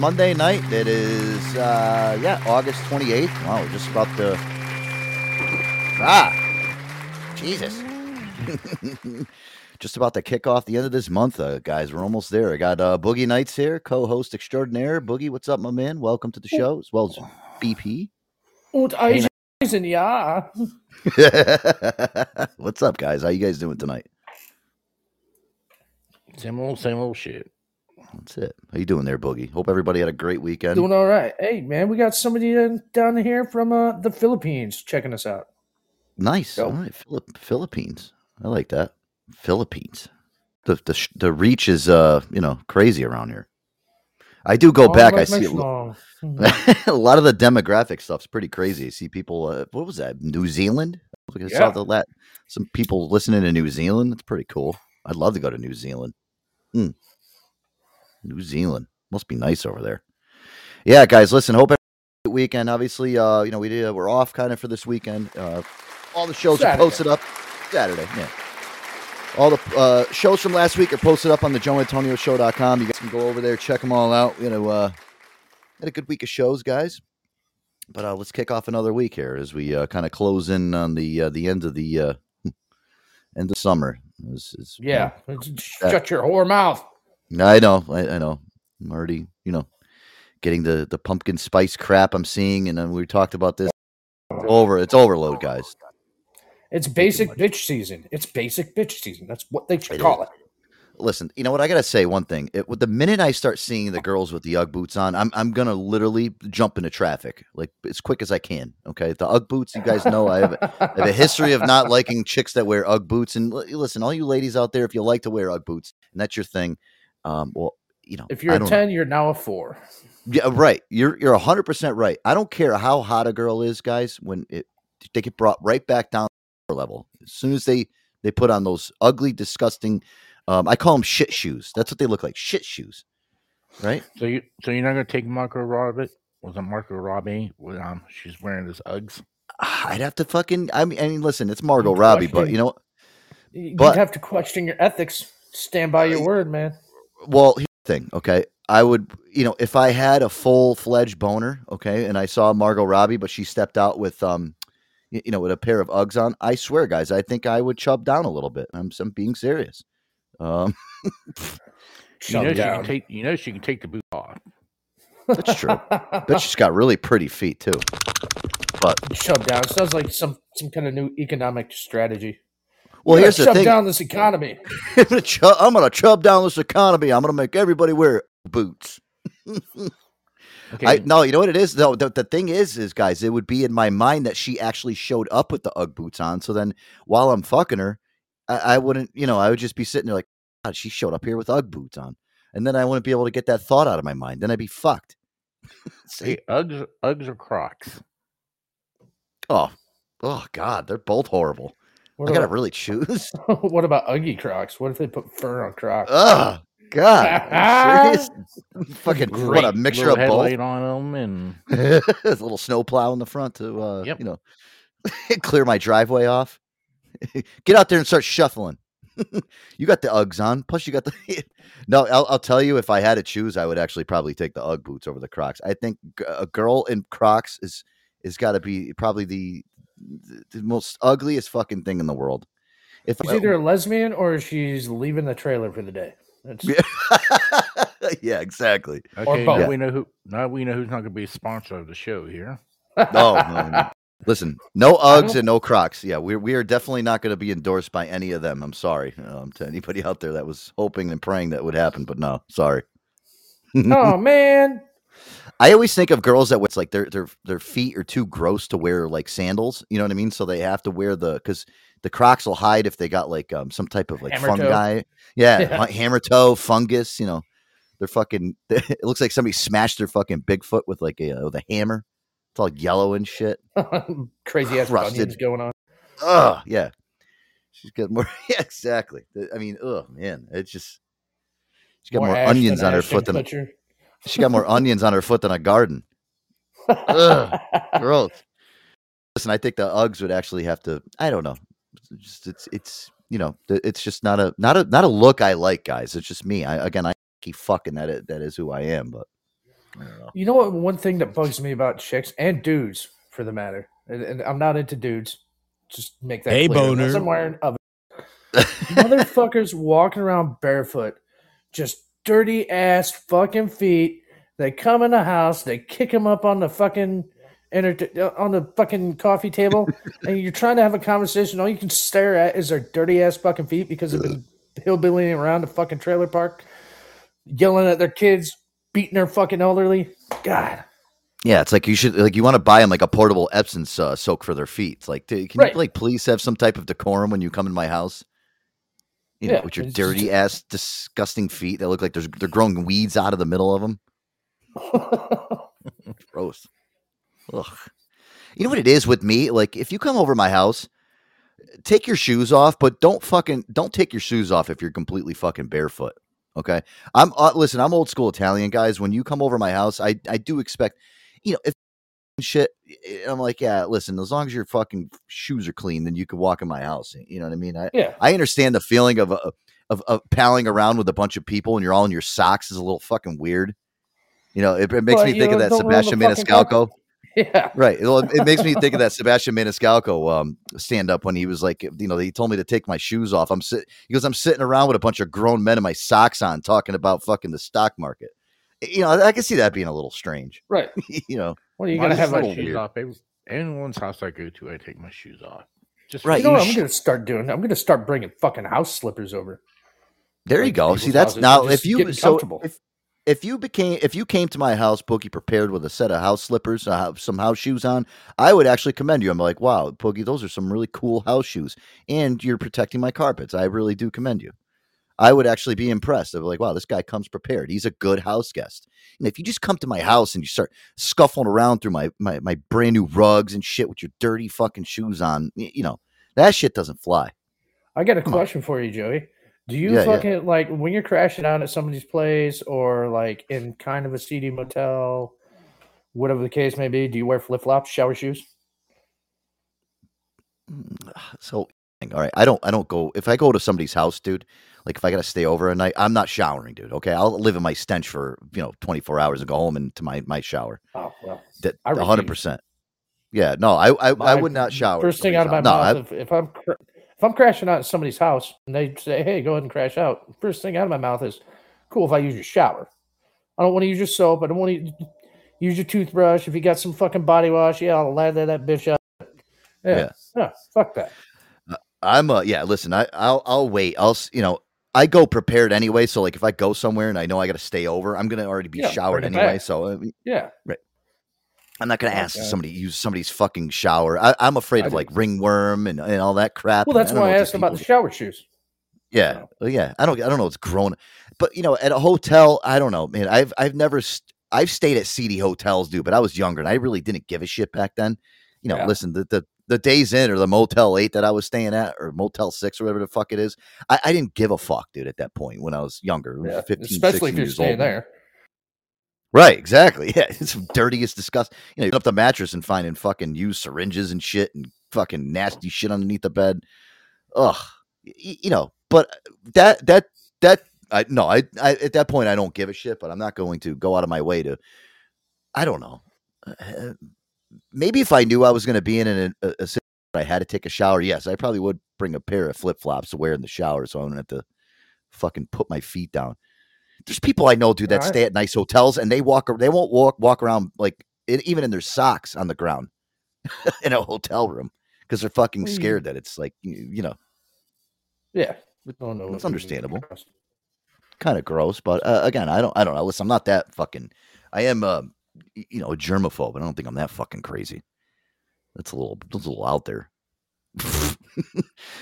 Monday night. It is, uh, yeah, August 28th. Wow, we're just about to. Ah. Jesus. just about to kick off the end of this month, uh, guys. We're almost there. I got uh, Boogie Nights here, co-host extraordinaire. Boogie, what's up, my man? Welcome to the show, as well as BP. Und Eisen, ja. what's up, guys? How you guys doing tonight? Same old, same old shit. That's it. How you doing there, Boogie? Hope everybody had a great weekend. Doing all right. Hey, man, we got somebody down here from uh, the Philippines checking us out. Nice. Go. All right, Philip, Philippines. I like that. Philippines. The the the reach is uh you know crazy around here. I do go Oh, back. I see a, lo- a lot of the demographic stuff's pretty crazy. I see people. Uh, what was that? New Zealand. I saw Yeah. the lat some people listening to New Zealand. That's pretty cool. I'd love to go to New Zealand. Hmm. New Zealand must be nice over there. Yeah, guys. Listen. Hope every weekend. Obviously, uh, you know we did. We're off kind of for this weekend. Uh, all the shows Saturday. are posted up Saturday. Yeah. All the uh, shows from last week are posted up on the joeantonioshow.com. You guys can go over there, check them all out. You know, uh, had a good week of shows, guys. But uh, let's kick off another week here as we uh, kind of close in on the uh, the end of the uh, end of summer. It's- it's, you yeah. know, Shut your whore mouth. I know, I, I know. I'm already, you know, getting the the pumpkin spice crap I'm seeing, and then we talked about this. It's over. It's overload, guys. It's basic bitch season. It's basic bitch season. That's what they should It call it. listen, you know what? I gotta say one thing. It, the minute I start seeing the girls with the UGG boots on, I'm I'm gonna literally jump into traffic like as quick as I can. Okay, the UGG boots. You guys know I have, I have a history of not liking chicks that wear UGG boots. And li- listen, all you ladies out there, if you like to wear UGG boots and that's your thing, um, well, you know, If you're a don't- 10, you're now a 4. yeah, right. You're you're hundred percent right. I don't care how hot a girl is, guys. When it they get brought right back down level as soon as they they put on those ugly, disgusting. Um, I call them shit shoes. That's what they look like. Shit shoes, right? So you, so you're not gonna take Margot Robbie? Was it Margot Robbie um she's wearing his Uggs? I'd have to fucking. I mean, I mean, listen, it's Margot Robbie, but you know, You'd But- have to question your ethics. Stand by your word, man. Well, here's the thing, okay. I would, you know, if I had a full fledged boner, okay, and I saw Margot Robbie, but she stepped out with, um, you know, with a pair of Uggs on. I swear, guys, I think I would chub down a little bit. I'm, I'm being serious. Um, You Shut know she down. can take. You know she can take the boot off. that's true. but she's got really pretty feet too. But Shut down. Sounds like some some kind of new economic strategy. Well, here's the thing. down this economy. I'm gonna chub, I'm gonna chub down this economy. I'm gonna make everybody wear boots. Okay, I no, you know what it is though. The, the thing is, is guys, it would be in my mind that she actually showed up with the UGG boots on. So then, while I'm fucking her, I, I wouldn't, you know, I would just be sitting there like, God, she showed up here with UGG boots on, and then I wouldn't be able to get that thought out of my mind. Then I'd be fucked. See? Uggs, Uggs or Crocs? Oh, oh God, they're both horrible. What I gotta really choose. what about Uggy Crocs? What if they put fur on Crocs? Oh God, serious? Fucking what a Great mixture of both. on them, and There's a little snow plow in the front to, uh, Yep. you know, clear my driveway off. Get out there and start shuffling. you got the Uggs on. Plus, you got the. no, I'll, I'll tell you, if I had to choose, I would actually probably take the Ugg boots over the Crocs. I think g- a girl in Crocs is is got to be probably the, the the most ugliest fucking thing in the world. If She's either a lesbian or she's leaving the trailer for the day. That's, Yeah. yeah, exactly. okay, both. now we know who. Now we know who's not gonna be a sponsor of the show here. No, no, no. Listen, no Uggs and no Crocs. Yeah, we're we are definitely not going to be endorsed by any of them. I'm sorry um, to anybody out there that was hoping and praying that would happen, but no, sorry. oh man, I always think of girls that it's like their their their feet are too gross to wear like sandals. You know what I mean? So they have to wear the because the Crocs will hide if they got like um some type of like Hammer toe. fungi. Yeah, Yeah. hammer toe, fungus. You know, they're fucking. It looks like somebody smashed their fucking Bigfoot with like a with a hammer. It's all yellow and shit. crazy ass bunions going on. Oh yeah. She's got more. Yeah, exactly. I mean, oh man, it's just she's got more, ash onions on her foot than. Kutcher. She got more onions on her foot than a garden. Ugh, gross. Listen, I think the Uggs would actually have to. I don't know. It's just it's it's you know it's just not a not a not a look I like, guys. It's just me. I again I keep fucking that. i- That is who I am. But I don't know. You know what? One thing that bugs me about chicks and dudes, for the matter, and, and I'm not into dudes. Just make that Hey, clear. unless boner. I'm wearing a motherfuckers walking around barefoot, just dirty ass fucking feet. They come in the house, they kick them up on the fucking enter- on the fucking coffee table, and you're trying to have a conversation. All you can stare at is their dirty ass fucking feet because they've been hillbillying around the fucking trailer park, yelling at their kids, beating their fucking elderly. God. Yeah, it's like you should like you want to buy them like a portable Epsom uh, soak for their feet. It's like, dude, can Right. you like please have some type of decorum when you come in my house? You know, Yeah, with your it's just- dirty ass, disgusting feet that look like there's they're growing weeds out of the middle of them. Gross. Ugh. You know what it is with me? Like, if you come over my house, take your shoes off, but don't fucking don't take your shoes off if you're completely fucking barefoot. Okay. I'm uh, listen. I'm old school Italian guys. When you come over my house, I I do expect, you know, if shit. I'm like, yeah. Listen, as long as your fucking shoes are clean, then you can walk in my house. You know what I mean? I yeah. I understand the feeling of uh, of of palling around with a bunch of people and you're all in your socks is a little fucking weird. You know, it, it makes me think of that Sebastian Maniscalco. Yeah. Right. Well, it makes me think of that Sebastian Maniscalco um, stand up when he was like, you know, he told me to take my shoes off. I'm sit. He goes, I'm sitting around with a bunch of grown men in my socks on, talking about fucking the stock market. You know, I can see that being a little strange. Right. you know, What are you Well, gonna have my my shoes weird. off. Every, anyone's house I go to, I take my shoes off. Just Right, You know you what I'm sh- gonna start doing? I'm gonna start bringing fucking house slippers over. there you go. See, that's houses, now if you so if if you became if you came to my house, Pookie, prepared with a set of house slippers, uh, some house shoes on, I would actually commend you. I'm like, wow, Pookie, those are some really cool house shoes, and you're protecting my carpets. I really do commend you. I would actually be impressed. I'd be like, wow, this guy comes prepared. He's a good house guest. And if you just come to my house and you start scuffling around through my my, my brand new rugs and shit with your dirty fucking shoes on, you know, that shit doesn't fly. I got a Come on. question for you, Joey. Do you Yeah, yeah. fucking like when you're crashing out at somebody's place or like in kind of a seedy motel, whatever the case may be? Do you wear flip flops, shower shoes? Mm, so, all right, I don't, I don't go if I go to somebody's house, dude. Like if I gotta stay over a night, I'm not showering, dude. Okay, I'll live in my stench for you know 24 hours and go home into my my shower. Oh well. That I 100. refuse. percent Yeah, no, I I, I would not shower. First thing out of my house. mouth, if, if I'm cr- if I'm crashing out at somebody's house and they say, "Hey, go ahead and crash out," first thing out of my mouth is, "Cool." If I use your shower, I don't want to use your soap. I don't want to use your toothbrush. If you got some fucking body wash, yeah, I'll lather that bitch up. Yeah, Yeah. yeah, fuck that. I, I'm uh yeah. Listen, I I'll I'll wait. I'll you know. I go prepared anyway, so like if I go somewhere and I know I got to stay over, I'm gonna already be Yeah, showered anyway. back. So I mean, Yeah, right. I'm not gonna ask somebody use somebody's fucking shower. I, I'm afraid I of do. like ringworm and, and all that crap. well, that's don't why I asked about the shower shoes. Yeah, well, oh, yeah. I don't, I don't know. It's grown, but you know, at a hotel, I don't know, man. I've, I've never, st- I've stayed at seedy hotels, dude. But I was younger, and I really didn't give a shit back then. You know, Yeah. listen, the, the the days in or the Motel Eight that I was staying at, or Motel Six or whatever the fuck it is, I, I didn't give a fuck, dude. At that point, when I was younger, Yeah, 15, especially if you're staying old. there. Right, exactly. Yeah, it's the dirtiest, disgust. You know, up the mattress and finding fucking used syringes and shit and fucking nasty shit underneath the bed. Ugh, Y- you know. But that that that I no, I, I at that point I don't give a shit. But I'm not going to go out of my way to. I don't know. Uh, Maybe if I knew I was going to be in a, a, a situation I had to take a shower, yes, I probably would bring a pair of flip flops to wear in the shower, so I don't have to fucking put my feet down. There's people I know, dude, that Alright. stay at nice hotels and they walk, they won't walk walk around like it, even in their socks on the ground in a hotel room because they're fucking scared that it's like you, you know Yeah, don't know. That's understandable. kind of gross. But uh, again, I don't, I don't know. Listen, I'm not that fucking. I am, uh, y- you know, a germaphobe. I don't think I'm that fucking crazy. That's a little, that's a little out there.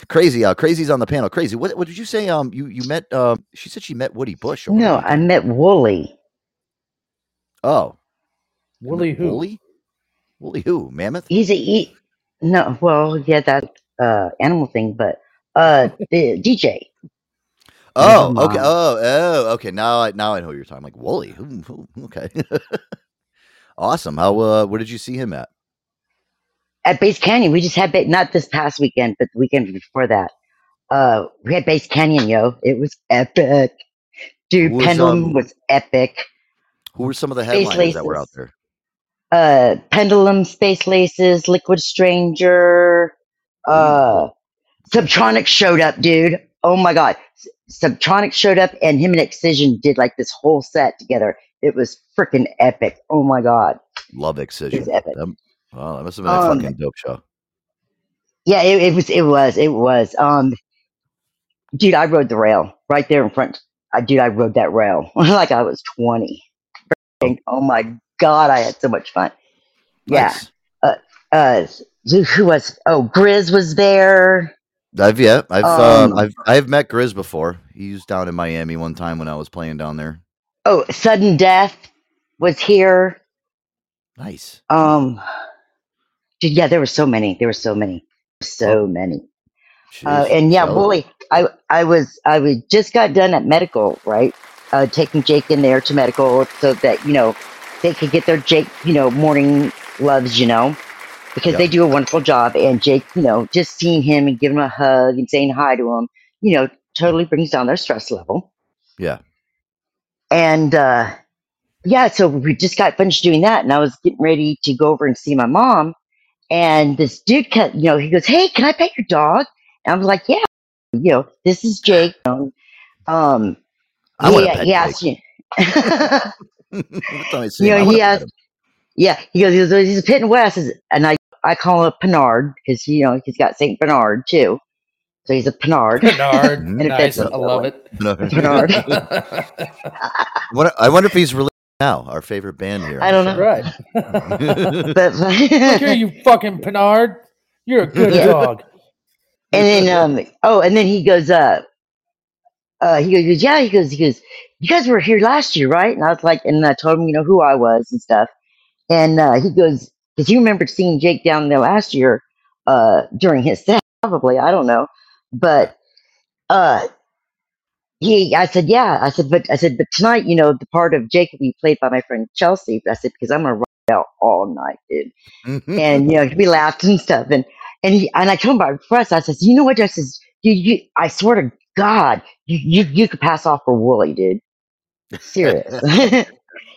crazy, uh, crazy's on the panel. Crazy. What, what did you say? Um, you, you met. Uh, she said she met Woody Bush. over the No, I met Wooli. Oh, Wooly who? Wooly. Wooly who? Mammoth. He's a he, no, well, yeah, that uh animal thing, but uh the DJ. Oh, okay. Oh, oh, okay. Now I now I know who you're talking. Like Wooli. Ooh, ooh, Okay. awesome. How? Uh, where did you see him at? At Bass Canyon, we just had ba- not this past weekend, but the weekend before that. Uh, we had Bass Canyon, yo. It was epic, dude. Was, Pendulum um, was epic. Who were some of the Space headliners that were out there? Uh, Pendulum, Space Laces, Liquid Stranger, uh, Subtronics showed up, dude. Oh my god, Subtronics showed up, and him and Excision did like this whole set together. It was freaking epic. Oh my god, Love it Excision. was epic. That, wow, that must have been a Um, fucking dope show. Yeah, it, it was. It was. It was. Um, dude, I rode the rail right there in front. I, dude, I rode that rail like I was twenty. Oh my god, I had so much fun. Yeah. Nice. Uh, who was? Oh, Grizz was there. I've yeah, I've um, Um, I've I've met Grizz before. He was down in Miami one time when I was playing down there. Oh, Sudden Death was here. Nice. Um, dude, yeah, there were so many. There were so many. So many. Uh, and yeah. Wooli, I I was I was just got done at medical, right? Uh, taking Jake in there to medical so that you know they could get their Jake, you know, morning loves, you know, because Yeah. they do a wonderful job. And Jake, you know, just seeing him and giving him a hug and saying hi to him, you know, totally brings down their stress level. Yeah. And uh, yeah, so we just got finished doing that, and I was getting ready to go over and see my mom. And this dude, cut, you know, he goes, "Hey, can I pet your dog?" And I was like, "Yeah." You know, this is Jake. Um, um, I he, pet he asked you. Every time I see you know, he asked. Yeah, he goes, he goes, he's a pit in West, and I, I call him a Pinard because you know he's got Saint Bernard too, so he's a Pinard. Bernard. Mhm. And nice. I love it. No. Pinard. I wonder- I wonder if he's related now. Our favorite band here. I don't know. right. know. but Look here, you fucking Pinard. You're a good Yeah. dog. And then um oh, and then he goes, uh uh he goes, Yeah, he goes, he goes, You guys were here last year, right? And I was like, and I told him, you know, who I was and stuff. And uh he goes, because you remembered seeing Jake down there last year, uh, during his set, probably, I don't know. But uh he I said, Yeah. I said, but I said, but tonight, you know, the part of Jacob be played by my friend Chelsea. I said, because I'm gonna ride out all night, dude and you know we laughed and stuff and and he, and I told him about press. I says, you know what? I says, you, you I swear to God, you you you could pass off for Wooli, dude. Serious. and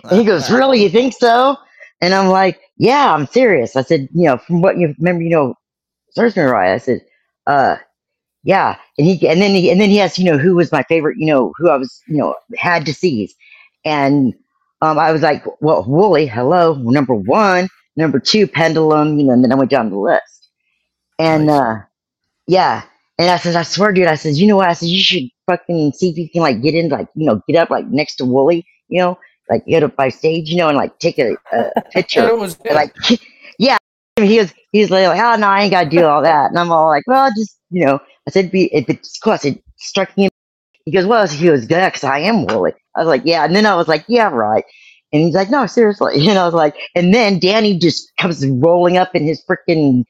he goes, really? You think so? And I'm like, yeah, I'm serious. I said, you know, from what you remember, you know, Surgeon right? I said, uh, yeah. And he and then he and then he asked, you know, who was my favorite, you know, who I was, you know, had to seize. And um, I was like, well, Wooli, hello, number one, number two, Pendulum, you know, and then I went down the list. And Nice. uh, yeah. And I said, I swear, dude, I said, you know what? I said, you should fucking see if you can like get in, like, you know, get up like next to Wooli, you know, like get up by stage, you know, and like take a, a picture. It was And, like, yeah. He was, he was like, oh no, I ain't got to do all that. And I'm all like, well, just, you know, I said, be, if it's cool, I said, struck me. He goes, well, he goes, yeah, because I am Wooli. I was like, yeah. And then I was like, yeah, right. And he's like, no, seriously. And I was like, and then Danny just comes rolling up in his freaking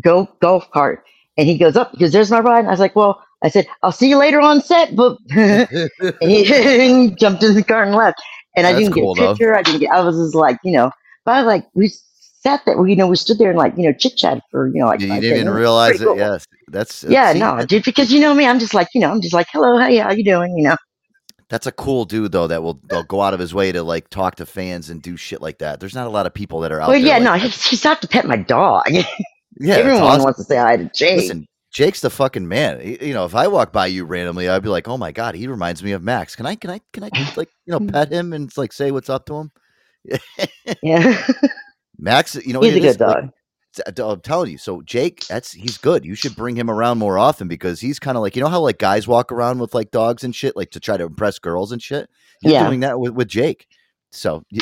go golf cart. And he goes up because there's my ride. And I was like, well, I said, I'll see you later on set. But and he, he jumped in the car and left. And I didn't cool, get a picture. I didn't get, I was just like, you know, but I was like, we sat there, you know, we stood there and like, you know, chit chat for, you know, like, you didn't even realize it. cool. Yes, that's Yeah, no, that- dude, because you know me, I'm just like, you know, I'm just like, hello, hey, how you doing? You know, That's a cool dude though. That will they'll go out of his way to like talk to fans and do shit like that. There's not a lot of people that are out well, yeah, like no, that. he, he stopped to pet my dog. yeah, Everyone awesome. wants to say hi to Jake. Listen, Jake's the fucking man. Y- You know, if I walk by you randomly, I'd be like, "Oh my god, he reminds me of Max." Can I, can I, can I, like, you know, pet him and like say what's up to him? yeah, Max, you know, he's a is, good like, dog. t- I'm telling you. So Jake, that's he's good. You should bring him around more often because he's kind of like you know how like guys walk around with like dogs and shit, like to try to impress girls and shit. He's Yeah. doing that with, with Jake. So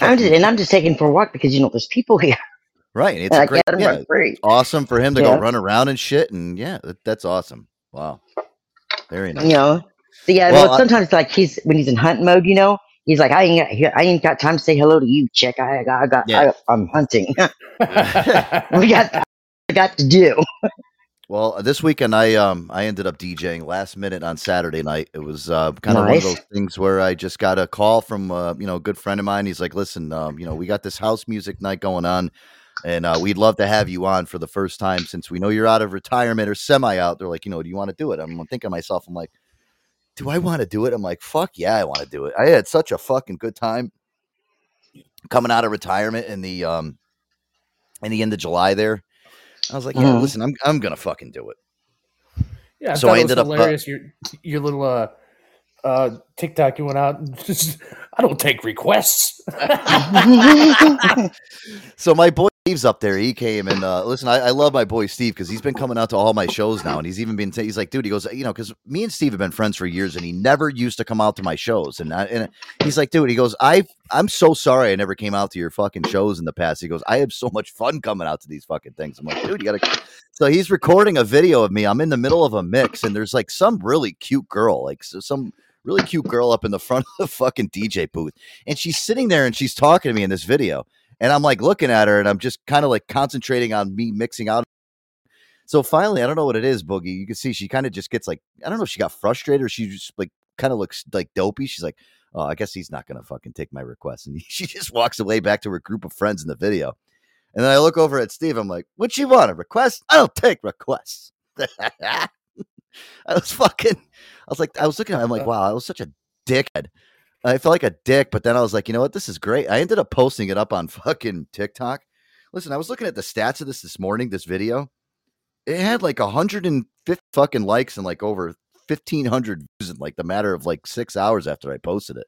I'm just, and I'm just taking for a walk because you know there's people here. right, it's I great, can't let 'em yeah, free. awesome for him to Yeah. go run around and shit, and yeah, that, that's awesome. Wow, very nice. You know, so yeah. Well, Well, I- sometimes like he's when he's in hunt mode, you know, he's like, I ain't got, I ain't got time to say hello to you, chick. I got, I got, Yeah. I, I'm hunting. we got, I got to do. Well, this weekend I um I ended up DJing last minute on Saturday night. It was uh, kind of one of those things where I just got a call from uh, you know a good friend of mine. He's like, "Listen, um, you know, we got this house music night going on, and uh, we'd love to have you on for the first time since we know you're out of retirement or semi out." They're like, "You know, do you want to do it?" I'm thinking to myself, I'm like, "Do I want to do it?" I'm like, "Fuck yeah, I want to do it." I had such a fucking good time coming out of retirement in the um in the end of July there. I was like, "Yeah, Mhm. listen, I'm I'm gonna fucking do it." Yeah, I So I it was ended up, uh, hilarious. your your little uh, uh, TikTok you went out. And just, I don't take requests. So my boy Steve's up there. He came and uh, listen. I, I love my boy Steve because he's been coming out to all my shows now, and he's even been. he's like, dude, he goes, you know, because me and Steve have been friends for years, and he never used to come out to my shows, and I, and he's like, dude, he goes, I I'm so sorry I never came out to your fucking shows in the past. He goes, I have so much fun coming out to these fucking things. I'm like, dude, you gotta. So he's recording a video of me. I'm in the middle of a mix, and there's like some really cute girl, like so some really cute girl up in the front of the fucking DJ booth, and she's sitting there and she's talking to me in this video. And I'm like looking at her and I'm just kind of like concentrating on me mixing out. So finally, I don't know what it is, Boogie. You can see she kind of just gets like, I don't know if she got frustrated or she just like kind of looks like dopey. She's like, oh, I guess he's not going to fucking take my request. And she just walks away back to her group of friends in the video. And then I look over at Steve. I'm like, what you want? A request? I don't take requests. I was fucking, I was like, I was looking at him, I'm like, uh-huh. wow, I was such a dickhead. I felt like a dick, but then I was like, you know what? This is great. I ended up posting it up on fucking TikTok. Listen, I was looking at the stats of this this morning, this video. It had like 150 fucking likes and like over 1500 views in like the matter of like six hours after I posted it.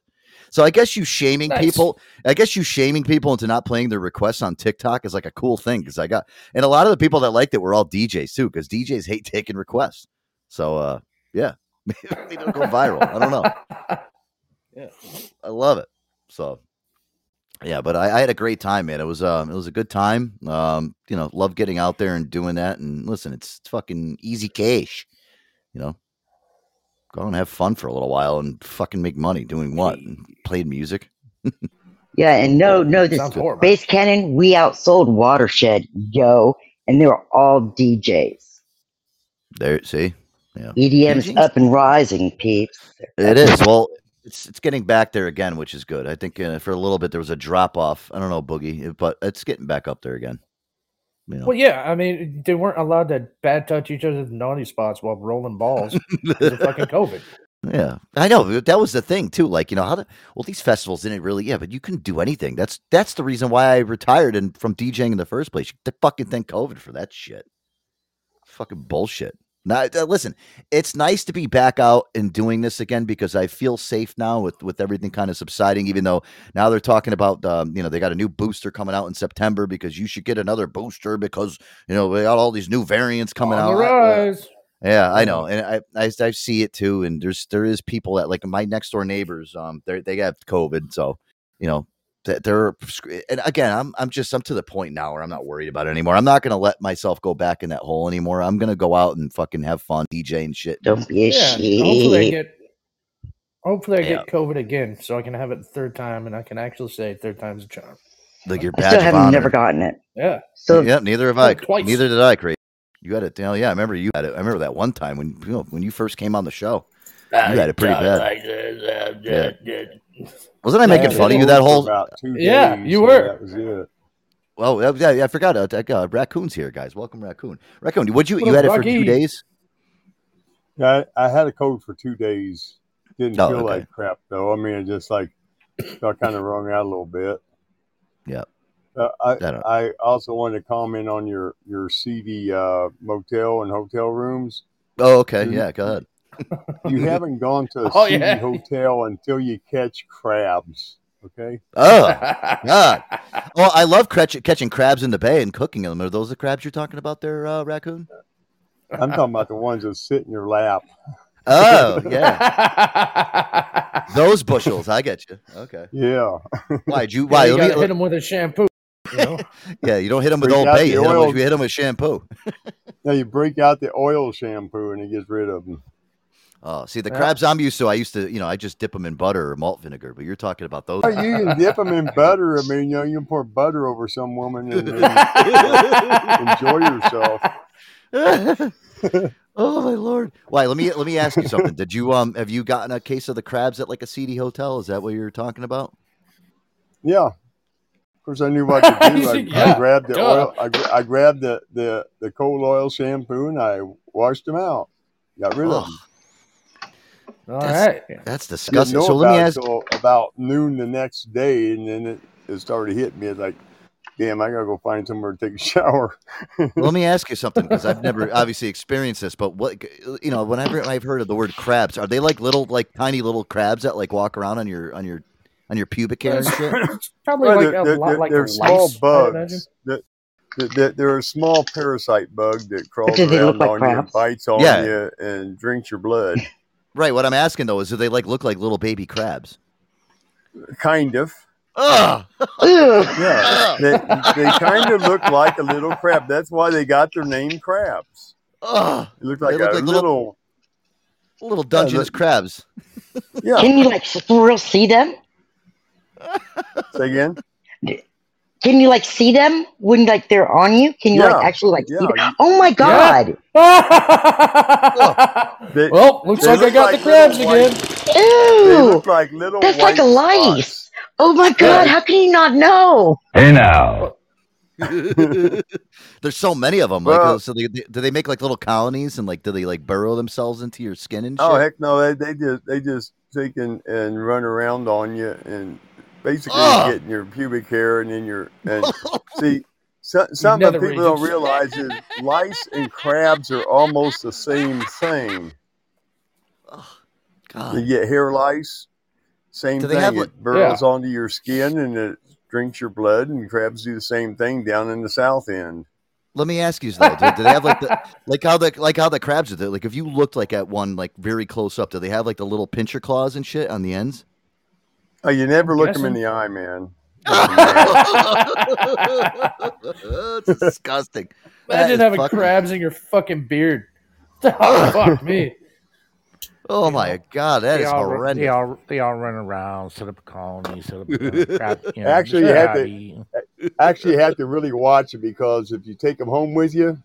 So I guess you shaming Nice. people, I guess you shaming people into not playing their requests on TikTok is like a cool thing because I got, and a lot of the people that liked it were all DJs too because DJs hate taking requests. So uh, yeah, maybe it'll go viral. I don't know. I love it. So yeah, but I, I had a great time, man. It was um it was a good time. Um, you know, love getting out there and doing that. And listen, it's, it's fucking easy cash. You know, go and have fun for a little while and fucking make money doing what? And playing music. yeah, and no, no, this Sounds horrible. Bass Canyon, we outsold Watershed, yo, and they were all DJs. There, see, yeah, EDM's DJs? up and rising, peeps. it is. Well, it's it's getting back there again, which is good. I think uh, for a little bit there was a drop off. I don't know, Boogie, but it's getting back up there again. You know. Well, yeah, I mean, they weren't allowed to bad touch each other's naughty spots while rolling balls because of fucking COVID. Yeah, I know that was the thing too. Like you know how the well these festivals didn't really yeah, but you couldn't do anything. That's that's the reason why I retired and from DJing in the first place. You fucking thank COVID for that shit. Fucking bullshit. Now, uh, listen, it's nice to be back out and doing this again because I feel safe now with with everything kind of subsiding. Even though now they're talking about, um, you know, they got a new booster coming out in September because you should get another booster because you know we got all these new variants coming On out. rise. yeah, I know, and I, I I see it too. And there's there is people that like my next door neighbors. Um, they they have COVID, so you know that they're prescri- and again, I'm I'm just I'm to the point now where I'm not worried about it anymore. I'm not gonna let myself go back in that hole anymore. I'm gonna go out and fucking have fun, DJ and shit. Don't be a Yeah, hopefully I shit. get. Hopefully I Yeah. get COVID again, so I can have it the third time, and I can actually say third time's a charm. Like your I badge still of haven't honor. never gotten it. Yeah, So yeah, neither have I. twice. Neither did I, Craig. You had it. You know, yeah, I remember you had it. I remember that one time when you know when you first came on the show. Ah, you had it pretty bad. Wasn't I making fun of you that whole? Yeah, days, you so were. That was it. Well, yeah, yeah, I forgot. Uh, uh, raccoon's here, guys. Welcome, raccoon. Raccoon, would you What you up, had it for two days? Yeah, I, I had a cold for two days. Didn't Oh, feel okay. like crap though. I mean, it just like got kind of wrung out a little bit. Yep. Uh, I don't- I also wanted to comment on your your seedy uh, motel and hotel rooms. Oh, okay. Yeah, go ahead. You haven't gone to a Oh, seedy yeah. hotel until you catch crabs. Okay. Oh, God. Well, I love catch, catching crabs in the bay and cooking them. Are those the crabs you're talking about there, uh, raccoon? I'm talking about the ones that sit in your lap. Oh, yeah. Those bushels. I get you. Okay. Yeah. Why'd you? Why Why? you gotta hit him with a shampoo? You know? yeah, you don't hit them with Bring Old out Bay. the You hit 'em oil. with, you hit 'em with shampoo. Now you break out the oil shampoo and it gets rid of them. Oh, see, the Yeah. crabs I'm used to, I used to, you know, I just dip them in butter or malt vinegar. But you're talking about those. Oh, you can dip them in butter. I mean, you know, you can pour butter over some woman and, and enjoy yourself. Oh my lord! Why? Let me let me ask you something. Did you um have you gotten a case of the crabs at like a seedy hotel? Is that what you're talking about? Yeah. Of course, I knew what to do. I, I grabbed the duh. oil. I, I grabbed the, the, the cold oil shampoo and I washed them out. Got rid of Ugh, them. All That's- right. that's Didn't disgusting. know So let me about ask. till about noon the next day, and then it, it started hitting me. It's like, damn, I gotta go find somewhere to take a shower. Let me ask you something because I've never obviously experienced this, but what you know, whenever I've heard of the word crabs, are they like little, like tiny little crabs that like walk around on your on your on your pubic hair and shit? Probably Well, like they're, a they're- lot they're- like they're lice, small I bugs. That, that, that they're a small parasite bug that crawls do they look around like on you and bites on Yeah. you and drinks your blood. Right. What I'm asking though is, do they like look like little baby crabs? kind of. Ugh. Ugh. Yeah, they, they kind of look like a little crab. That's why they got their name crabs. Ugh. They look like They look a like little- little, Little Dungeness look- crabs. yeah. Can you like for real see them? Say again. Can you like see them when like they're on you? Can you Yeah, like actually like see them? Oh my god! They, well, looks they like I got like the crabs little again. They Ew! look like little. That's like a lice. spots. Oh my god! How can you not know? Hey now. There's so many of them. Like, Well- uh, so they, they- do they make like little colonies and like do they like burrow themselves into your skin and oh, shit? Oh heck no! They, they just they just take and, and run around on you and basically Ugh. get your pubic hair and in your and see. So, something nether people don't realize is lice and crabs are almost the same thing. You God. get hair lice, same thing. have, it burrows onto your skin and it drinks your blood. And crabs do the same thing down in the south end. Let me ask you though. Do, do they have like the like how the like how the crabs are? there? Like if you looked like at one like very close up, do they have like the little pincher claws and shit on the ends? Oh, you never look them in the eye, man. it's disgusting. Imagine is having fucking- crabs in your fucking beard. Oh, fuck me. Oh my god, that they is all, run- horrendous. They all they all run around, set up a colony, set up a crab. You know, Actually, you just had to- Actually, you have to really watch it because if you take them home with you,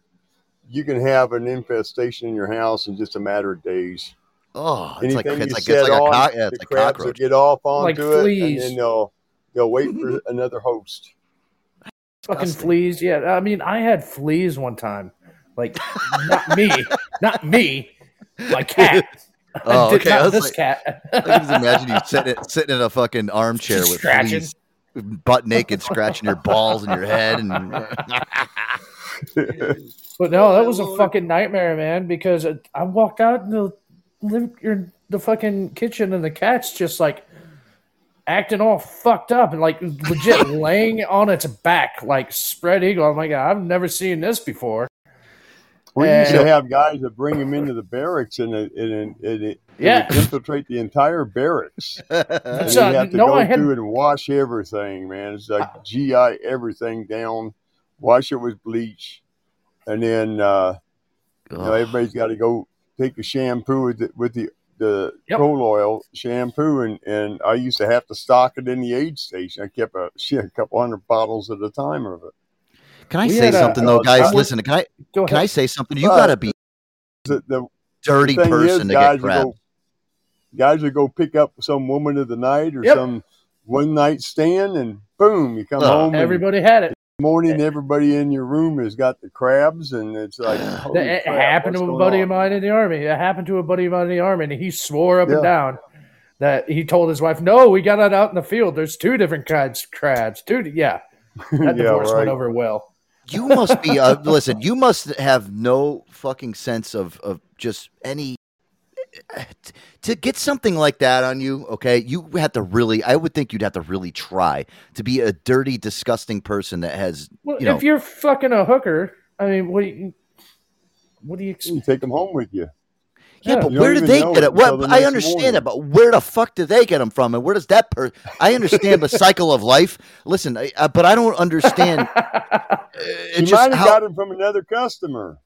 you can have an infestation in your house in just a matter of days. Oh, it's like Anything it's like set it's like a, on, cock, yeah, the it's a crabs will cockroach. get off Like onto it, and then they'll they'll wait for another host. Fucking fleas. Yeah, I mean, I had fleas one time. Like, not me. Not me. My cat. Oh, okay. not I was this like- cat. I can just imagine you sitting sitting in a fucking armchair Just with scratching. fleas, butt naked, scratching your balls and your head, and But no, that was a fucking nightmare, man. Because I walked out in the live in the fucking kitchen, and the cat's just like acting all fucked up and like legit laying on its back, like spread eagle. I'm like, I've never seen this before. We used to have guys that bring them into the barracks and it, and it, and it, it Yeah. infiltrate the entire barracks. And That's you uh, have to no, go I had through and wash everything, man. It's like GI everything down, wash it with bleach, and then uh, you know, everybody's got to go take the shampoo with the, with the the Yep. coal oil shampoo, and, and I used to have to stock it in the aid station. I kept a shit, a couple hundred bottles at a time of it. Can I We say had a- something though, uh, guys? I would- Listen, can I Go can I say something? You Uh, gotta be The, the dirty thing person is, to guys get will go, guys will go pick up some woman of the night or Yep. some one night stand, and boom, you come Oh. home. and Everybody had it. Morning, everybody in your room has got the crabs, and it's like That it crap, happened to a buddy on? of mine in the army. It happened to a buddy of mine in the army, and he swore up Yeah. and down that he told his wife, "No, we got it out in the field. There's two different kinds of crabs. Two, yeah, that Yeah, divorce right. went over well. You must be uh, listen. You must have no fucking sense of of just any to get something like that on you. Okay, you have to really. I would think you'd have to really try to be a dirty, disgusting person that has. Well, You know- if you're fucking a hooker, I mean, what do you, what do you expect? You take them home with you. Yeah, Yeah. but You where did they get it it? Well, I understand it, morning. but where the fuck did they get them from? And where does that person? I understand the cycle of life. Listen, I, uh, but I don't understand. uh, You it's might just have how. got them from another customer.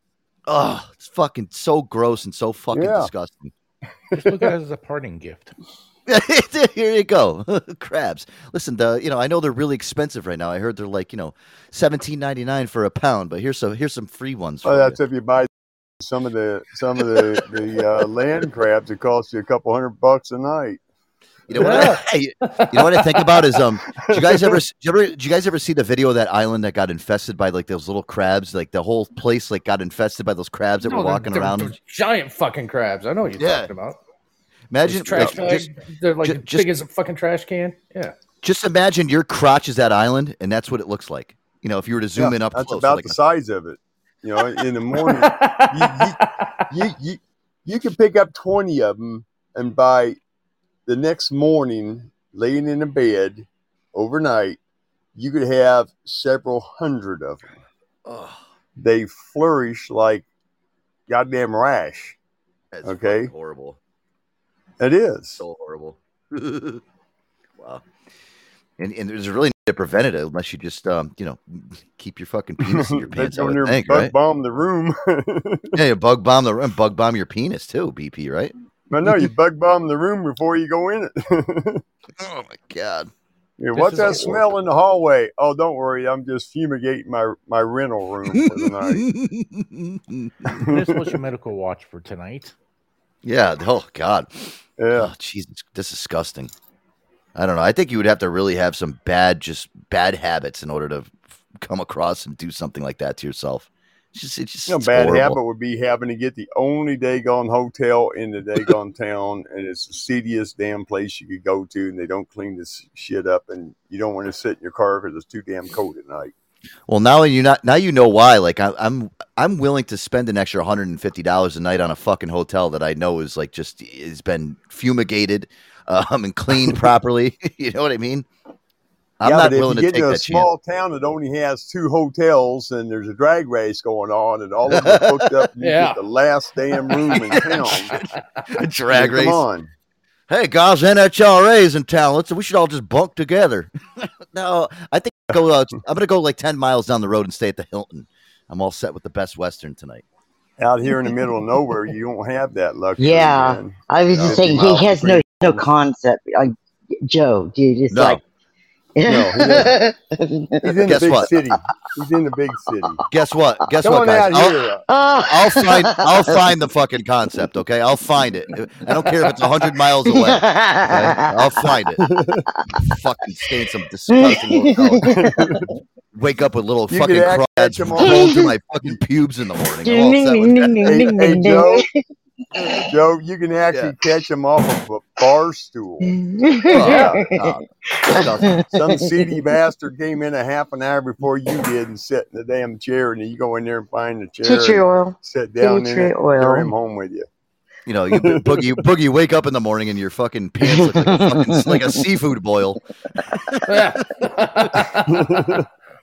Oh, it's fucking so gross and so fucking Yeah. disgusting. Just look at it as a parting gift. Here you go, crabs. Listen, the you know I know they're really expensive right now. I heard they're like you know seventeen ninety nine for a pound, but here's some here's some free ones. For Oh, you. that's if you buy some of the some of the the uh, land crabs It costs you a couple hundred bucks a night. You know what? I, you know what I think about is um. Did you guys ever? Did you ever? Did you guys ever see the video of that island that got infested by like those little crabs? Like the whole place like got infested by those crabs that No, were they're- walking they're- around. they're giant fucking crabs. I know what you're Yeah. talking about. Imagine trash like, bags, just, they're like ju- as just- big as a fucking trash can. Yeah. just imagine your crotch is that island, and that's what it looks like. You know, if you were to zoom Yeah, in up that's close, about like the a- size of it. You know, in the morning, you, you you can pick up 20 of them and by the next morning laying in a bed overnight you could have several hundred of them Ugh, they flourish like goddamn rash that's Okay. horrible. it is So horrible. wow. And, and there's really no preventative unless you just um you know keep your fucking penis in your pants. I would think, bug right? bomb the room Yeah, you bug bomb the and bug bomb your penis too, BP, right? But no you bug bomb the room before you go in it Oh my god. Yeah, what's that a- smell in the hallway? Oh, don't worry, I'm just fumigating my my rental room for the night. This was your medical watch for tonight. yeah. Oh god. Yeah, Oh Jesus, this is disgusting. I don't know. I think you would have to really have some bad, just bad habits in order to f- come across and do something like that to yourself. It's just, it's just you know, bad horrible. habit would be having to get the only Dagon hotel in the Dagon town, and it's the seediest damn place you could go to, and they don't clean this shit up, and you don't want to sit in your car because it's too damn cold at night. Well, now you not now you know why. Like I, I'm I'm willing to spend an extra hundred and fifty dollars a night on a fucking hotel that I know is like just has been fumigated um, and cleaned properly. you know what I mean? I'm yeah, not but if willing you to get take to a that small town that only has two hotels, and there's a drag race going on, and all of them are booked up, and you Yeah. get the last damn room in town. chance. Drag Come race. on. Hey guys, NHRA's in town. Let's we should all just bunk together. no, I think I'll go. Uh, I'm gonna go like ten miles down the road and stay at the Hilton. I'm all set with the Best Western tonight. out here in the middle of nowhere, you don't have that luxury. Yeah. man. I was just saying he has no no concept. Like, Joe, dude, it's No. like. No, He's in the big what? city. He's in the big city. Guess what? Guess Come what, on guys? out I'll. I'll find I'll find the fucking concept. Okay, I'll find it. I don't care if it's hundred miles away. Okay? I'll find it. fucking stay in some disgusting hotel. Wake up with little You fucking could act- crawdads catch 'em all. rolling through my fucking pubes in the morning. I'm all set with that. Hey, hey, Joe, Mm-hmm. Joe, you can actually catch him off of a bar stool. Oh, God. Disgusting. Some seedy bastard came in a half an hour before you did and sat in the damn chair, and then you go in there and find the chair, Tea tree and oil. sit down Tea in tree it, oil. carry him home with you. You know, you boogie, boogie, wake up in the morning and your fucking pants look like a, fucking, like a seafood boil.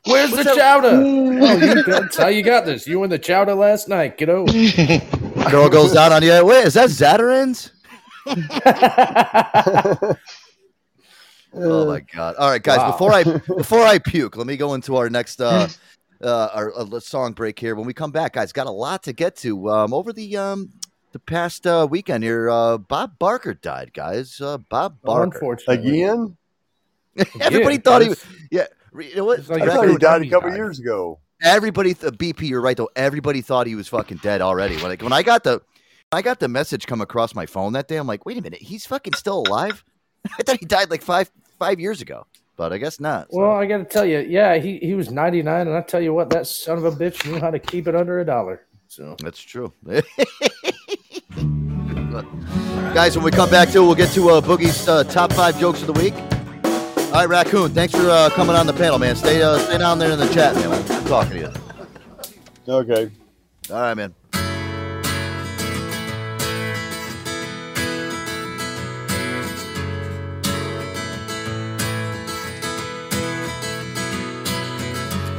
Yeah. Where's the chowder? Oh, you, that's how you got this. You were in the chowder last night, Get kiddo. Girl goes down on you. Wait, is that Zatarain's? Oh my god! All right, guys. Wow. Before I before I puke, let me go into our next uh, uh our uh, song break here. When we come back, guys, got a lot to get to. Um, over the um the past uh, weekend here, uh, Bob Barker died, guys. Uh, Bob Barker. Unfortunately. Again? Everybody Yeah, thought he. guys. Yeah, re- you know what? It's like I That's thought he died a couple died. years ago. Everybody, th- BP, you're right though. Everybody thought he was fucking dead already. When I, when I got the I got the message come across my phone that day, I'm like, wait a minute, he's fucking still alive. I thought he died like five five years ago, but I guess not. so. Well, I got to tell you, yeah, he, he was 99, and I tell you what, that son of a bitch knew how to keep it under a dollar. So That's true. Guys, when we come back to it, we'll get to uh, Boogie's uh, top five jokes of the week. All right, Raccoon, thanks for uh, coming on the panel, man. Stay uh, stay down there in the chat, man. I'm talking to you. Okay. All right, man.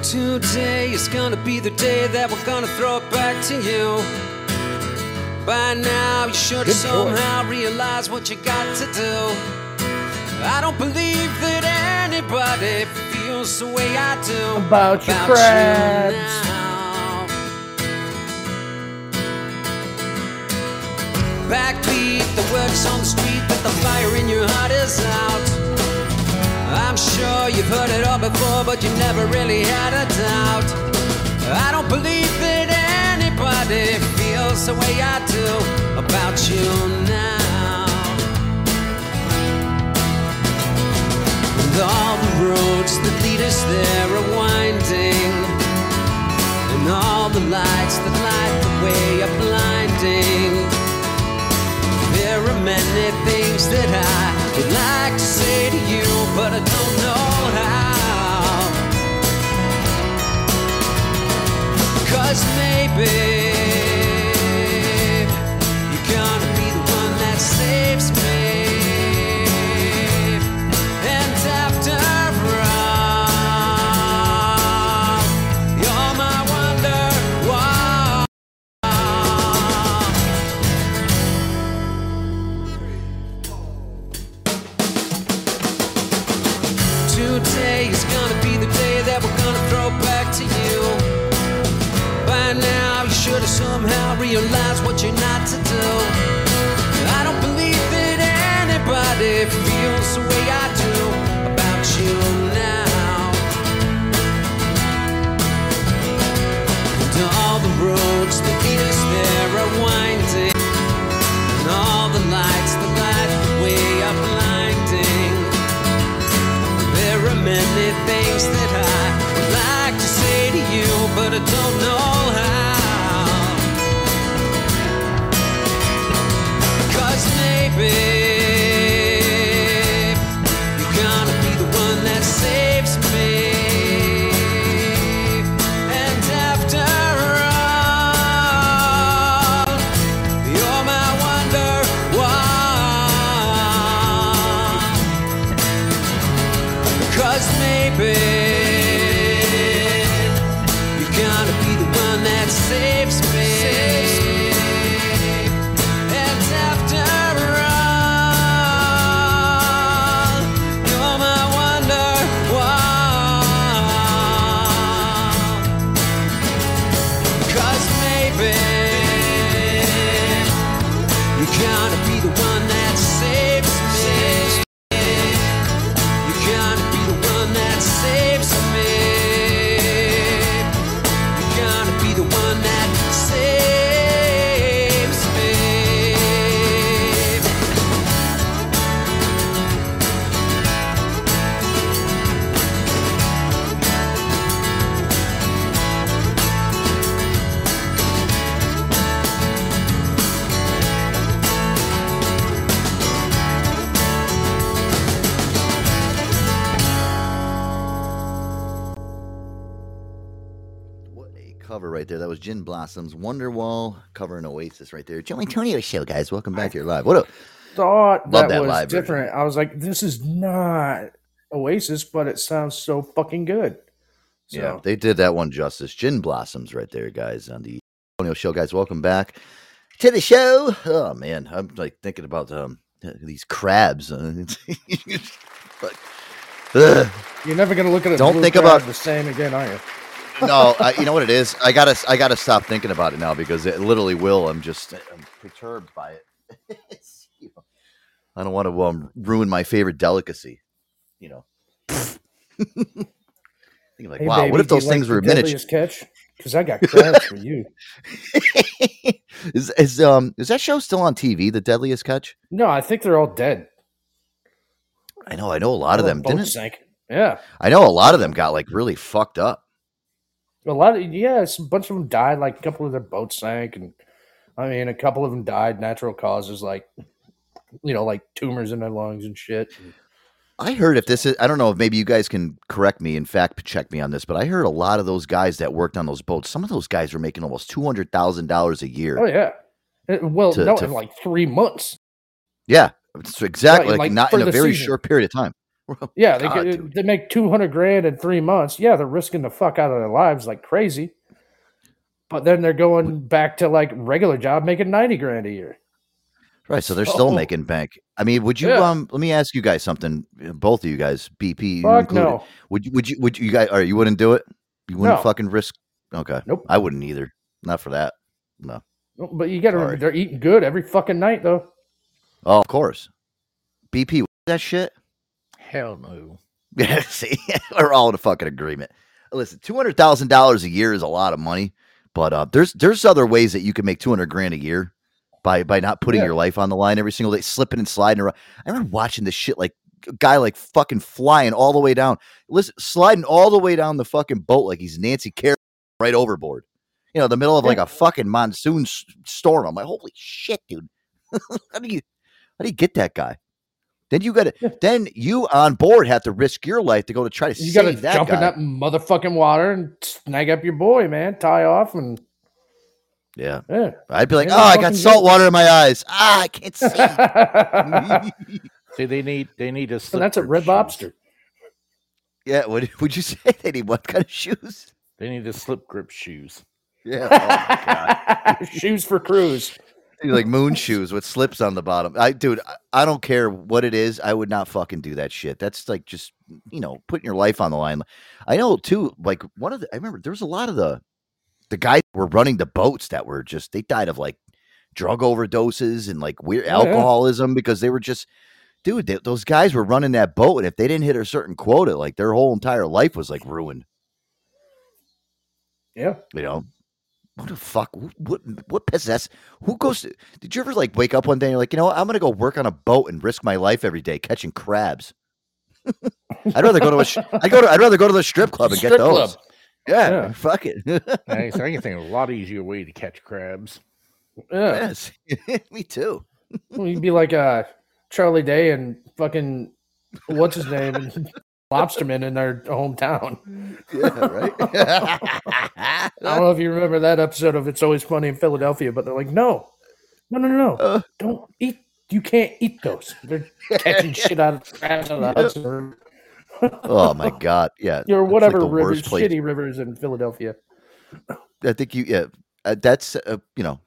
Today is gonna be the day that we're gonna throw it back to you. By now, you should Good somehow realize what you got to do. I don't believe that anybody feels the way I do About your crabs. now. Backbeat, the words on the street, but the fire in your heart is out. I'm sure you've heard it all before, but you never really had a doubt. I don't believe that anybody feels feels the way I do about you now. All the roads that lead us there are winding, and all the lights that light the way are blinding. There are many things that I would like to say to you, but I don't know how. Cause maybe Gin Blossoms, Wonderwall covering Oasis right there. Joe Antonio show, guys. Welcome back here live. What up? Thought that, that was live version. different. I was like, this is not Oasis, but it sounds so fucking good. So, Yeah, they did that one justice. Gin Blossoms right there, guys, on the Antonio show, guys. Welcome back to the show. Oh man, I'm like thinking about um these crabs. but, you're never gonna look at a Don't think about- the same again, are you? No, you know what it is. I gotta, I gotta stop thinking about it now because it literally will. I'm just, I'm perturbed by it. You know, I don't want to um, ruin my favorite delicacy. You know, thinking like, Hey, wow, baby, what if those things the were miniature? catch? Because I got crabs for you. is is um is that show still on TV? The Deadliest Catch? No, I think they're all dead. I know, I know a lot of them didn't. sank. Yeah, I know a lot of them got like really fucked up. A lot of yeah, a bunch of them died. Like a couple of their boats sank, and I mean, a couple of them died natural causes, like you know, like tumors in their lungs and shit. I heard if this is, I don't know if maybe you guys can correct me, in fact, check me on this, but I heard a lot of those guys that worked on those boats, some of those guys were making almost $200,000 a year. Oh yeah. Uh, Well, To- no, to- in like three months. Yeah, exactly. Right, like, like, not in a very season. short period of time. Yeah, they God, dude. they make two hundred grand in three months. Yeah, they're risking the fuck out of their lives like crazy. But then they're going back to like regular job making ninety grand a year. Right. So they're still making bank. I mean, would you, Yeah. um, let me ask you guys something, uh, both of you guys, BP Fuck included. no. Would you, would you, would you guys, or you wouldn't do it? You wouldn't No. fucking risk? Okay. Nope. I wouldn't either. Not for that. No. But you got to remember, they're eating good every fucking night though. Oh, of course. BP, that shit? Hell no. See, we're all in a fucking agreement. Listen, two hundred thousand dollars a year is a lot of money, But uh, there's there's other ways that you can make two hundred grand a year by by not putting Yeah. your life on the line every single day, slipping and sliding around. I remember watching this shit like a guy like fucking flying all the way down, listen, sliding all the way down the fucking boat like he's Nancy Kerrigan right overboard. You know, the middle of like a fucking monsoon s- storm. I'm like, holy shit, dude! how do you how do you get that guy? Then you got to then you on board have to risk your life to go to try to You save gotta that jump guy. in that motherfucking water and snag up your boy, man. Tie off and yeah, yeah. I'd be like, Yeah, oh, I fucking got good." salt water in my eyes. Ah, I can't see. See, they need they need a. and that's a grip red shoes. lobster. yeah, what would you say? They need what kind of shoes? They need the slip grip shoes. Yeah, oh my god. Shoes for cruise. Like moon shoes with slips on the bottom. I dude, I, I don't care what it is. I would not fucking do that shit. That's like just you know putting your life on the line. I know too. Like one of the, I remember there was a lot of the the guys were running the boats that were just they died of like drug overdoses and like weird Oh, yeah. alcoholism because they were just dude. They, those guys were running that boat, and if they didn't hit a certain quota, like their whole entire life was like ruined. Yeah. You know, what the fuck? What what possess? Who goes? To, did you ever like wake up one day and you're like, you know, what? I'm gonna go work on a boat and risk my life every day catching crabs. I'd rather go to a. sh- I'd go to. I'd rather go to the strip club and Strip get those. club. Yeah, Yeah. fuck it. Nice. I can think of a lot easier way to catch crabs. Yeah. yes, me too. Well, you'd be like uh, Charlie Day and fucking what's his name and Lobsterman in their hometown. Yeah, right. I don't know if you remember that episode of It's Always Sunny in Philadelphia, but they're like, no, no, no, no, Uh. don't eat. You can't eat those. They're catching shit out of out of the Hudson oh my god, yeah. Or like whatever the rivers, shitty rivers in Philadelphia. I think you. Yeah, uh, that's uh, you know.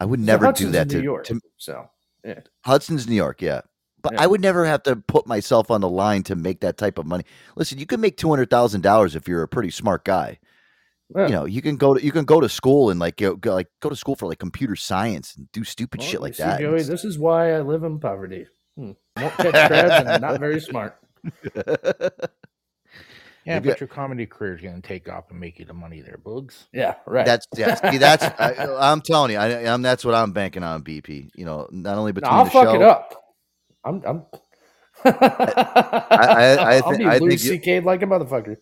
I would never Hudson's do that to, New York. to So yeah. Hudson's New York, yeah. But Yeah. I would never have to put myself on the line to make that type of money. Listen, you can make two hundred thousand dollars if you're a pretty smart guy. Yeah. You know, you can go to you can go to school and like go, go like go to school for like computer science and do stupid Well, shit like see, that. Joey, this is why I live in poverty. Hmm. Won't catch crabs and not very smart. Yeah, Maybe but your comedy career is going to take off and make you the money there, Bugs. Yeah, right. That's yeah. See, that's I, I'm telling you, I, I'm that's what I'm banking on. BP. You know, not only No, between I'll the fuck show, it up. I'm. I'm I- I I'll thi- be I think C.K. like a motherfucker.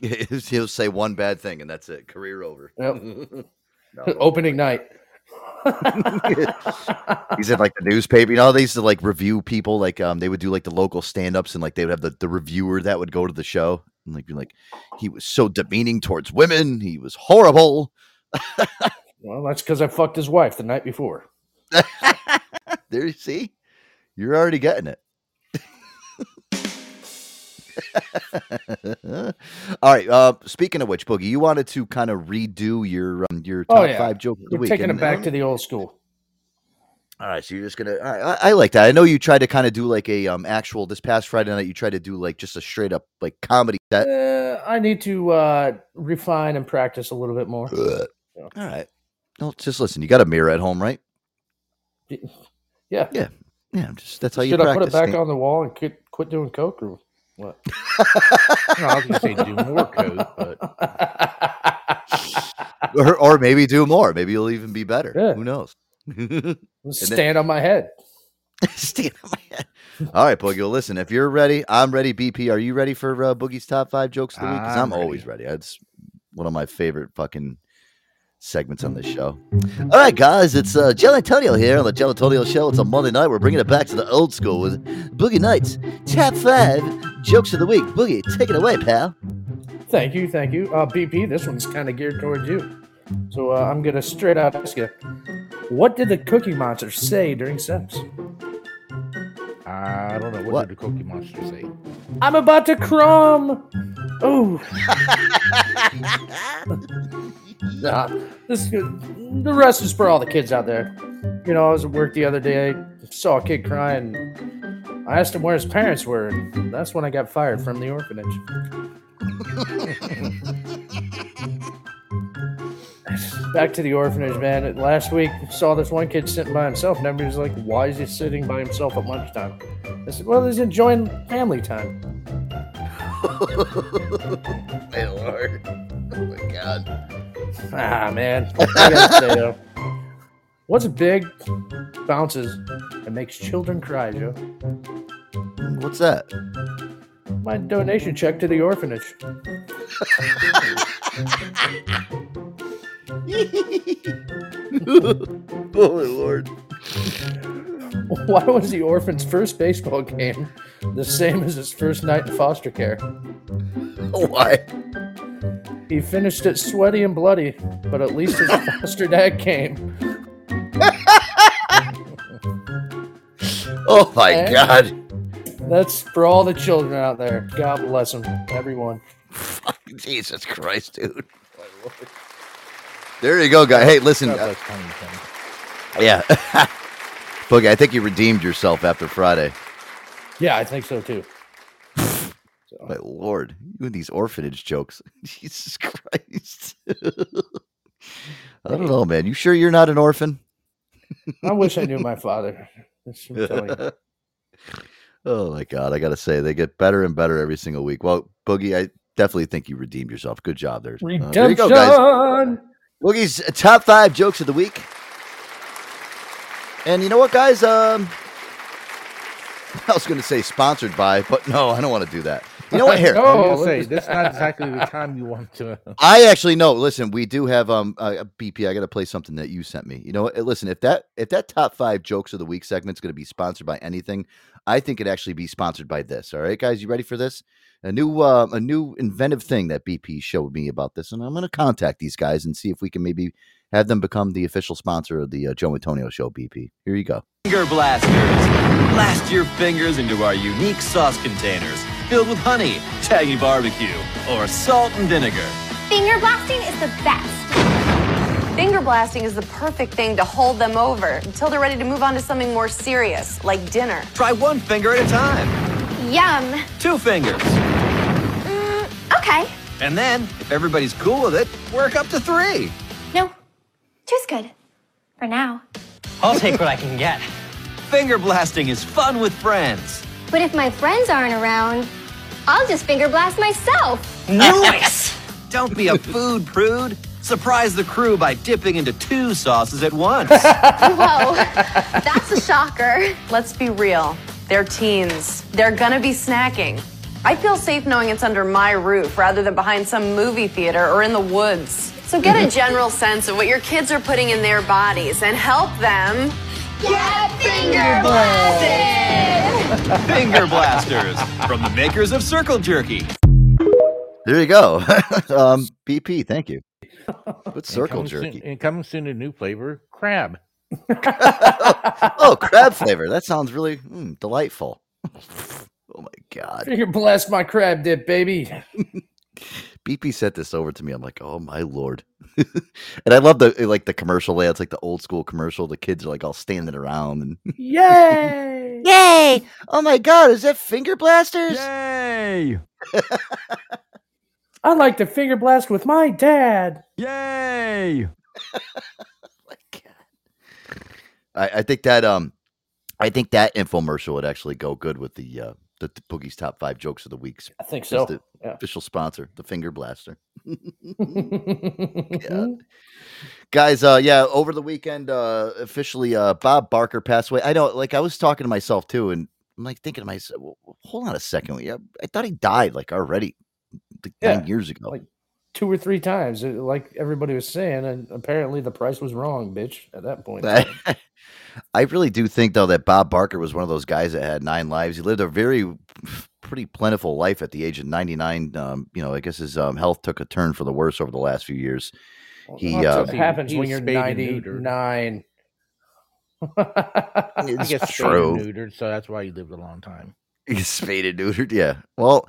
he'll say one bad thing and that's it. Career over. Yep. No. Opening night. He's in like the newspaper. You know, they used to like review people. Like, um, they would do like the local stand-ups, and like they would have the, the reviewer that would go to the show and like be like, he was so demeaning towards women. He was horrible. Well, that's because I fucked his wife the night before. There you see, you're already getting it. All right. Uh, speaking of which, Boogie, you wanted to kind of redo your um, your top Oh, yeah. five joke of the We're week. taking it back to the old school. All right, so you're just gonna. I, I like that. I know you tried to kind of do like a um actual this past Friday night. You tried to do like just a straight up like comedy set. Uh, I need to uh, refine and practice a little bit more. All right. Well, just listen. You got a mirror at home, right? Yeah. Yeah. Yeah. Just that's how you Should I put it back Stand- on the wall and quit, quit doing coke or what? No, I was going to say do more coke, but or, or maybe do more. Maybe you'll even be better. Yeah. Who knows? Stand on my head. Stand on my head. All right, Boogie. Well, listen. If you're ready, I'm ready. BP, are you ready for uh, Boogie's top five jokes of the week? Because I'm, I'm always ready. That's one of my favorite fucking segments on this show. All right, guys. It's uh, Jelly Antonio here on the Jelly Antonio Show. It's a Monday night. We're bringing it back to the old school with Boogie Nights top five jokes of the week. Boogie, take it away, pal. Thank you, thank you. Uh, BP, this one's kind of geared towards you. So uh, I'm gonna straight out ask you, what did the Cookie Monster say during sex? I don't know. What, What? did the Cookie Monster say? I'm about to crumb. Oh, nah, this the rest is for all the kids out there. You know, I was at work the other day, saw a kid crying. I asked him where his parents were, and that's when I got fired from the orphanage. Back to the orphanage, man. Last week, saw this one kid sitting by himself, and everybody was like, "Why is he sitting by himself at lunchtime?" I said, "Well, he's enjoying family time." My lord. Oh my god. Ah, man. I gotta say, though, what's big, bounces, and makes children cry, Joe? What's that? My donation check to the orphanage. Holy Lord. Why was the orphan's first baseball game the same as his first night in foster care? Why? He finished it sweaty and bloody, but at least his foster dad came. Oh my Eh? God. That's for all the children out there. God bless them, everyone. Jesus Christ, dude. There you go, guy. Hey, listen. Uh, bless Tiny Tim. yeah. Boogie, I think you redeemed yourself after Friday. Yeah, I think so too. My lord, you and these orphanage jokes. Jesus Christ. I don't know, man. You sure you're not an orphan? I wish I knew my father. That's what I'm telling you. oh my god, I gotta say they get better and better every single week. Well, Boogie, I definitely think you redeemed yourself. Good job there. Uh, there you go, guys. Redemption! Boogie's top five jokes of the week. And you know what, guys? Um, I was going to say sponsored by, but no, I don't want to do that. You know what? Here, I was Oh, say at this is not exactly the time you want to. I actually know. Listen, we do have um uh, BP. I got to play something that you sent me. You know, what? listen, if that if that top five jokes of the week segment's going to be sponsored by anything, I think it actually be sponsored by this. All right, guys, you ready for this? A new uh, a new inventive thing that BP showed me about this, and I'm going to contact these guys and see if we can maybe have them become the official sponsor of the uh, Joe Antonio Show. BP, here you go. Finger blasters. Blast your fingers into our unique sauce containers filled with honey, tangy barbecue, or salt and vinegar. Finger blasting is the best. Finger blasting is the perfect thing to hold them over until they're ready to move on to something more serious, like dinner. Try one finger at a time. Yum. Two fingers. Okay. And then, if everybody's cool with it, work up to three. No, two's good. For now. I'll take what I can get. Finger blasting is fun with friends. But if my friends aren't around, I'll just finger blast myself. Nice! Don't be a food prude. Surprise the crew by dipping into two sauces at once. Whoa, that's a shocker. Let's be real. They're teens. They're gonna be snacking. I feel safe knowing it's under my roof rather than behind some movie theater or in the woods. So get a general sense of what your kids are putting in their bodies and help them. Get finger blasted! Finger blasters from the makers of Circle Jerky. There you go. um, BP, thank you. What's And circle coming soon- jerky? and coming soon, a new flavor, crab. oh, crab flavor. That sounds really mm, delightful. Oh my god. Finger blast my crab dip, baby. BP sent this over to me. I'm like, oh my lord. and I love the like the commercial layout. It's like the old school commercial. The kids are like all standing around and Yay! Yay! Oh my god, is that finger blasters? Yay! I like to finger blast with my dad. Yay! My I, I think that um I think that infomercial would actually go good with the uh the, the Boogie's top five jokes of the weeks. I think Just so. the Yeah. official sponsor, the finger blaster. Yeah. Guys, uh yeah, over the weekend, uh officially uh Bob Barker passed away. I know like I was talking to myself too, and I'm like thinking to myself, well, hold on a second. Yeah, I thought he died like already like Yeah, nine years ago. like two or three times, uh, like everybody was saying, and apparently the price was wrong, bitch. At that point, I. I really do think though that Bob Barker was one of those guys that had nine lives. He lived a very pretty plentiful life at the age of 99. Um, you know, I guess his um, health took a turn for the worse over the last few years. He That's uh, what happens when you're spayed and neutered. 99. I guess true. true. neutered, so that's why he lived a long time. He's spayed and neutered. Yeah. Well,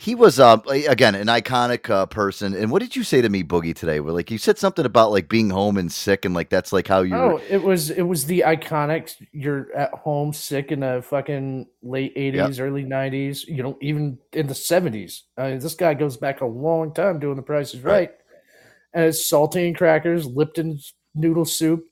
he was um again an iconic uh, person. And what did you say to me, Boogie, today? Where like you said something about like being home and sick, and like that's like how you. Oh, it was it was the iconic. You're at home sick in the fucking late eighties, early nineties. You know, even in the seventies. I mean, this guy goes back a long time doing the Price is Right. Right, and it's saltine crackers, Lipton's noodle soup,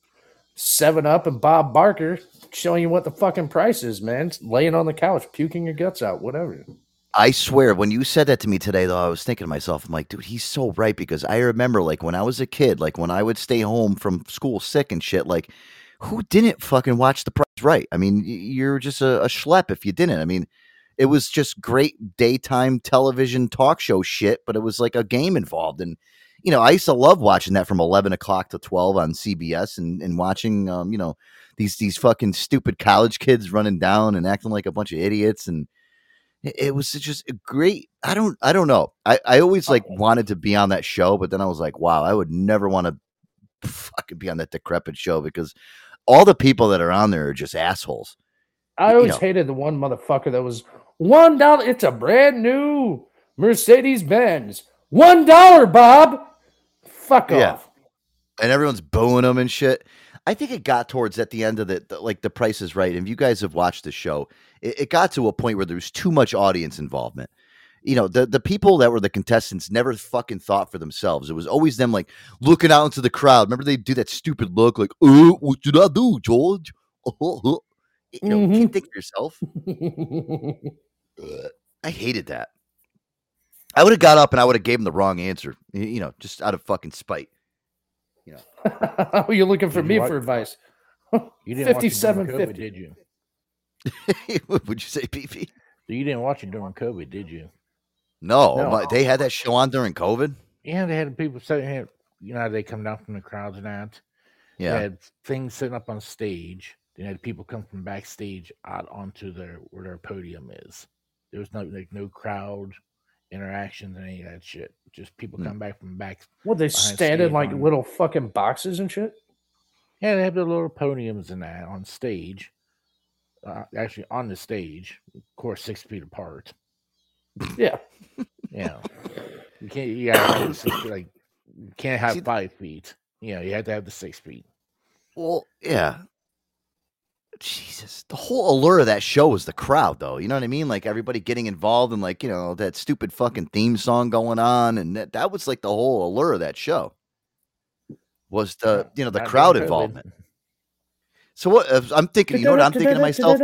Seven Up, and Bob Barker showing you what the fucking price is, man. Laying on the couch, puking your guts out, whatever. I swear, when you said that to me today, though, I was thinking to myself, I'm like, dude, he's so right because I remember, like, when I was a kid, like, when I would stay home from school sick and shit, like, who didn't fucking watch The Price Right? I mean, you're just a, a schlep if you didn't. I mean, it was just great daytime television talk show shit, but it was like a game involved. And, you know, I used to love watching that from 11 o'clock to 12 on CBS and, and watching, um, you know, these, these fucking stupid college kids running down and acting like a bunch of idiots. And, it was just a great i don't i don't know i i always like wanted to be on that show but then i was like wow i would never want to fucking be on that decrepit show because all the people that are on there are just assholes I you always know. hated the one motherfucker that was one dollar. It's a brand new Mercedes Benz. One dollar, Bob. Fuck Yeah. off. and everyone's booing them and shit. I think it got towards at the end of the, the- like the price is right and if you guys have watched the show it, it got to a point where there was too much audience involvement. You know the the people that were the contestants never fucking thought for themselves. It was always them like looking out into the crowd. Remember they do that stupid look like oh what did i do george? You know you can't mm-hmm. think for yourself. I hated that i would have got up and i would have gave him the wrong answer you know just out of fucking spite You know. Oh, you're looking for Did me you watch- for advice. You didn't watch it during COVID, fifty. did you? would you say pp You didn't watch it during COVID, did you? no, No. but they had that show on during covid Yeah, they had people sitting here. You know, they come down from the crowds and that. Yeah. They had things sitting up on stage. They had people come from backstage out onto their where their podium is. There was no like no crowd interactions and any of that shit. Just people Hmm. come back from back. What they behind stand in like on- little fucking boxes and shit? Yeah, they have the little podiums and that on stage. Uh, actually, on the stage, of course, six feet apart. Yeah. Yeah, you can't. You gotta have six, feet, like you can't have See- five feet. You know, you have to have the six feet. Well, yeah. Jesus, the whole allure of that show was the crowd, though. You know what I mean? Like everybody getting involved and like you know that stupid fucking theme song going on, and that, that was like the whole allure of that show. Was the you know the Not crowd involvement? So what? if- I'm thinking. You know what I'm thinking to myself?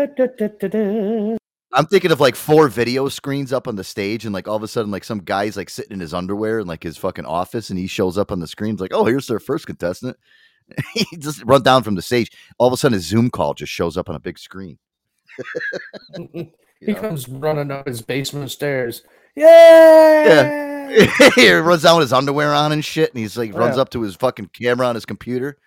I'm thinking of like four video screens up on the stage, and like all of a sudden, like some guy's like sitting in his underwear in like his fucking office, and he shows up on the screens like, "Oh, here's their first contestant." he just run down from the stage. All of a sudden, his Zoom call just shows up on a big screen. He comes running up his basement stairs. Yeah. Yeah, he runs down with his underwear on and shit, and he's like runs Yeah. up to his fucking camera on his computer.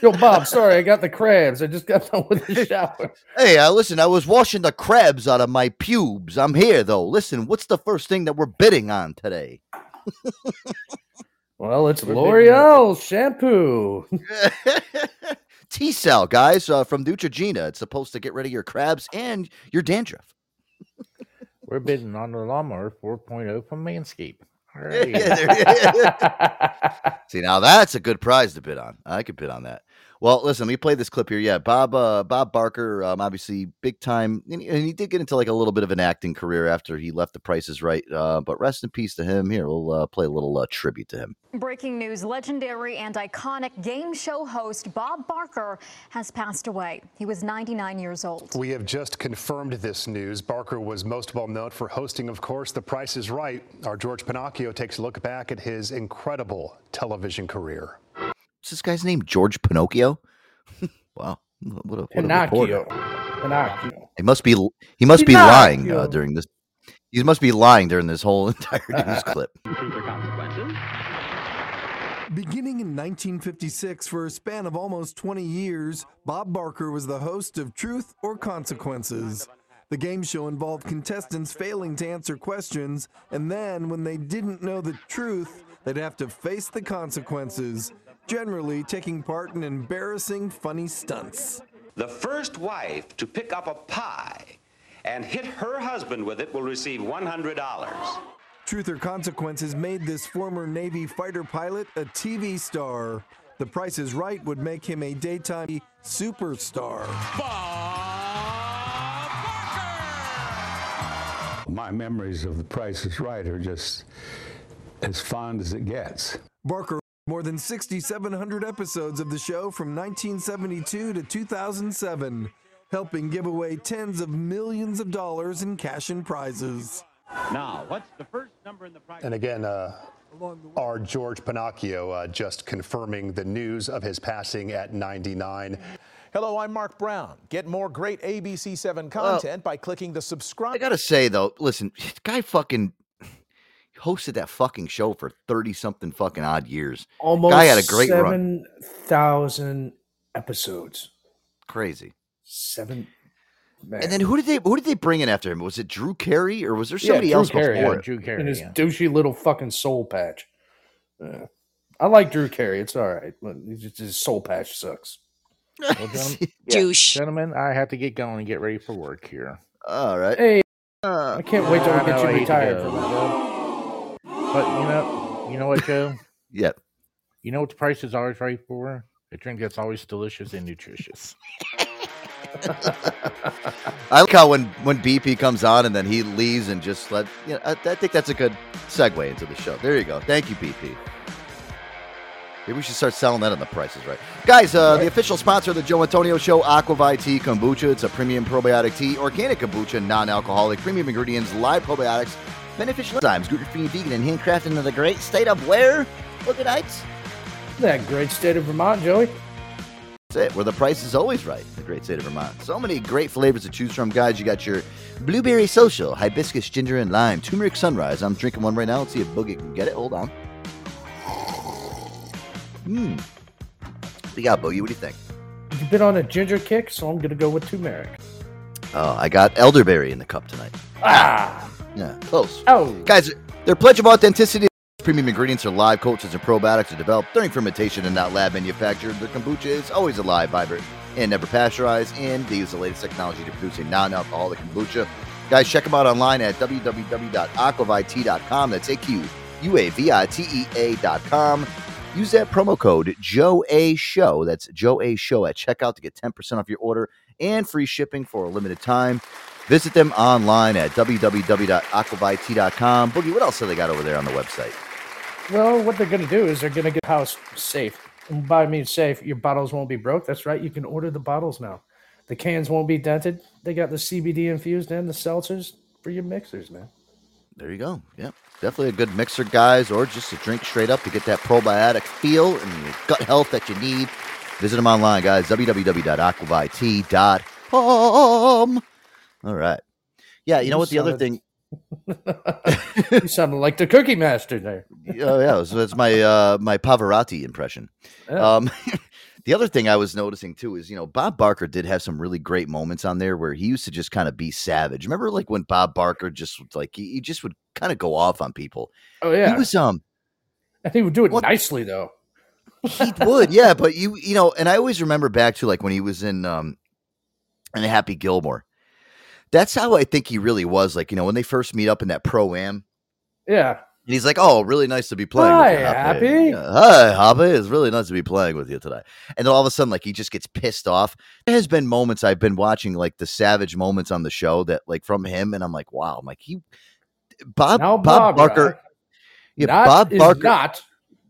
Yo, Bob, sorry, I got the crabs. I just got done with the shower. Hey, uh, listen, I was washing the crabs out of my pubes. I'm here though. Listen, what's the first thing that we're bidding on today? Well, it's L'Oreal shampoo. T/Gel, guys, uh, from Neutrogena. It's supposed to get rid of your crabs and your dandruff. We're bidding on the lawnmower 4.0 from Manscaped. Right. See, now that's a good prize to bid on. I could bid on that. Well, listen, let me play this clip here. Yeah, Bob uh, Bob Barker, um, obviously big time, and he, and he did get into like a little bit of an acting career after he left The Price Is Right. Uh, but rest in peace to him. Here, we'll uh, play a little uh, tribute to him. Breaking news legendary and iconic game show host Bob Barker has passed away. He was 99 years old. We have just confirmed this news. Barker was most well known for hosting, of course, The Price is Right. Our George Pennacchio takes a look back at his incredible television career. What's this guy's name? George Pinocchio. wow, what a, what a reporter. Pinocchio. Pinocchio. He must be he must be lying uh, during this. He must be lying during this whole entire news clip. Beginning in 1956, for a span of almost 20 years, Bob Barker was the host of Truth or Consequences. The game show involved contestants failing to answer questions, and then, when they didn't know the truth, they'd have to face the consequences, generally taking part in embarrassing, funny stunts. The first wife to pick up a pie and hit her husband with it will receive $100. Truth or Consequences made this former Navy fighter pilot a TV star. The Price is Right would make him a daytime superstar. My memories of The Price is Right are just as fond as it gets. Barker more than 6,700 episodes of the show from 1972 to 2007, helping give away tens of millions of dollars in cash and prizes. Now, what's the first number in the price? And again, uh, our George Pennacchio uh, just confirming the news of his passing at 99. Hello, I'm Mark Brown. Get more great ABC7 content by clicking the subscribe. I gotta say though, listen, guy fucking hosted that fucking show for thirty something fucking odd years. Almost guy had a great run. seven thousand episodes. Crazy. Seven. Man. And then who did they who did they bring in after him? Was it Drew Carey or was there somebody Drew else Carey, before? yeah, it? Drew Carey, and his yeah. douchey little fucking soul patch. Yeah. I like Drew Carey. It's all right, but just, his soul patch sucks. Well, gentlemen, Douche. Gentlemen, I have to get going and get ready for work here. All right. Hey, uh, I can't wait till I get you retired from the job. But you know, you know what, Joe? Yep. You know what the price is always right for? A drink that's always delicious and nutritious. I like how when when BP comes on and then he leaves and just let you know, I, I think that's a good segue into the show. There you go. Thank you, BP. Maybe we should start selling that on the prices, right? Guys, uh, the official sponsor of the Joe Antonio Show, Aqua ViTea Kombucha. It's a premium probiotic tea, organic kombucha, non-alcoholic, premium ingredients, live probiotics, beneficial enzymes, gluten-free, vegan, and handcrafted in the great state of where? Look at Heights. That great state of Vermont, Joey. That's it. Where the price is always right. In the great state of Vermont. So many great flavors to choose from, guys. You got your blueberry social, hibiscus, ginger, and lime, turmeric sunrise. I'm drinking one right now. Let's see if Boogie can get it. Hold on. Hmm. What you got, Boogie? What do you think? You've been on a ginger kick, so I'm gonna go with turmeric. Oh, I got elderberry in the cup tonight. Ah, Yeah, close. oh, Guys, their pledge of authenticity. Premium ingredients are live cultures and probiotics are developed during fermentation and not lab manufactured. Their kombucha is always alive, vibrant, and never pasteurized. And they use the latest technology to produce a non-alcoholic kombucha. Guys, check them out online at www.aquavitea.com. That's A Q U A V I T E A.com. Use that promo code Joe A Show. That's Joe A Show at checkout to get 10% off your order and free shipping for a limited time. Visit them online at www.aquavitea.com. Boogie, what else have they got over there on the website? Well, what they're gonna do is they're gonna get the house safe. And by means safe, your bottles won't be broke. That's right. You can order the bottles now. The cans won't be dented. They got the CBD infused and the seltzers for your mixers, man. There you go. Yep. Definitely a good mixer, guys, or just to drink straight up to get that probiotic feel and your gut health that you need. Visit them online, guys. www.aquavitea.com. All right. Yeah, you know what? The other thing. you sounded like the Cookie Master there. oh yeah, so that's my uh my Pavarotti impression. Yeah. Um the other thing I was noticing too is, you know, Bob Barker did have some really great moments on there where he used to just kind of be savage. Remember like when Bob Barker just like he, he just would kind of go off on people. Oh yeah, He was um and he would do it nicely though. he would, yeah, but you you know, and I always remember back to like when he was in um in Happy Gilmore. That's how I think he really was. Like, you know, when they first meet up in that pro am, Yeah. and he's like, "Oh, really nice to be playing Hi, with you, Happy." Yeah, Hi, Happy. It's really nice to be playing with you today." And then all of a sudden, like, he just gets pissed off. There has been moments I've been watching, like the savage moments on the show that, like, from him, and I'm like, "Wow!" I'm like, he, Bob, Now, Bob Barker, yeah, Bob is Barker, not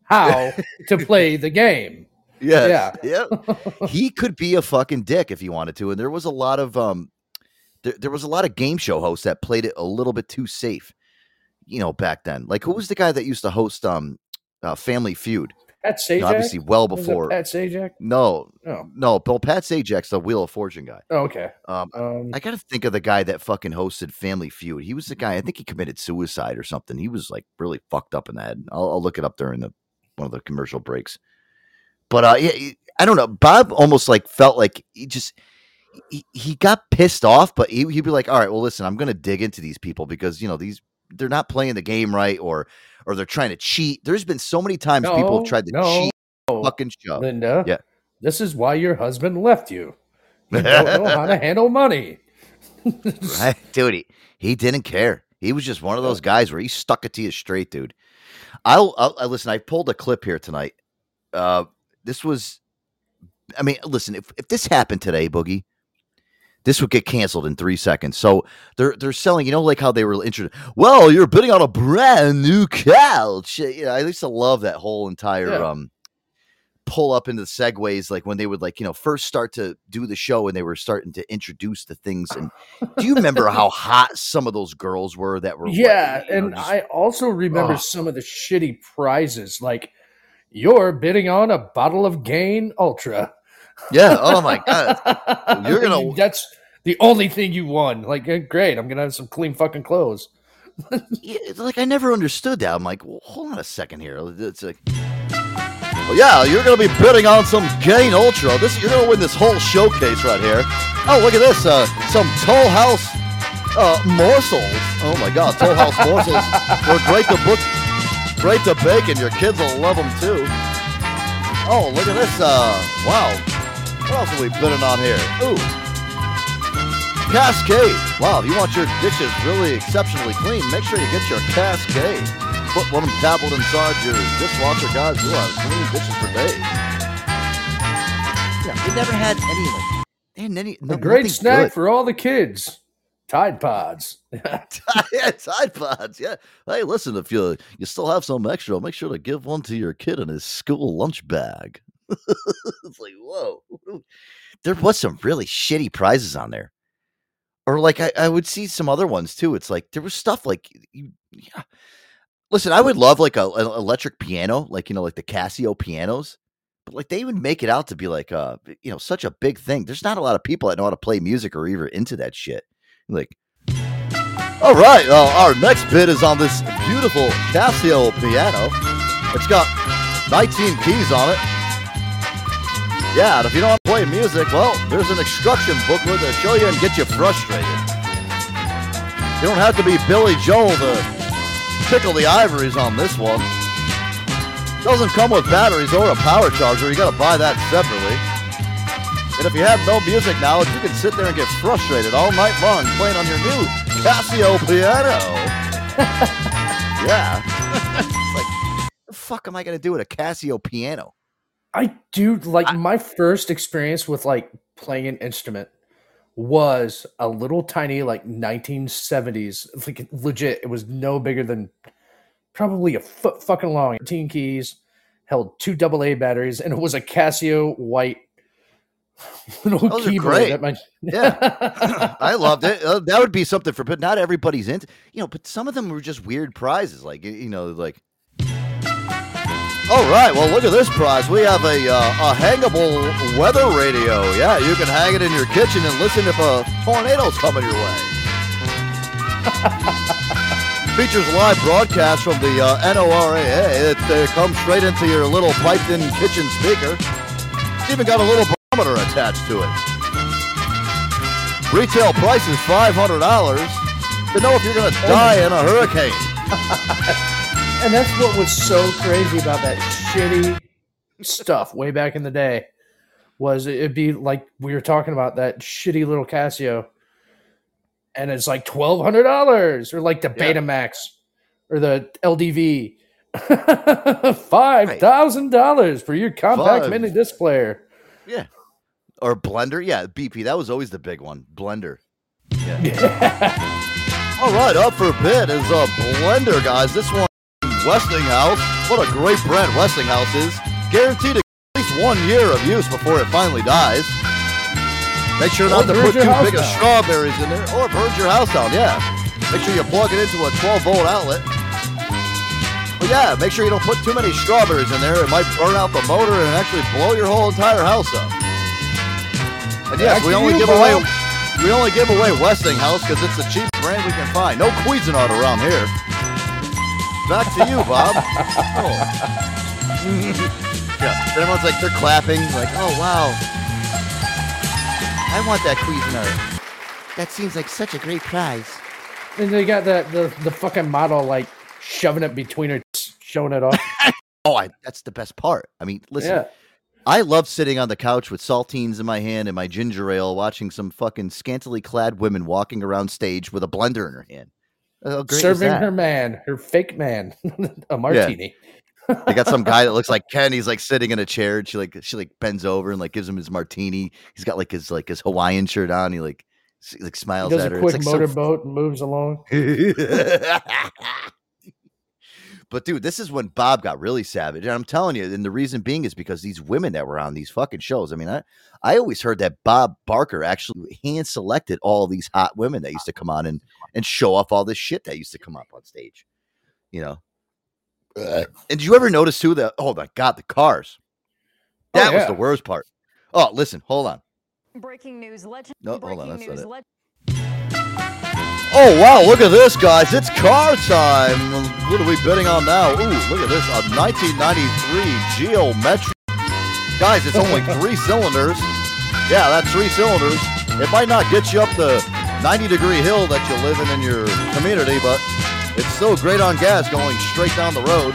how to play the game. Yes. Yeah. Yeah. he could be a fucking dick if he wanted to. And there was a lot of um there, there was a lot of game show hosts that played it a little bit too safe, you know, back then. Like who was the guy that used to host um uh, Family Feud? Pat You Sajak. know, obviously well before Pat Sajak. No. Oh. No, Bill Pat Sajak's the Wheel of Fortune guy. Oh, okay. Um, Um, I gotta think of the guy that fucking hosted Family Feud. He was the guy. I think he committed suicide or something. He was like really fucked up in the head. I'll, I'll look it up during the one of the commercial breaks. But uh, yeah, I don't know. Bob almost like felt like he just he, he got pissed off, but he, he'd be like, "All right, well, listen, I'm gonna dig into these people because you know these they're not playing the game right, or or they're trying to cheat." There's been so many times people have tried to no, cheat. no, Fucking show, Linda. Yeah. This is why your husband left you. You don't know how to handle money. right, dude. He, he didn't care. He was just one of those guys where he stuck it to you straight, dude. I'll, I'll I listen. I pulled a clip here tonight. Uh, this was, I mean, listen. If if this happened today, Boogie, this would get canceled in three seconds. So they're they're selling. You know, like how they were introduced. Well, you're bidding on a brand new couch. You know, I used to love that whole entire Yeah. um pull up into the segues like when they would like you know first start to do the show and they were starting to introduce the things and do you remember how hot some of those girls were that were Yeah, like, you know, and just- I also remember some of the shitty prizes, like you're bidding on a bottle of Gain Ultra. Yeah oh my god you're gonna That's the only thing you won. Like, eh, great, I'm gonna have some clean fucking clothes. Yeah, like I never understood that. I'm like, well, hold on a second here. It's like, well, yeah, you're gonna be bidding on some Gain Ultra. This you're gonna win this whole showcase right here. Oh, look at this, uh, some Toll House uh, morsels. Oh my God, Toll House morsels. They're great to book, great to bake, and your kids will love them too. Oh, look at this. Uh, wow. What else are we bidding on here? Ooh. Cascade. Wow, if you want your dishes really exceptionally clean, make sure you get your Cascade. Put one of them tablet inside your dishwasher, guys. You'll have clean dishes for days. Yeah, we never had any like, they had any, A great snack good. for all the kids. Tide Pods. yeah, Tide Pods. Yeah. Hey, listen, if you you still have some extra, make sure to give one to your kid in his school lunch bag. it's like, whoa. There was some really shitty prizes on there. Or like I, I would see some other ones too. It's like there was stuff like you yeah. Listen, I would love like a, an electric piano, like you know, like the Casio pianos. But like they would make it out to be like uh you know, such a big thing. There's not a lot of people that know how to play music or even into that shit. Like all right, uh, our next bid is on this beautiful Casio piano. It's got 19 keys on it. Yeah, and if you don't play music, well, there's an instruction booklet to show you and get you frustrated. You don't have to be Billy Joel to tickle the ivories on this one. Doesn't come with batteries or a power charger. You gotta buy that separately. And if you have no music knowledge, you can sit there and get frustrated all night long playing on your new Casio piano. yeah. like, the fuck am I gonna do with a Casio piano? I do like my first experience with like playing an instrument was a little tiny like 1970s like legit it was no bigger than probably a foot fucking long 18 keys held two double A batteries and it was a Casio white little Those are keyboard great. my Yeah, I loved it. Uh, that would be something for, but not everybody's into. You know, but some of them were just weird prizes, like you know, like. All right, well, look at this prize. We have a uh, a hangable weather radio. Yeah, you can hang it in your kitchen and listen if a tornado's coming your way. Features live broadcast from the uh, NOAA. It uh, comes straight into your little piped-in kitchen speaker. It's even got a little barometer attached to it. Retail price is five hundred dollars to know if you're going to die in a hurricane. and that's what was so crazy about that shitty stuff way back in the day was it'd be like we were talking about that shitty little Casio and it's like twelve hundred dollars or like the Betamax or the LDV five thousand dollars for your compact Five. mini disc player. Yeah. Or Blender. Yeah, BP. That was always the big one. Blender. Yeah. All right, up for bid is a Blender, guys. This one, Westinghouse. What a great brand Westinghouse is. Guaranteed at least one year of use before it finally dies. Make sure Or not to put too big of strawberries in there, or burn your house down. Yeah. Make sure you plug it into a 12 volt outlet. But yeah, make sure you don't put too many strawberries in there. It might burn out the motor and actually blow your whole entire house up. And yes, Back we only you, give away we only give away Westinghouse because it's the cheapest brand we can find. No Cuisinart around here. Back to you, Bob. Oh. yeah, everyone's like they're clapping, like, oh wow, I want that Cuisinart. That seems like such a great prize. And they got that the, the fucking model like shoving it between her showing it off. Oh, I, that's the best part. I mean, listen, Yeah. I love sitting on the couch with saltines in my hand and my ginger ale, watching some fucking scantily clad women walking around stage with a blender in her hand. Is Serving her man, her fake man, a martini. They got some guy that looks like Ken. He's like sitting in a chair, and she like she like bends over and like gives him his martini. He's got like his like his Hawaiian shirt on. He like like He smiles does at a her. quick it's like so motorboat and moves along. But dude, this is when Bob got really savage. And I'm telling you, and the reason being is because these women that were on these fucking shows. I mean, I, I always heard that Bob Barker actually hand selected all these hot women that used to come on and, and show off all this shit that used to come up on stage. You know. and did you ever notice too that oh my god, the cars. Oh, That was the worst part. Oh, listen, hold on. Breaking news. Legend. No, hold on, that's news. not it. Leg- Oh wow, look at this, guys! It's car time. What are we bidding on now? Ooh, look at this, a 1993 Geo Metro. Guys, it's only three cylinders. Yeah, that's three cylinders. It might not get you up the 90 degree hill that you live in in your community, but it's still great on gas going straight down the road.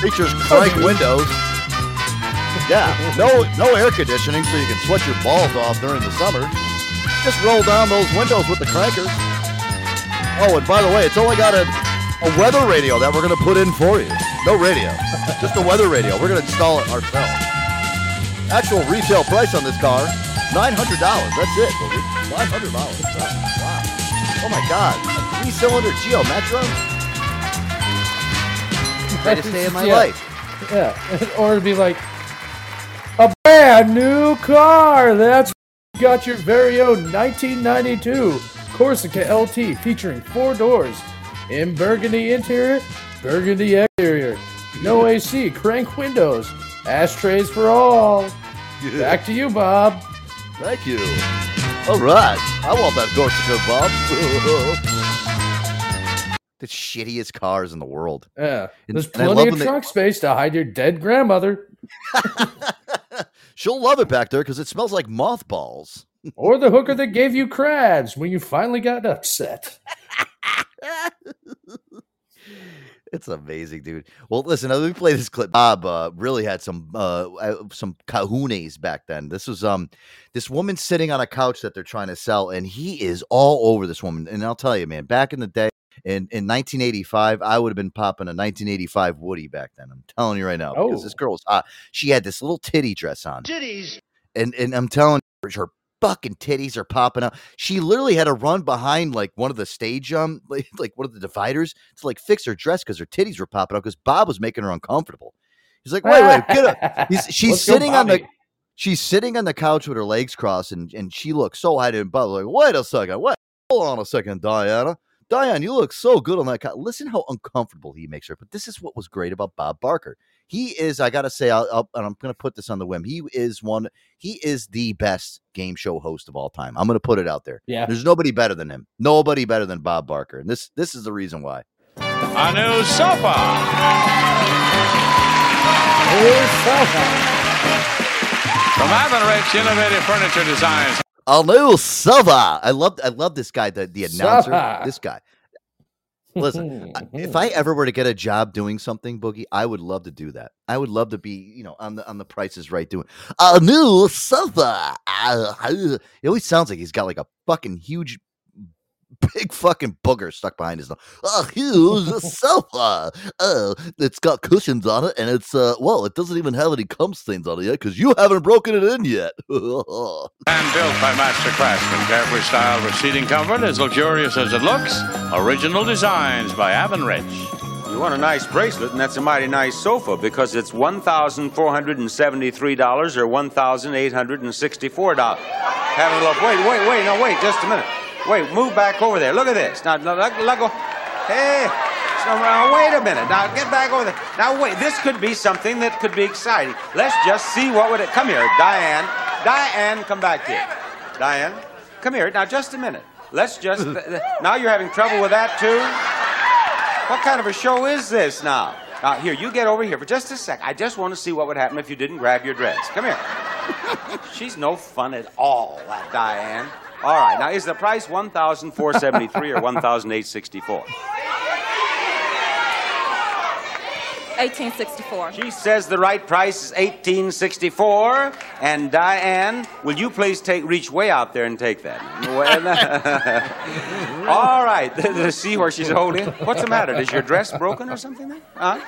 Features oh, crank windows. Yeah, no no air conditioning, so you can sweat your balls off during the summer. Just roll down those windows with the crankers. Oh, and by the way, it's only got a, a weather radio that we're going to put in for you. No radio, just a weather radio. We're going to install it ourselves. Actual retail price on this car, $900. That's it, baby. $900. Wow. Oh my God. A three cylinder Geo Metro? Greatest day of my Yeah. life. Yeah, or it'd be like a brand new car. That's got your very own 1992 Corsica LT featuring four doors in burgundy interior, burgundy exterior, no AC, crank windows, ashtrays for all. Back to you, Bob. Thank you. All right. I want that Corsica, Bob. the shittiest cars in the world. Yeah, And- there's and I love plenty of when they- trunk space to hide your dead grandmother She'll love it back there because it smells like mothballs. Or the hooker that gave you crabs when you finally got upset. It's amazing, dude. Well, listen, let me play this clip. Bob uh, really had some uh, uh, some kahunas back then. This was um this woman sitting on a couch that they're trying to sell, and he is all over this woman. And I'll tell you, man, back in the day, in in 1985, I would have been popping a 1985 Woody back then. I'm telling you right now, because this Oh. girl was hot. She had this little titty dress on. Titties. and and I'm telling you, her fucking titties are popping out. She literally had to run behind like one of the stage um like, like one of the dividers to like fix her dress because her titties were popping out because Bob was making her uncomfortable. He's like, wait, wait, get up. He's, she's Let's sitting on the she's sitting on the couch with her legs crossed and and she looks so high and Bob like, wait a second, wait, hold on a second, Diana. Diane, you look so good on that couch. Listen how uncomfortable he makes her. But this is what was great about Bob Barker. He is, I gotta say, I'll, I'll, and I'm gonna put this on the whim. He is one. He is the best game show host of all time. I'm gonna put it out there. Yeah. there's nobody better than him. Nobody better than Bob Barker. And this, this is the reason why. A new sofa New sofa. from Avenrich Innovative Furniture Designs. A new Silva. I love, I love this guy, the the announcer. Silva. This guy. Listen, if I ever were to get a job doing something, Boogie, I would love to do that. I would love to be, you know, on the on the Price is Right doing a new sofa. It always sounds like he's got like a fucking huge, big fucking booger stuck behind his nose. A huge sofa. Oh, it's got cushions on it, and it's uh, well, it doesn't even have any cum stains on it yet because you haven't broken it in yet. And built by master craftsmen. Carefree style with seating comfort as luxurious as it looks. Original designs by Avenrich. You want a nice bracelet, and that's a mighty nice sofa because it's $1,473 or $1,864. Have a look. Wait, wait, wait, no, wait, just a minute. Wait, move back over there. Look at this. Now, let, go. Hey, so, now, wait a minute. Now, get back over there. Now, wait, this could be something that could be exciting. Let's just see what would it. Come here, Diane. Diane, come back here. Diane, come here. Now, just a minute. Let's just. now you're having trouble with that, too? What kind of a show is this now? Now, here, you get over here for just a sec. I just want to see what would happen if you didn't grab your dress. Come here. She's no fun at all, that Diane. All right, now is the price 1473 or 1864 1864. She says the right price is 1864 And Diane, will you please take reach way out there and take that? Well, all right, see where she's holding. What's the matter? Is your dress broken or something? Then? Huh?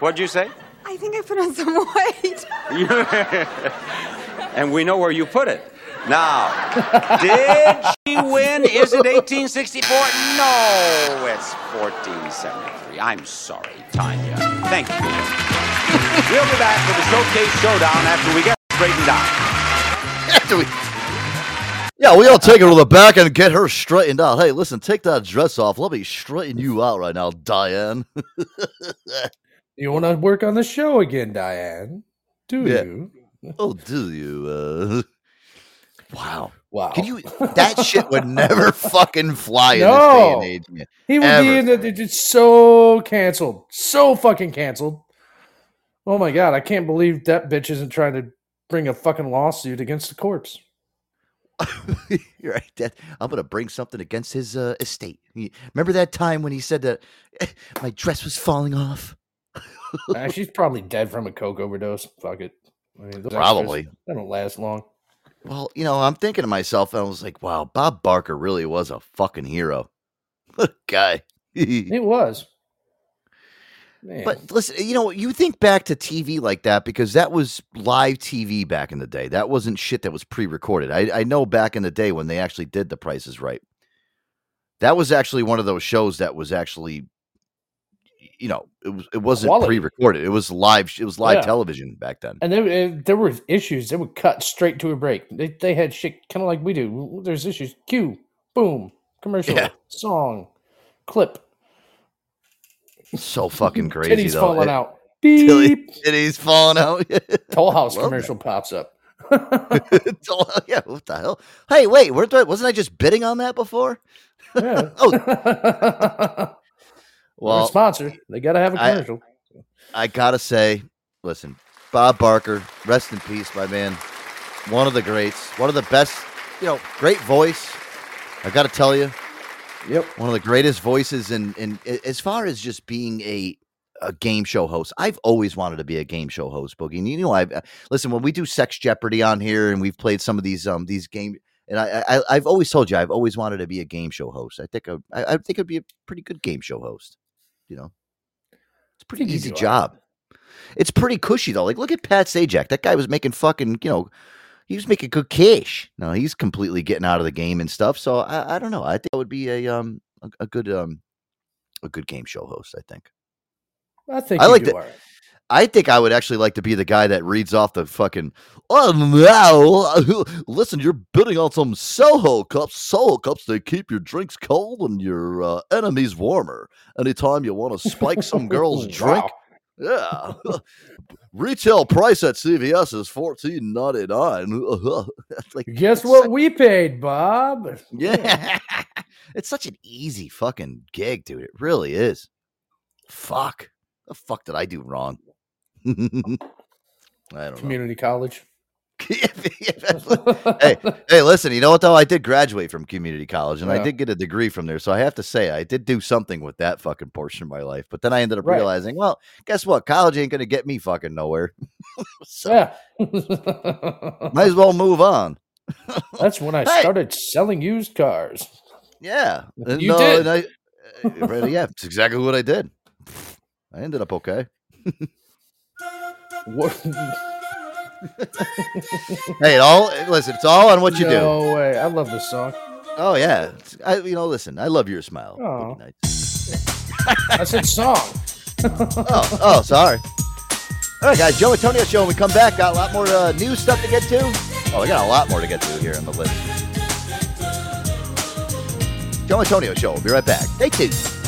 What'd you say? I think I put on some weight. and we know where you put it. Now, did she win? Is it 1864? No, it's 1473. I'm sorry, Tanya. Thank you. We'll be back with the Showcase Showdown after we get straightened out. After we, yeah, we all take her to the back and get her straightened out. Hey, listen, take that dress off. Let me straighten you out right now, Diane. You want to work on the show again, Diane? Do Yeah. you? oh, do you? Uh, wow. Wow. Can you? That shit would never fucking fly in this day and age. He would Ever. be in the, it's so canceled, so fucking canceled. Oh my god, I can't believe that bitch isn't trying to bring a fucking lawsuit against the corpse. You're right. That, I'm gonna bring something against his uh, estate. Remember that time when he said that "Eh, my dress was falling off? Uh, she's probably dead from a coke overdose. Fuck it. I mean, those extras, Probably. They don't last long. Well, you know, I'm thinking to myself, I was like, wow, Bob Barker really was a fucking hero. What a guy. It was. Man. But listen, you know, you think back to TV like that because that was live TV back in the day. That wasn't shit that was pre-recorded. I, I know back in the day when they actually did The Price is Right. That was actually one of those shows that was actually, you know, it was it wasn't Quality. pre-recorded. It was live. It was live Yeah. television back then. And there, uh, there were issues. They would cut straight to a break. They, they had shit kind of like we do. There's issues. Cue, boom, commercial, Yeah. song, clip. So fucking crazy Titties though. falling It- out. Beep. Titties falling out. Toll House Love that. commercial pops up. Yeah, what the hell? Hey, wait, wasn't I just bidding on that before? Yeah. oh, Well, sponsor. They got to have a commercial. I gotta say, listen, Bob Barker, rest in peace, my man. One of the greats, one of the best, you know, great voice. I gotta tell you, yep, one of the greatest voices in in a- as far as just being a a game show host. I've always wanted to be a game show host, Boogie. And you know, I listen when we do Sex Jeopardy on here, and we've played some of these um these game. And I, I I've always told you I've always wanted to be a game show host. I think I, I I think I'd be a pretty good game show host. You know, it's pretty easy job. It's pretty cushy though. Like look at Pat Sajak. That guy was making fucking you know. He was making good cash. No, he's completely getting out of the game and stuff. So I, I don't know. I think I would be a um a, a good um a good game show host. I think. I think I you like all right. I think I would actually like to be the guy that reads off the fucking. Oh now, listen, you're bidding on some Solo cups. Solo cups they keep your drinks cold and your uh, enemies warmer. Anytime you want to spike some girl's drink, yeah. Retail price at CVS is fourteen ninety nine. like, Guess what we paid, Bob? yeah, it's such an easy fucking gig, dude. It really is. Fuck. The fuck did I do wrong? I don't know. Community college. hey, hey, listen, you know what though? I did graduate from community college and I did get a degree from there. So I have to say I did do something with that fucking portion of my life. But then I ended up Right. realizing, well, guess what? College ain't gonna get me fucking nowhere. Yeah. Might as well move on. That's when I Hey. started selling used cars. Yeah. You uh, did. I, uh, yeah, it's exactly what I did. I ended up okay. What? Hey, it all listen, it's all on what you do. No way. I love this song. Oh yeah. I, you know, listen, I love your smile. Oh. I said song. oh, oh, sorry. All right, guys, Joe Antonio show. When we come back, got a lot more uh, news stuff to get to. Oh, we got a lot more to get to here on the list. Joe Antonio show. We'll be right back. Stay tuned.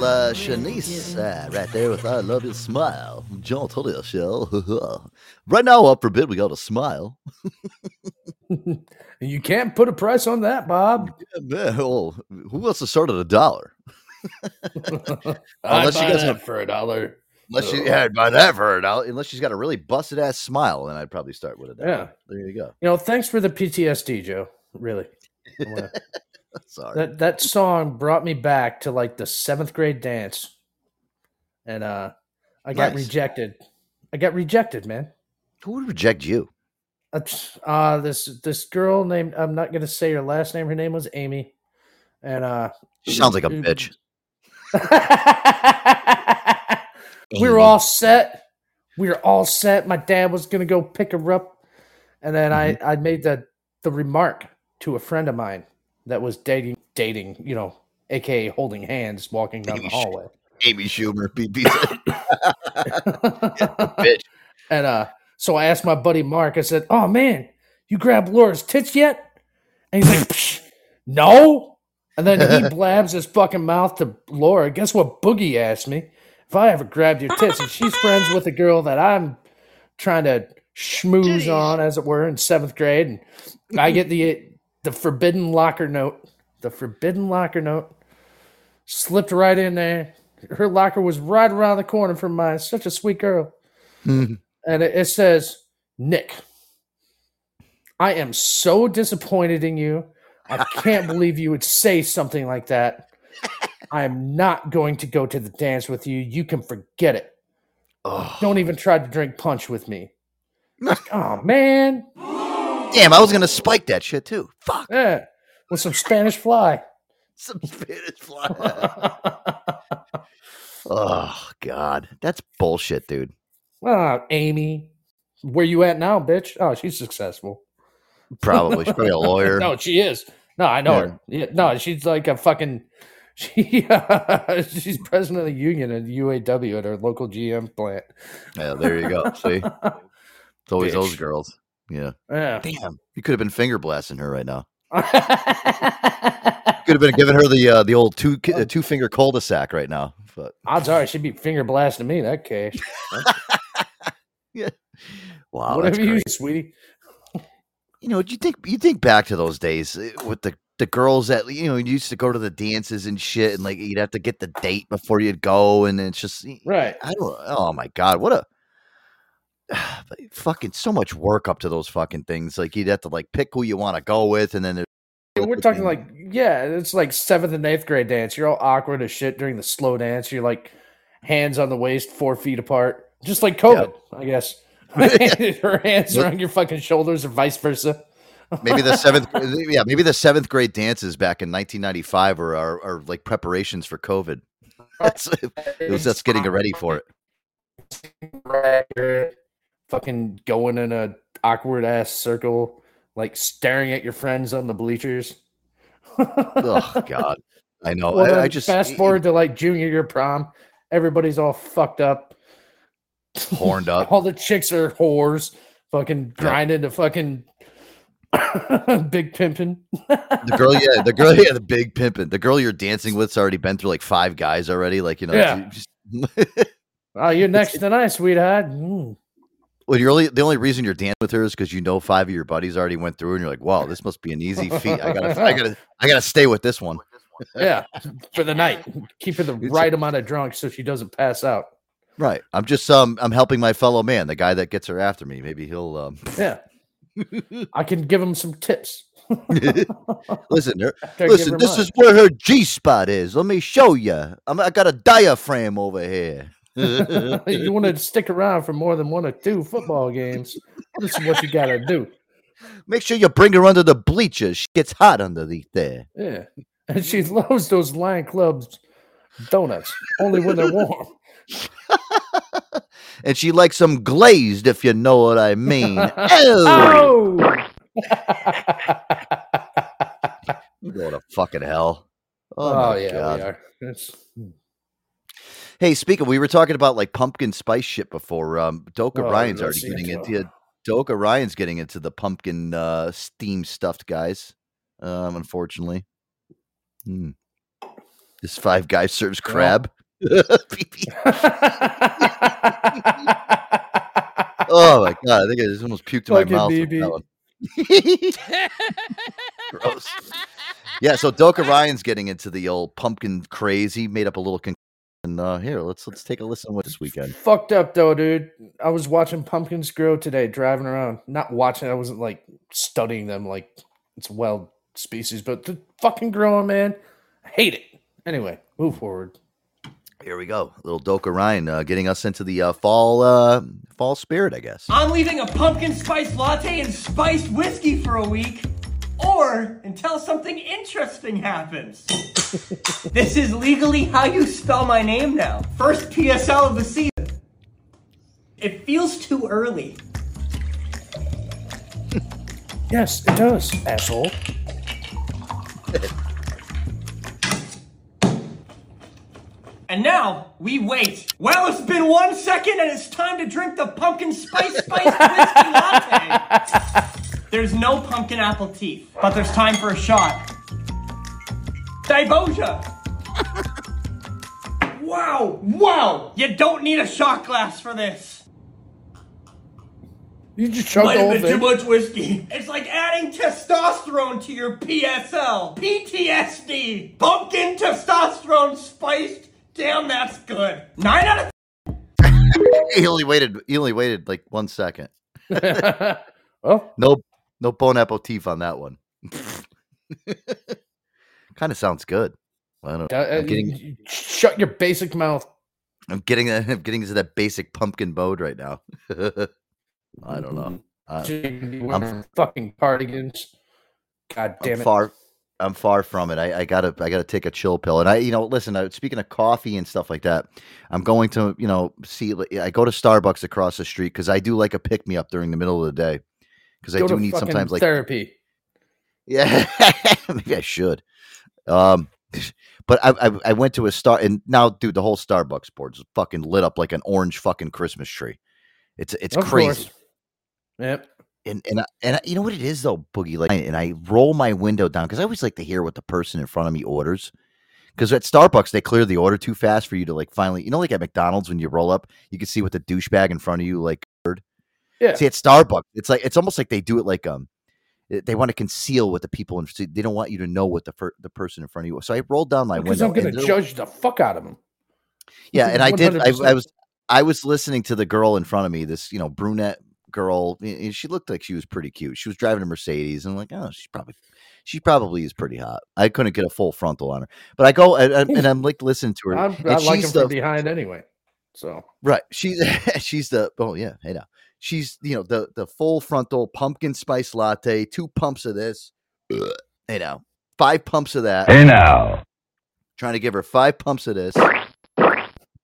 Little uh, Shanice uh, right there with I Love Your Smile. John Tully Show. right now, up for bid, we got a smile. You can't put a price on that, Bob. Yeah, well, who wants to start at a dollar? I'd Unless you buy guys that for a dollar. Unless you, yeah, I'd buy that for a dollar. Unless she's got a really busted ass smile, then I'd probably start with a dollar. Yeah. There you go. You know, thanks for the PTSD, Joe. Really. Sorry. that that song brought me back to like the seventh grade dance. And uh I got Nice. rejected. I got rejected, man. Who would reject you? Uh, uh this this girl named I'm not gonna say her last name. Her name was Amy. And uh She sounds like a bitch. we were all set. We were all set. My dad was gonna go pick her up, and then Mm-hmm. I I made the the remark to a friend of mine that was dating dating you know, aka holding hands, walking down the hallway. Amy Schumer, BB. bitch. And uh, so I asked my buddy Mark. I said, "Oh man, you grabbed Laura's tits yet?" And he's like, "No." And then he blabs his fucking mouth to Laura. Guess what? Boogie asked me if I ever grabbed your tits, and she's friends with a girl that I'm trying to schmooze on, as it were, in seventh grade. And I get the the forbidden locker note. The forbidden locker note slipped right in there. Her locker was right around the corner from mine. Such a sweet girl mm-hmm. and it, it says, Nick, I am so disappointed in you. I can't believe you would say something like that. I am not going to go to the dance with you. You can forget it. Don't even try to drink punch with me. oh man. Damn, I was gonna spike that shit too. Fuck. Yeah. With some Spanish fly. Some Spanish fly. oh God, that's bullshit, dude. Oh, Amy. Where you at now, bitch? Oh, she's successful. Probably. She's probably a lawyer. no, she is. No, I know Yeah. her. Yeah, no, she's like a fucking. She uh, she's president of the union at UAW at her local GM plant. Yeah, there you go. See, it's always those girls. Yeah. Yeah. Damn, you could have been finger blasting her right now. Could have been giving her the uh, the old two uh, two finger cul-de-sac right now. But Odds are she'd be finger blasting me. That case. yeah. Wow, Whatever you, sweetie. You know, you think you think back to those days eh, with the the girls that you know you used to go to the dances and shit, and like you'd have to get the date before you'd go, and it's just Right. I don't. Oh my god, what a fucking so much work up to those fucking things. Like you'd have to like pick who you want to go with, and then there's We're talking like yeah, it's like seventh and eighth grade dance. You're all awkward as shit during the slow dance. You're like hands on the waist, four feet apart, just like COVID, I guess. Her hands around your fucking shoulders, or vice versa. maybe the seventh, yeah, maybe the seventh grade dances back in 1995 are are, are like preparations for COVID. That's, it was just getting ready for it. Fucking going in a awkward ass circle, like staring at your friends on the bleachers. oh God, I know. Well, I, I just fast forward to like junior year prom. Everybody's all fucked up, horned up. all the chicks are whores, fucking grinding to fucking big pimping. The girl, yeah, the girl, yeah, the big pimpin'. The girl you're dancing with's already been through like five guys already. Like you know, Yeah. just- Oh, you're next tonight, sweetheart. Mm. Well, you're only the only reason you're dancing with her is because you know five of your buddies already went through, and you're like, wow, this must be an easy feat. I gotta, I gotta, I gotta stay with this one. Yeah, for the night. Keep her the right amount of drunk so she doesn't pass out. Right. I'm just um I'm helping my fellow man, the guy that gets her after me. Maybe he'll um Yeah. I can give him some tips. listen. Her, After I give listen, her this mine. is where her G spot is. Let me show you. I'm, I got a diaphragm over here. You want to stick around for more than one or two football games. This is what you got to do. Make sure you bring her under the bleachers. She gets hot underneath there. Yeah. And she loves those Lion Club's donuts, only when they're warm. And she likes them glazed, if you know what I mean. oh! oh! Go to fucking hell. Oh, oh my yeah, God. we are. It's, Hey, speaking, we were talking about like pumpkin spice shit before. Um, Doka Oh, Ryan's already getting siento. into it. Doka Ryan's getting into the pumpkin uh, steam stuffed guys. Um, unfortunately, hmm. this five guys serves crab. oh my god! I think I just almost puked in my mouth. BB. Gross. Yeah, so Doka Ryan's getting into the old pumpkin craze. He made up a little con- and uh, here, let's let's take a listen with this weekend. fucked up though, dude. I was watching pumpkins grow today, driving around. Not watching, I wasn't like studying them like it's wild species, but the fucking growing, man. I hate it. Anyway, move forward. Here we go, little Doka Ryan uh, getting us into the uh, fall uh, fall spirit, I guess. I'm leaving a pumpkin spice latte and spiced whiskey for a week, or until something interesting happens. this is legally how you spell my name now. First PSL of the season. It feels too early. Yes, it does, asshole. And now we wait. Well, it's been one second and it's time to drink the pumpkin spice spiced whiskey latte. There's no pumpkin apple teeth, but there's time for a shot. Diboja! wow! Wow! You don't need a shot glass for this. You just choked Might the have whole been too much whiskey. It's like adding testosterone to your PSL. PTSD. Pumpkin testosterone spiced. Damn, that's good. Nine out of he only waited. He only waited like one second. oh, no, no bon appetit on that one. kind of sounds good. I don't. Uh, uh, I'm getting. shut your basic mouth. I'm getting. I'm getting into that basic pumpkin mode right now. I don't know. I- Wearing I'm, fucking cardigans. God I'm damn it. far. I'm far from it. I, I gotta. I gotta take a chill pill. And I, you know, listen. I, speaking of coffee and stuff like that, I'm going to, you know, see. I go to Starbucks across the street because I do like a pick me up during the middle of the day because I do need sometimes like therapy. Yeah, maybe I should. Um, but I, I I went to a star and now, dude, the whole Starbucks board is fucking lit up like an orange fucking Christmas tree. It's it's Of crazy. course. Yep. And and I, and I, you know what it is though, Boogie. Like, and I roll my window down because I always like to hear what the person in front of me orders. Because at Starbucks they clear the order too fast for you to like finally, you know, like at McDonald's when you roll up, you can see what the douchebag in front of you like. heard. Yeah. See, at Starbucks, it's like it's almost like they do it like um, they- want to conceal what the people in. They don't want you to know what the the person in front of you. So I rolled down my Because window. I'm gonna judge the fuck out of them. Yeah, and I did. I, I was I was listening to the girl in front of me, this you know brunette girl. She looked like she was pretty cute. She was driving a Mercedes, and I'm like, oh, she's probably she probably is pretty hot. I couldn't get a full frontal on her, but I go and, and- I'm like listening to her. I'm, I like him she's from behind anyway. So Right. She's she's the oh yeah, hey now. She's you know the the full frontal pumpkin spice latte, two pumps of this. you know, Five pumps of that. Hey now. Trying to give her five pumps of this.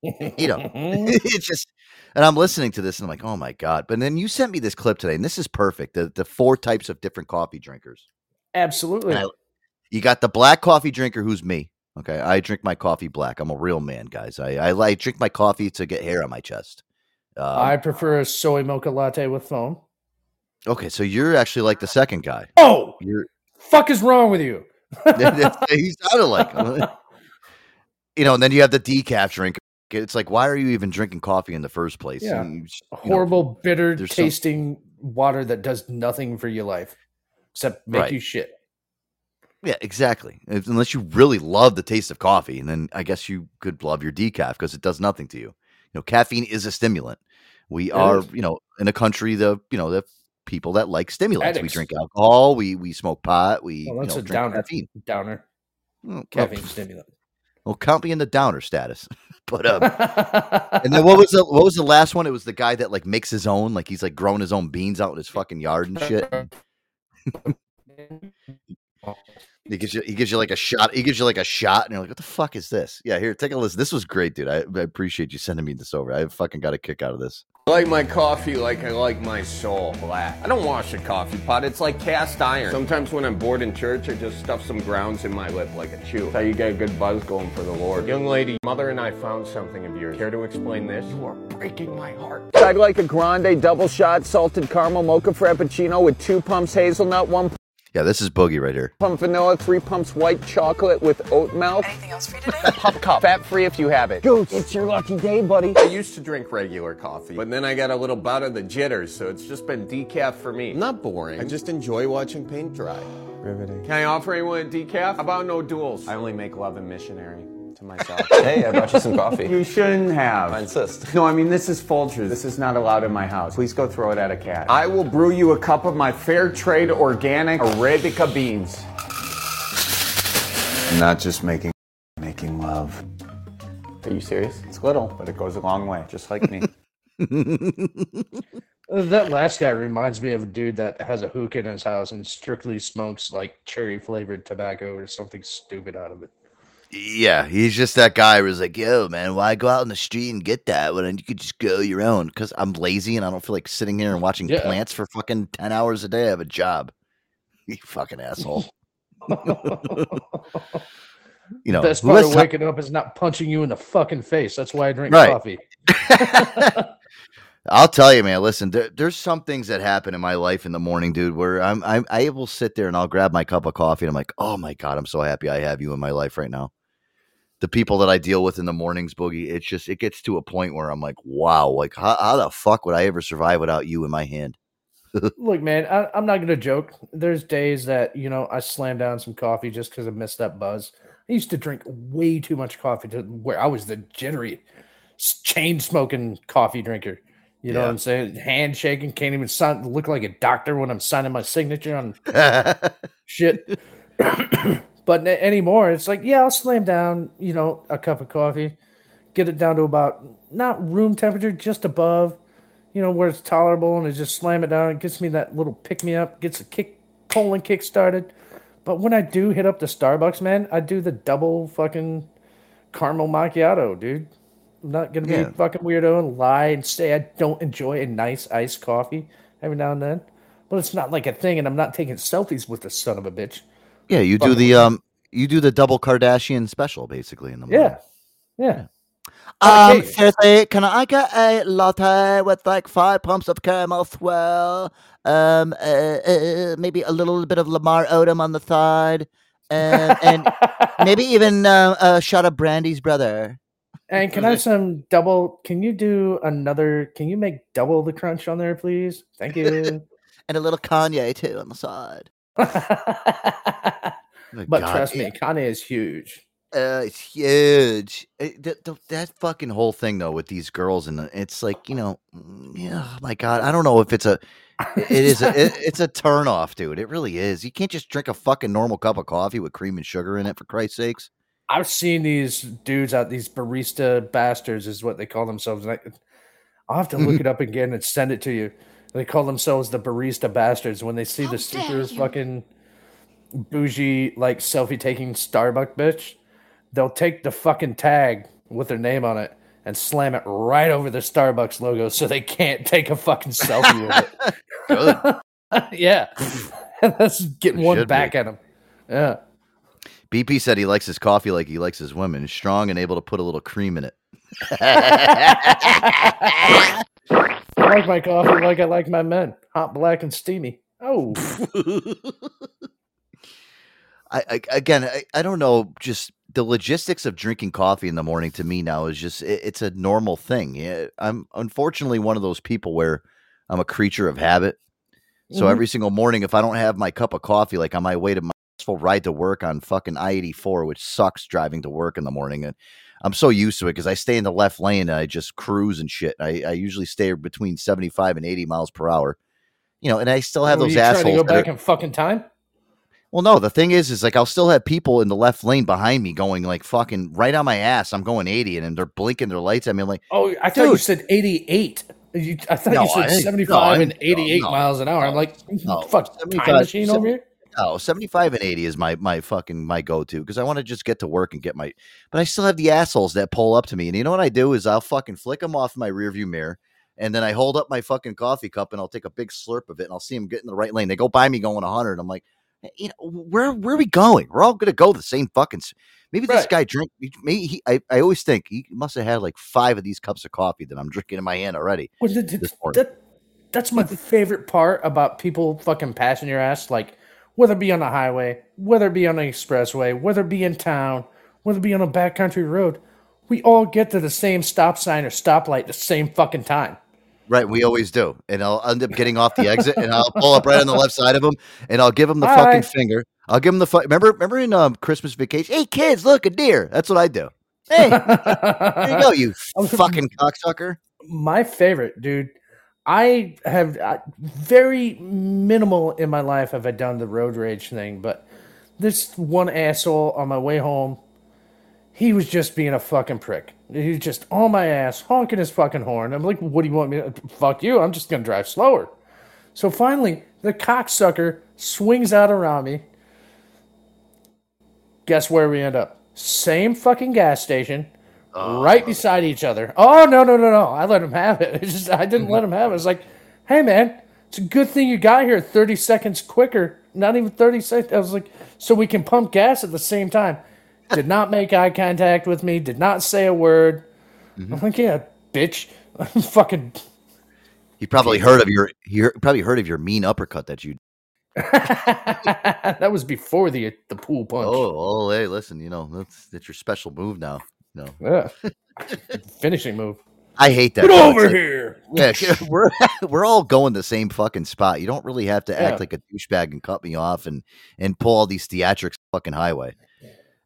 You know. it's just and I'm listening to this and I'm like, oh my God. But then you sent me this clip today, and this is perfect. The the four types of different coffee drinkers. absolutely. I- you got the black coffee drinker who's me. Okay. I drink my coffee black. I'm a real man, guys. I I, I drink my coffee to get hair on my chest. Um, I prefer a soy mocha latte with foam. Okay, so you're actually like the second guy. Oh, You're fuck is wrong with you? he sounded like him. you know, and then you have the decaf drink. It's like, why are you even drinking coffee in the first place? Yeah. You you know, Horrible, bitter there's some- tasting water that does nothing for your life except make Right. you shit. yeah, exactly. If- Unless you really love the taste of coffee, and then I guess you could love your decaf because it does nothing to you. You know, caffeine is a stimulant. We are, you know, in a country the you know the people that like stimulants. We drink alcohol. We we smoke pot. We Well, that's you know, a drink downer. caffeine. Downer. well, Caffeine stimulant. Well, count me in the downer status. but um, and then what was the what was the last one? It was the guy that like makes his own, like he's like growing his own beans out in his fucking yard and shit. he gives you he gives you like a shot. He gives you like a shot, and you're like, "What the fuck is this?" Yeah, here, take a listen. This was great, dude. I, I appreciate you sending me this over. I fucking got a kick out of this. I like my coffee like I like my soul black. I don't wash a coffee pot. It's like cast iron. Sometimes when I'm bored in church, I just stuff some grounds in my lip like a chew. That's how you get a good buzz going for the Lord. Young lady, mother and I found something of yours. Care to explain this? You are breaking my heart. I'd like a grande double shot salted caramel mocha frappuccino with two pumps hazelnut, one Yeah, this is Boogie right here. pump vanilla, three pumps white chocolate with oat milk. Anything else for you today? Pup cup. Fat free if you have it. Goose, it's your lucky day, buddy. I used to drink regular coffee, but then I got a little bout of the jitters, so it's just been decaf for me. Not boring. I just enjoy watching paint dry. Riveting. Can I offer anyone a decaf? How about no duels? I only make love and missionary to myself. Hey, I brought you some coffee. You shouldn't have. I insist. No, I mean, this is Folgers. This is not allowed in my house. Please go throw it at a cat. I will brew you a cup of my fair trade organic Arabica beans. I'm not just making, making love. Are you serious? It's little, but it goes a long way, just like me. Uh, That last guy reminds me of a dude that has a hookah in his house and strictly smokes like cherry flavored tobacco or something stupid out of it. Yeah, he's just that guy who's like, yo, man, why go out in the street and get that when you could just go your own? Because I'm lazy and I don't feel like sitting here and watching Yeah. plants for fucking 10 hours a day. I have a job. You fucking asshole. you know, Best who part of waking up is not punching you in the fucking face. That's why I drink Right. coffee. I'll tell you, man. Listen, there, there's some things that happen in my life in the morning, dude, where I'm, I'm I will sit there and I'll grab my cup of coffee and I'm like, oh my god, I'm so happy I have you in my life right now. The people that I deal with in the mornings, Boogie, it's just it gets to a point where I'm like, wow, like how, how the fuck would I ever survive without you in my hand? Look, man, I, I'm not gonna joke. There's days that you know I slam down some coffee just because I missed that buzz. I used to drink way too much coffee to where I was the jittery, chain smoking coffee drinker. You know what I'm saying? Hand shaking, can't even sign, look like a doctor when I'm signing my signature on shit. but anymore, it's like, yeah, I'll slam down, you know, a cup of coffee, get it down to about not room temperature, just above, you know, where it's tolerable, and I just slam it down. It gets me that little pick me up, gets a kick, colon kick started. But when I do hit up the Starbucks, man, I do the double fucking caramel macchiato, dude. I'm not gonna be Yeah. a fucking weirdo and lie and say I don't enjoy a nice iced coffee every now and then. But it's not like a thing, and I'm not taking selfies with the son of a bitch. Yeah, you do the um, you do the double Kardashian special basically in the morning. Yeah, yeah. Um, seriously, can I get a latte with like five pumps of caramel swirl? Um, uh, uh, maybe a little bit of Lamar Odom on the side, um, and maybe even uh, a shot of Brandy's brother. And can I have some double? Can you do another? Can you make double the crunch on there, please? Thank you. and a little Kanye too on the side. but trust me, Kanye is huge. Uh, it's huge. It- th- th- that fucking whole thing though with these girls and the- it's like you know, mm, yeah, oh my god, I don't know if it's a, it is a, it, it's a turn off, dude. It really is. You can't just drink a fucking normal cup of coffee with cream and sugar in it for Christ's sakes. I've seen these dudes out, these barista bastards is what they call themselves. And I, I'll have to look it up again and send it to you. They call themselves the barista bastards when they see the super fucking bougie, like selfie taking Starbucks bitch. They'll take the fucking tag with their name on it and slam it right over the Starbucks logo so they can't take a fucking selfie with it. yeah. That's getting one back be. at them. Yeah. BP said he likes his coffee like he likes his women, strong and able to put a little cream in it. I like my coffee like I like my men. Hot, black, and steamy. Oh. I, I again, I, I don't know. Just the logistics of drinking coffee in the morning to me now is just it, it's a normal thing. I'm unfortunately one of those people where I'm a creature of habit. So Mhm. every single morning, if I don't have my cup of coffee, like on my way to my full ride to work on fucking I eighty four, which sucks driving to work in the morning, and I'm so used to it because I stay in the left lane and I just cruise and shit. I, I usually stay between seventy five and eighty miles per hour. You know, and I still have Were those assholes. to go that are- back in fucking time? well, no, the thing is, is like I'll still have people in the left lane behind me going like fucking right on my ass. I'm going 80 and then they're blinking their lights at me. I'm like, Oh, I thought you said 88. You, I thought No, you said I 75 no, I and 88 no, miles an hour. I'm like, mm, fuck, time machine over here? No, 75 and 80 is my my fucking my go-to because I want to just get to work and get my but I still have the assholes that pull up to me. And you know what I do is I'll fucking flick them off my rearview mirror and then I hold up my fucking coffee cup and I'll take a big slurp of it and I'll see them get in the right lane. They go by me going 100. I'm like, you know, where where are we going? We're all gonna go the same fucking. Maybe this Right. guy drink. Maybe he. I, I always think he must have had like five of these cups of coffee that I'm drinking in my hand already. Well, th- th- this that, that's my favorite part about people fucking passing your ass. Like, whether it be on the highway, whether it be on the expressway, whether it be in town, whether it be on a backcountry road, we all get to the same stop sign or stoplight the same fucking time. Right, we always do, and I'll end up getting off the exit, and I'll pull up right on the left side of him, and I'll give him the Hi. fucking finger. I'll give him the fu- remember remember in um, Christmas vacation. Hey kids, look a deer. That's what I do. Hey, there you go, you fucking cocksucker. my favorite, dude. I have very minimal in my life have I done the road rage thing, but this one asshole on my way home, he was just being a fucking prick. He was just on my ass, honking his fucking horn. I'm like, what do you want me to fuck you? I'm just gonna drive slower. So finally, the cocksucker swings out around me. Guess where we end up? Same fucking gas station, Oh. right beside each other. Oh no no no no! I let him have it. It's just I didn't let him have it. It's like, hey man, it's a good thing you got here 30 seconds quicker. Not even 30 seconds. I was like, so we can pump gas at the same time. Did not make eye contact with me. Did not say a word. Mm-hmm. I'm like, yeah, bitch. I'm fucking. He probably heard of your he probably heard of your mean uppercut that you. that was before the the pool punch. Oh, oh, hey, listen, you know that's that's your special move now. No, Yeah. Finishing move. I hate that. Get though. over like- here. Yeah, we're we're all going the same fucking spot. You don't really have to act like a douchebag and cut me off and and pull all these theatrics fucking highway.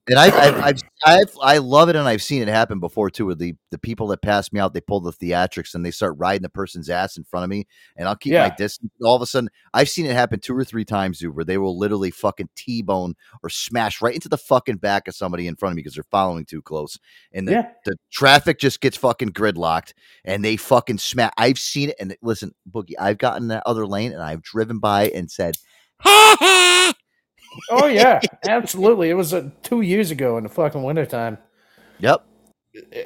And I've, I've, I've, I've, I love it, and I've seen it happen before too. Where the the people that pass me out, they pull the theatrics and they start riding the person's ass in front of me, and I'll keep my Yeah. distance. All of a sudden, I've seen it happen two or three times, dude, where they will literally fucking t-bone or smash right into the fucking back of somebody in front of me because they're following too close, and the, Yeah. the traffic just gets fucking gridlocked, and they fucking smash. I've seen it, and listen, Boogie, I've gotten that other lane, and I've driven by and said, Oh yeah, absolutely. It was uh, two years ago in the fucking wintertime. "Yep."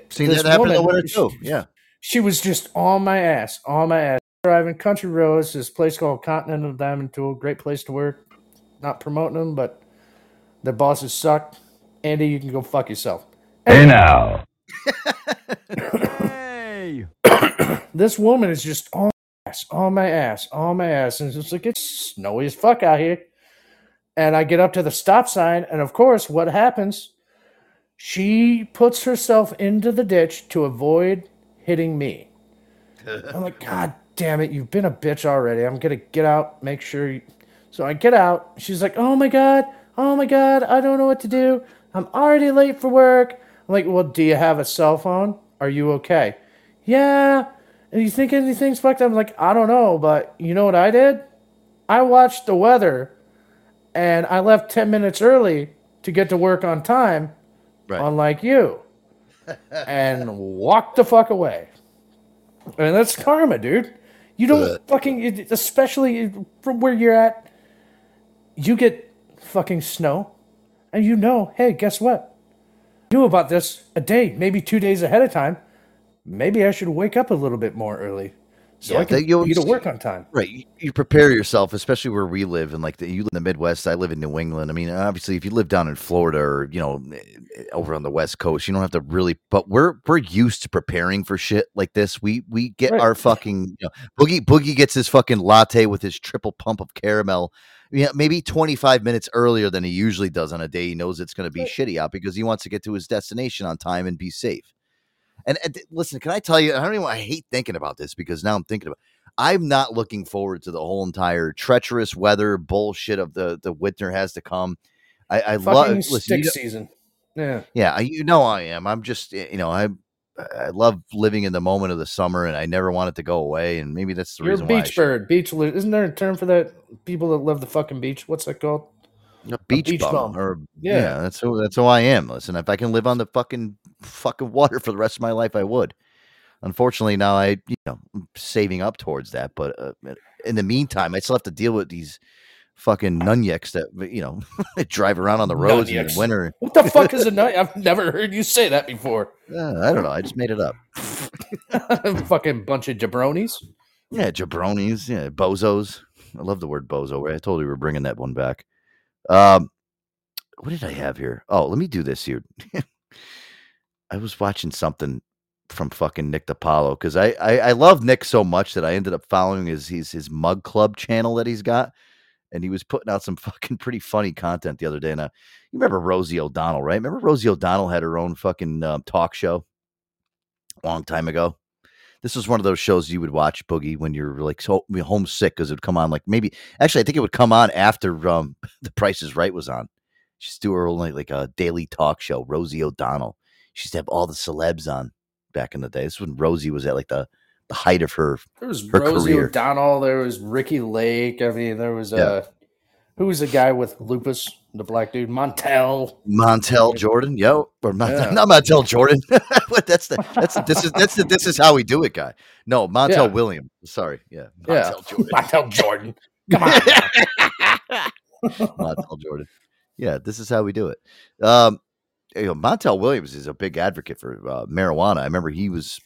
Seen This that happen in the woman, winter too. she- Yeah. She was just on my ass, on my ass. Driving country roads, this place called Continental Diamond Tool, great place to work. Not promoting them, but their bosses suck. Andy, you can go fuck yourself. Hey now. hey. This woman is just on my ass, on my ass, on my ass, and it's just like it's snowy as fuck out here. And I get up to the stop sign, and of course, what happens? She puts herself into the ditch to avoid hitting me. I'm like, God damn it, you've been a bitch already. I'm gonna get out, make sure. You... So I get out. She's like, Oh my god, oh my god, I don't know what to do. I'm already late for work. I'm like, well, do you have a cell phone? Are you okay? Yeah. And you think anything's fucked up? I'm like, I don't know, but you know what I did? I watched the weather and I left 10 minutes early to get to work on time, unlike you, and walked the fuck away. And that's karma, dude. You don't fucking, especially from where you're at, you get fucking snow, and you know, hey, guess what? Knew about this a day, maybe two days ahead of time. Maybe I should wake up a little bit more early so Yeah, I can you- to work on time. Right. You, you prepare yourself, especially where we live, and like the, you live in the Midwest. I live in New England. I mean, obviously, if you live down in Florida or you know eh, over on the West Coast, you don't have to really. But we're we're used to preparing for shit like this. We we get Right. our fucking you know, boogie boogie gets his fucking latte with his triple pump of caramel. Yeah, maybe 25 minutes earlier than he usually does on a day he knows it's going to be shitty out because he wants to get to his destination on time and be safe. And, and listen, can I tell you? I don't even. I hate thinking about this because now I'm thinking about. I'm not looking forward to the whole entire treacherous weather bullshit of the the winter has to come. I, I love stick you season. Yeah. yeah, you know I am. I'm just you know I I love living in the moment of the summer, and I never want it to go away. And maybe that's the You're a reason why beach bird. Beach isn't there a term for that? People that love the fucking beach. What's that called? A beach, beach bum, bum. or Yeah. yeah. that's who that's who I am. Listen, if I can live on the fucking fucking water for the rest of my life, I would. Unfortunately, now I you know I'm saving up towards that, but uh, in the meantime, I still have to deal with these fucking nunyaks that you know drive around on the roads in the winter. What the fuck is a nut? I've never heard you say that before. Uh, I don't know. I just made it up. fucking bunch of jabronis. Yeah, jabronis, yeah, bozos. I love the word bozo. I told you we were bringing that one back. Um, what did I have here? Oh, let me do this here. I was watching something from fucking Nick DiPaolo because I, I I love Nick so much that I ended up following his his his Mug Club channel that he's got, and he was putting out some fucking pretty funny content the other day. And I, you remember Rosie O'Donnell, right? Remember Rosie O'Donnell had her own fucking um, talk show long time ago. This was one of those shows you would watch Boogie when you're like so homesick because it would come on like maybe actually I think it would come on after um The Price is Right was on. She's do her own like, like a daily talk show. Rosie O'Donnell. She used to have all the celebs on back in the day. This is when Rosie was at like the the height of her There was her Rosie career. O'Donnell. There was Ricki Lake. I mean, there was Yeah. uh, who was the guy with lupus? The black dude, Montel. Montel Jordan, yo, or Mon- Yeah. not Montel Jordan. That's the that's the, this is that's the this is how we do it, guy. No, Montel Yeah. William. Sorry, yeah, Yeah, Montel Jordan. Montel Jordan. Come on. Montel Jordan. Yeah, this is how we do it. Um, you know, Montel Williams is a big advocate for uh, marijuana. I remember he was,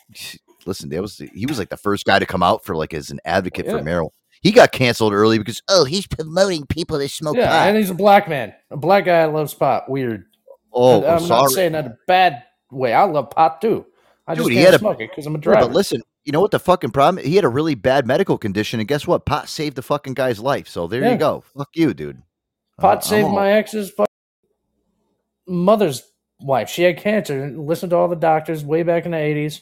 listen, that was he was like the first guy to come out for like as an advocate for marijuana. He got canceled early because oh, he's promoting people to smoke yeah, pot. and he's a black man. A black guy loves pot. Weird. Oh, I'm I'm not saying that in a bad way. I love pot too. I just Dude, he can't a- smoke it because I'm a driver. but listen, you know what the fucking problem? He had a really bad medical condition, and guess what? Pot saved the fucking guy's life. So there Yeah. you go. Fuck you, dude. Pot I'm saved my ex's mother's wife. She had cancer. Listened to all the doctors way back in the 80s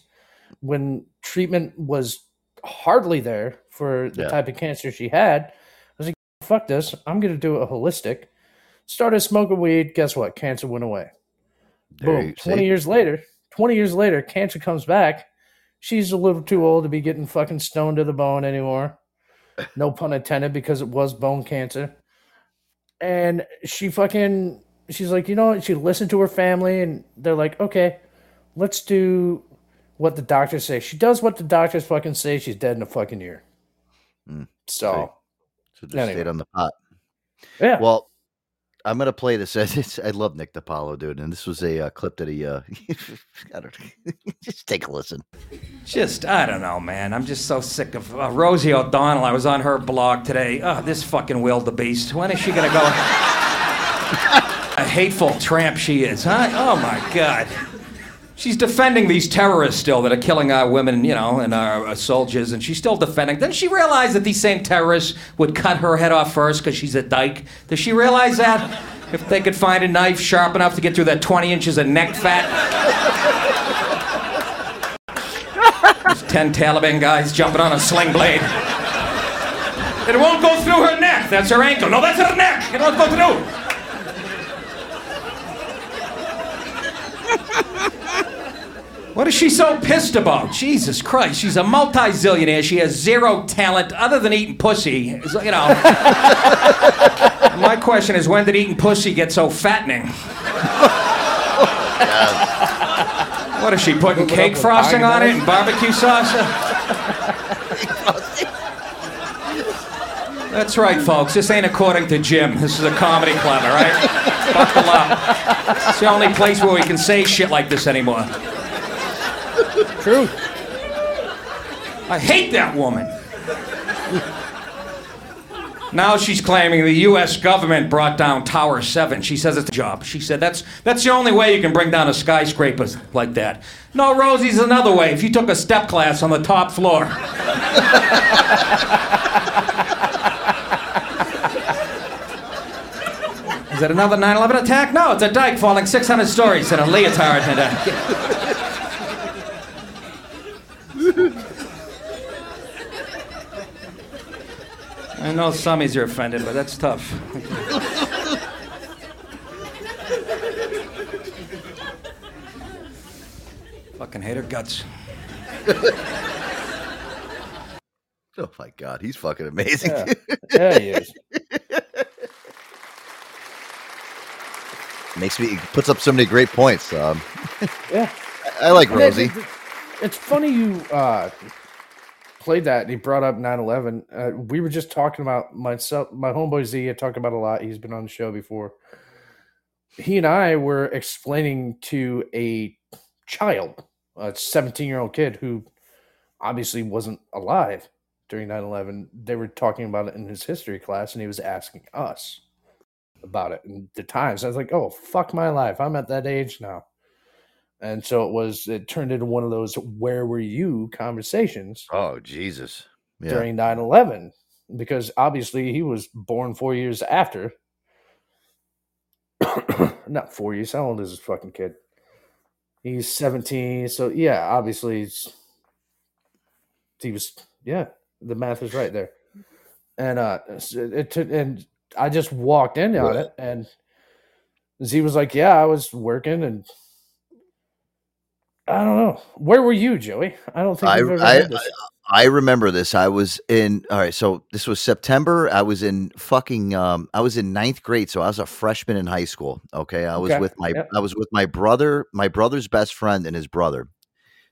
when treatment was hardly there for the Yeah. type of cancer she had. I was like, fuck this. I'm going to do a holistic. Started smoking weed. Guess what? Cancer went away. There Boom. 20 see? years later, 20 years later, cancer comes back. She's a little too old to be getting fucking stoned to the bone anymore. No pun intended, because it was bone cancer. And she fucking, she's like, you know, what? she listened to her family, and they're like, okay, let's do what the doctors say. She does what the doctors fucking say. She's dead in a fucking year. Mm, So, So just Anyway. stayed on the pot. Yeah. Well, I'm gonna play this. It's, I love Nick DiPaolo, dude, and this was a uh, clip that he. Uh, I don't just take a listen. Just, I don't know, man. I'm just so sick of uh, Rosie O'Donnell. I was on her blog today. Oh, this fucking wildebeest. When is she gonna go? A hateful tramp she is, huh? Oh my God. She's defending these terrorists still that are killing our women, you know, and our uh, soldiers, and she's still defending. Doesn't she realize that these same terrorists would cut her head off first because she's a dyke? Does she realize that? If they could find a knife sharp enough to get through that 20 inches of neck fat? There's 10 Taliban guys jumping on a sling blade. It won't go through her neck. That's her ankle. No, that's her neck. It won't go through. What is she so pissed about? Jesus Christ, she's a multi-zillionaire. She has zero talent other than eating pussy. You know. My question is, when did eating pussy get so fattening? What is she putting cake frosting on it and barbecue sauce? That's right, folks. This ain't according to Jim. This is a comedy club, all right? Buckle up. It's the only place where we can say shit like this anymore. True. I hate that woman. Now she's claiming the U.S. government brought down Tower 7. She says it's a job. She said that's, that's the only way you can bring down a skyscraper like that. No, Rosie's another way. If you took a step class on the top floor. Is it another 9 11 attack? No, it's a dyke falling 600 stories in a leotard and a. I know some of you are offended, but that's tough. Fucking hate her guts. Oh my god, he's fucking amazing. Yeah. Yeah, he is. Makes me he puts up so many great points. Um, Yeah. I, I like And it- Rosie. It- it's funny you uh, played that and he brought up 9-11. Uh, we were just talking about myself, my homeboy Z, I talked about a lot. He's been on the show before. He and I were explaining to a child, a 17 year old kid who obviously wasn't alive during 9-11. They were talking about it in his history class and he was asking us about it and the times. I was like, oh, fuck my life. I'm at that age now. And so it was, it turned into one of those where were you conversations Oh Jesus. Yeah. during 9 11 because obviously he was born four years after. Not four years. How old is this fucking kid? He's 17. So, yeah, obviously he's, he was, yeah, the math is right there. And, uh, it took, and I just walked in on it and Z was like, yeah, I was working and I don't know. Where were you, Joey? I don't think I, I, this. I remember this. I was in all right, so this was September. I was in fucking um I was in ninth grade, so I was a freshman in high school. Okay. I was Okay, with my yep. I was with my brother, my brother's best friend and his brother.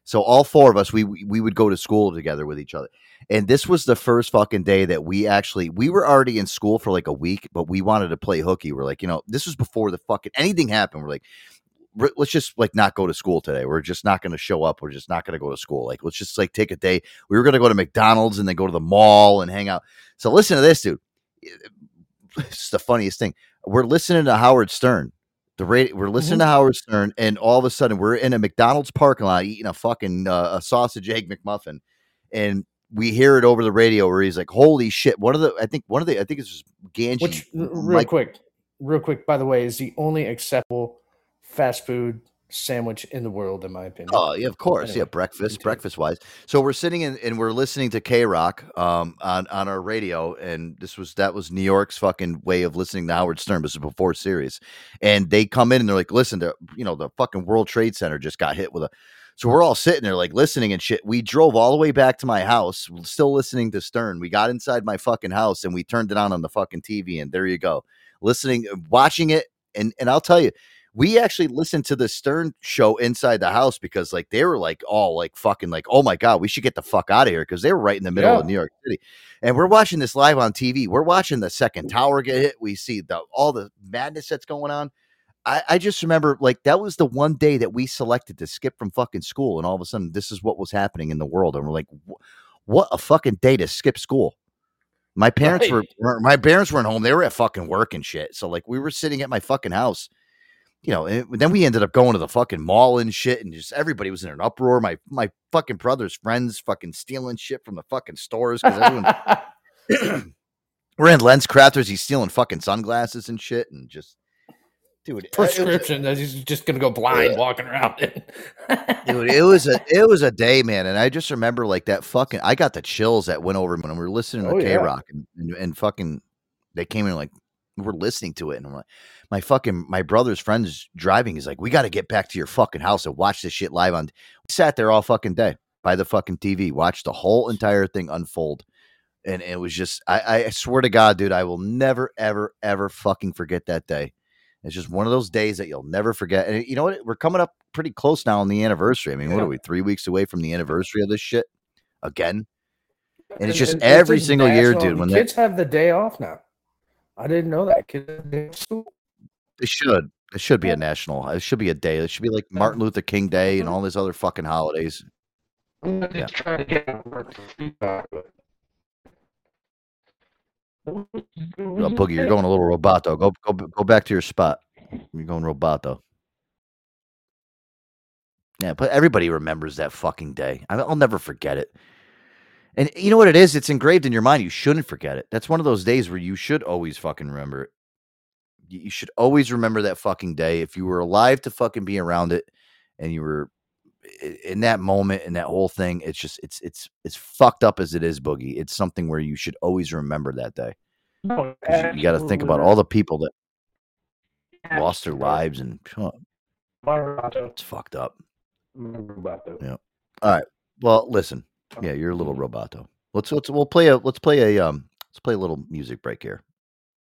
So all four of us, we we would go to school together with each other. And this was the first fucking day that we actually we were already in school for like a week, but we wanted to play hooky. We're like, you know, this was before the fucking anything happened. We're like, "Re- let's just like not go to school today. We're just not going to show up. We're just not going to go to school. Like, let's just like take a day. We were going to go to McDonald's and then go to the mall and hang out. So listen to this, dude. It's the funniest thing. We're listening to Howard Stern. The radio, we're listening to Howard Stern, and all of a sudden we're in a McDonald's parking lot eating a fucking uh, a sausage egg McMuffin, and we hear it over the radio where he's like, "Holy shit!" One of the, I think one of the, I think it's Ganji. Which, real Mike- quick, real quick, by the way, is the only acceptable fast food sandwich in the world, in my opinion. Oh yeah, of course. Anyway, yeah, breakfast, breakfast wise. So we're sitting in and we're listening to K Rock um on on our radio, and this was that was New York's fucking way of listening to Howard Stern. This is before Sirius, and they come in and they're like, "Listen, to you know the fucking World Trade Center just got hit with a." So we're all sitting there like listening and shit. We drove all the way back to my house, still listening to Stern. We got inside my fucking house and we turned it on on the fucking TV, and there you go, listening, watching it, and and I'll tell you we actually listened to the Stern show inside the house because like they were like all like fucking like oh my god we should get the fuck out of here because they were right in the middle Yeah. of New York City, and we're watching this live on TV. We're watching the second tower get hit. We see the all the madness that's going on. I, I just remember like that was the one day that we selected to skip from fucking school, and all of a sudden this is what was happening in the world, and we're like, what a fucking day to skip school. My parents Right. were my parents weren't home; they were at fucking work and shit. So like we were sitting at my fucking house you know, and then we ended up going to the fucking mall and shit, and just everybody was in an uproar. My my fucking brother's friends fucking stealing shit from the fucking stores because everyone we're in LensCrafters. He's stealing fucking sunglasses and shit, and just dude, it- it Prescription that he's just gonna go blind walking around dude, it was a it was a day, man, and I just remember like that fucking. I got the chills that went over me when we were listening to Oh, K yeah. Rock and, and and fucking they came in like we're listening to it, and I'm like, my fucking my brother's friend's driving. He's like, we got to get back to your fucking house and watch this shit live on. We sat there all fucking day by the fucking TV, watched the whole entire thing unfold, and it was just, I, I swear to God, dude, I will never, ever, ever fucking forget that day. It's just one of those days that you'll never forget. And you know what? We're coming up pretty close now on the anniversary. I mean, what are we? Three weeks away from the anniversary of this shit again. And it's just and every just single year, dude. When kids have the day off now. I didn't know that. Kids they should, it should be a national. It should be a day. It should be like Martin Luther King Day and all these other fucking holidays. I'm Yeah. try to get out of work feedback, Uh, Boogie, you're going a little roboto. Go, go, go back to your spot. You're going roboto. Yeah, but everybody remembers that fucking day. I'll never forget it. And you know what it is? It's engraved in your mind. You shouldn't forget it. That's one of those days where you should always fucking remember it. You you should always remember that fucking day. If you were alive to fucking be around it and you were in that moment and that whole thing, it's just it's it's it's fucked up as it is, Boogie. It's something where you should always remember that day. No, 'Cause you, got to think about all the people that lost their lives and huh, it's fucked up. Roboto. Yeah. All right. Well, listen. Yeah, you're a little roboto. Let's let's we'll play a let's play a um let's play a little music break here.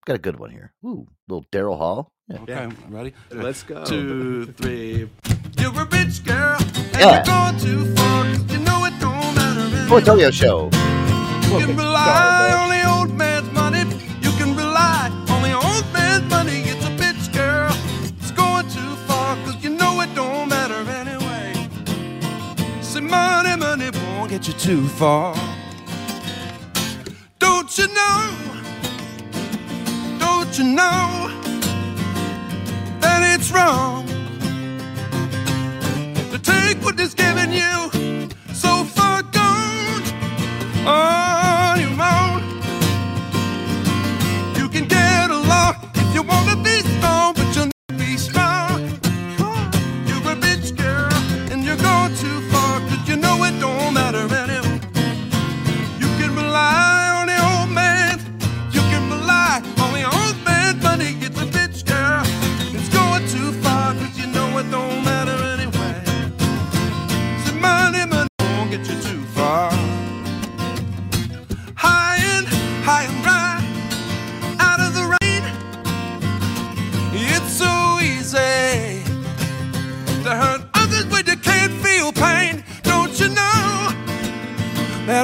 Got a good one here. Ooh, little Daryl Hall. Yeah. Okay, ready? Let's go. Two, three. You're a bitch girl, and Yeah. you're going too far. 'cause You know it don't matter. Portfolio show. You can rely on the old man's money. You can rely on the old man's money. It's a bitch, girl. It's going too far, cause you know it don't matter anyway. See, money, money won't get you too far. Don't you know? Don't you know that it's wrong to take what is given you so far gone? on your own. You can get along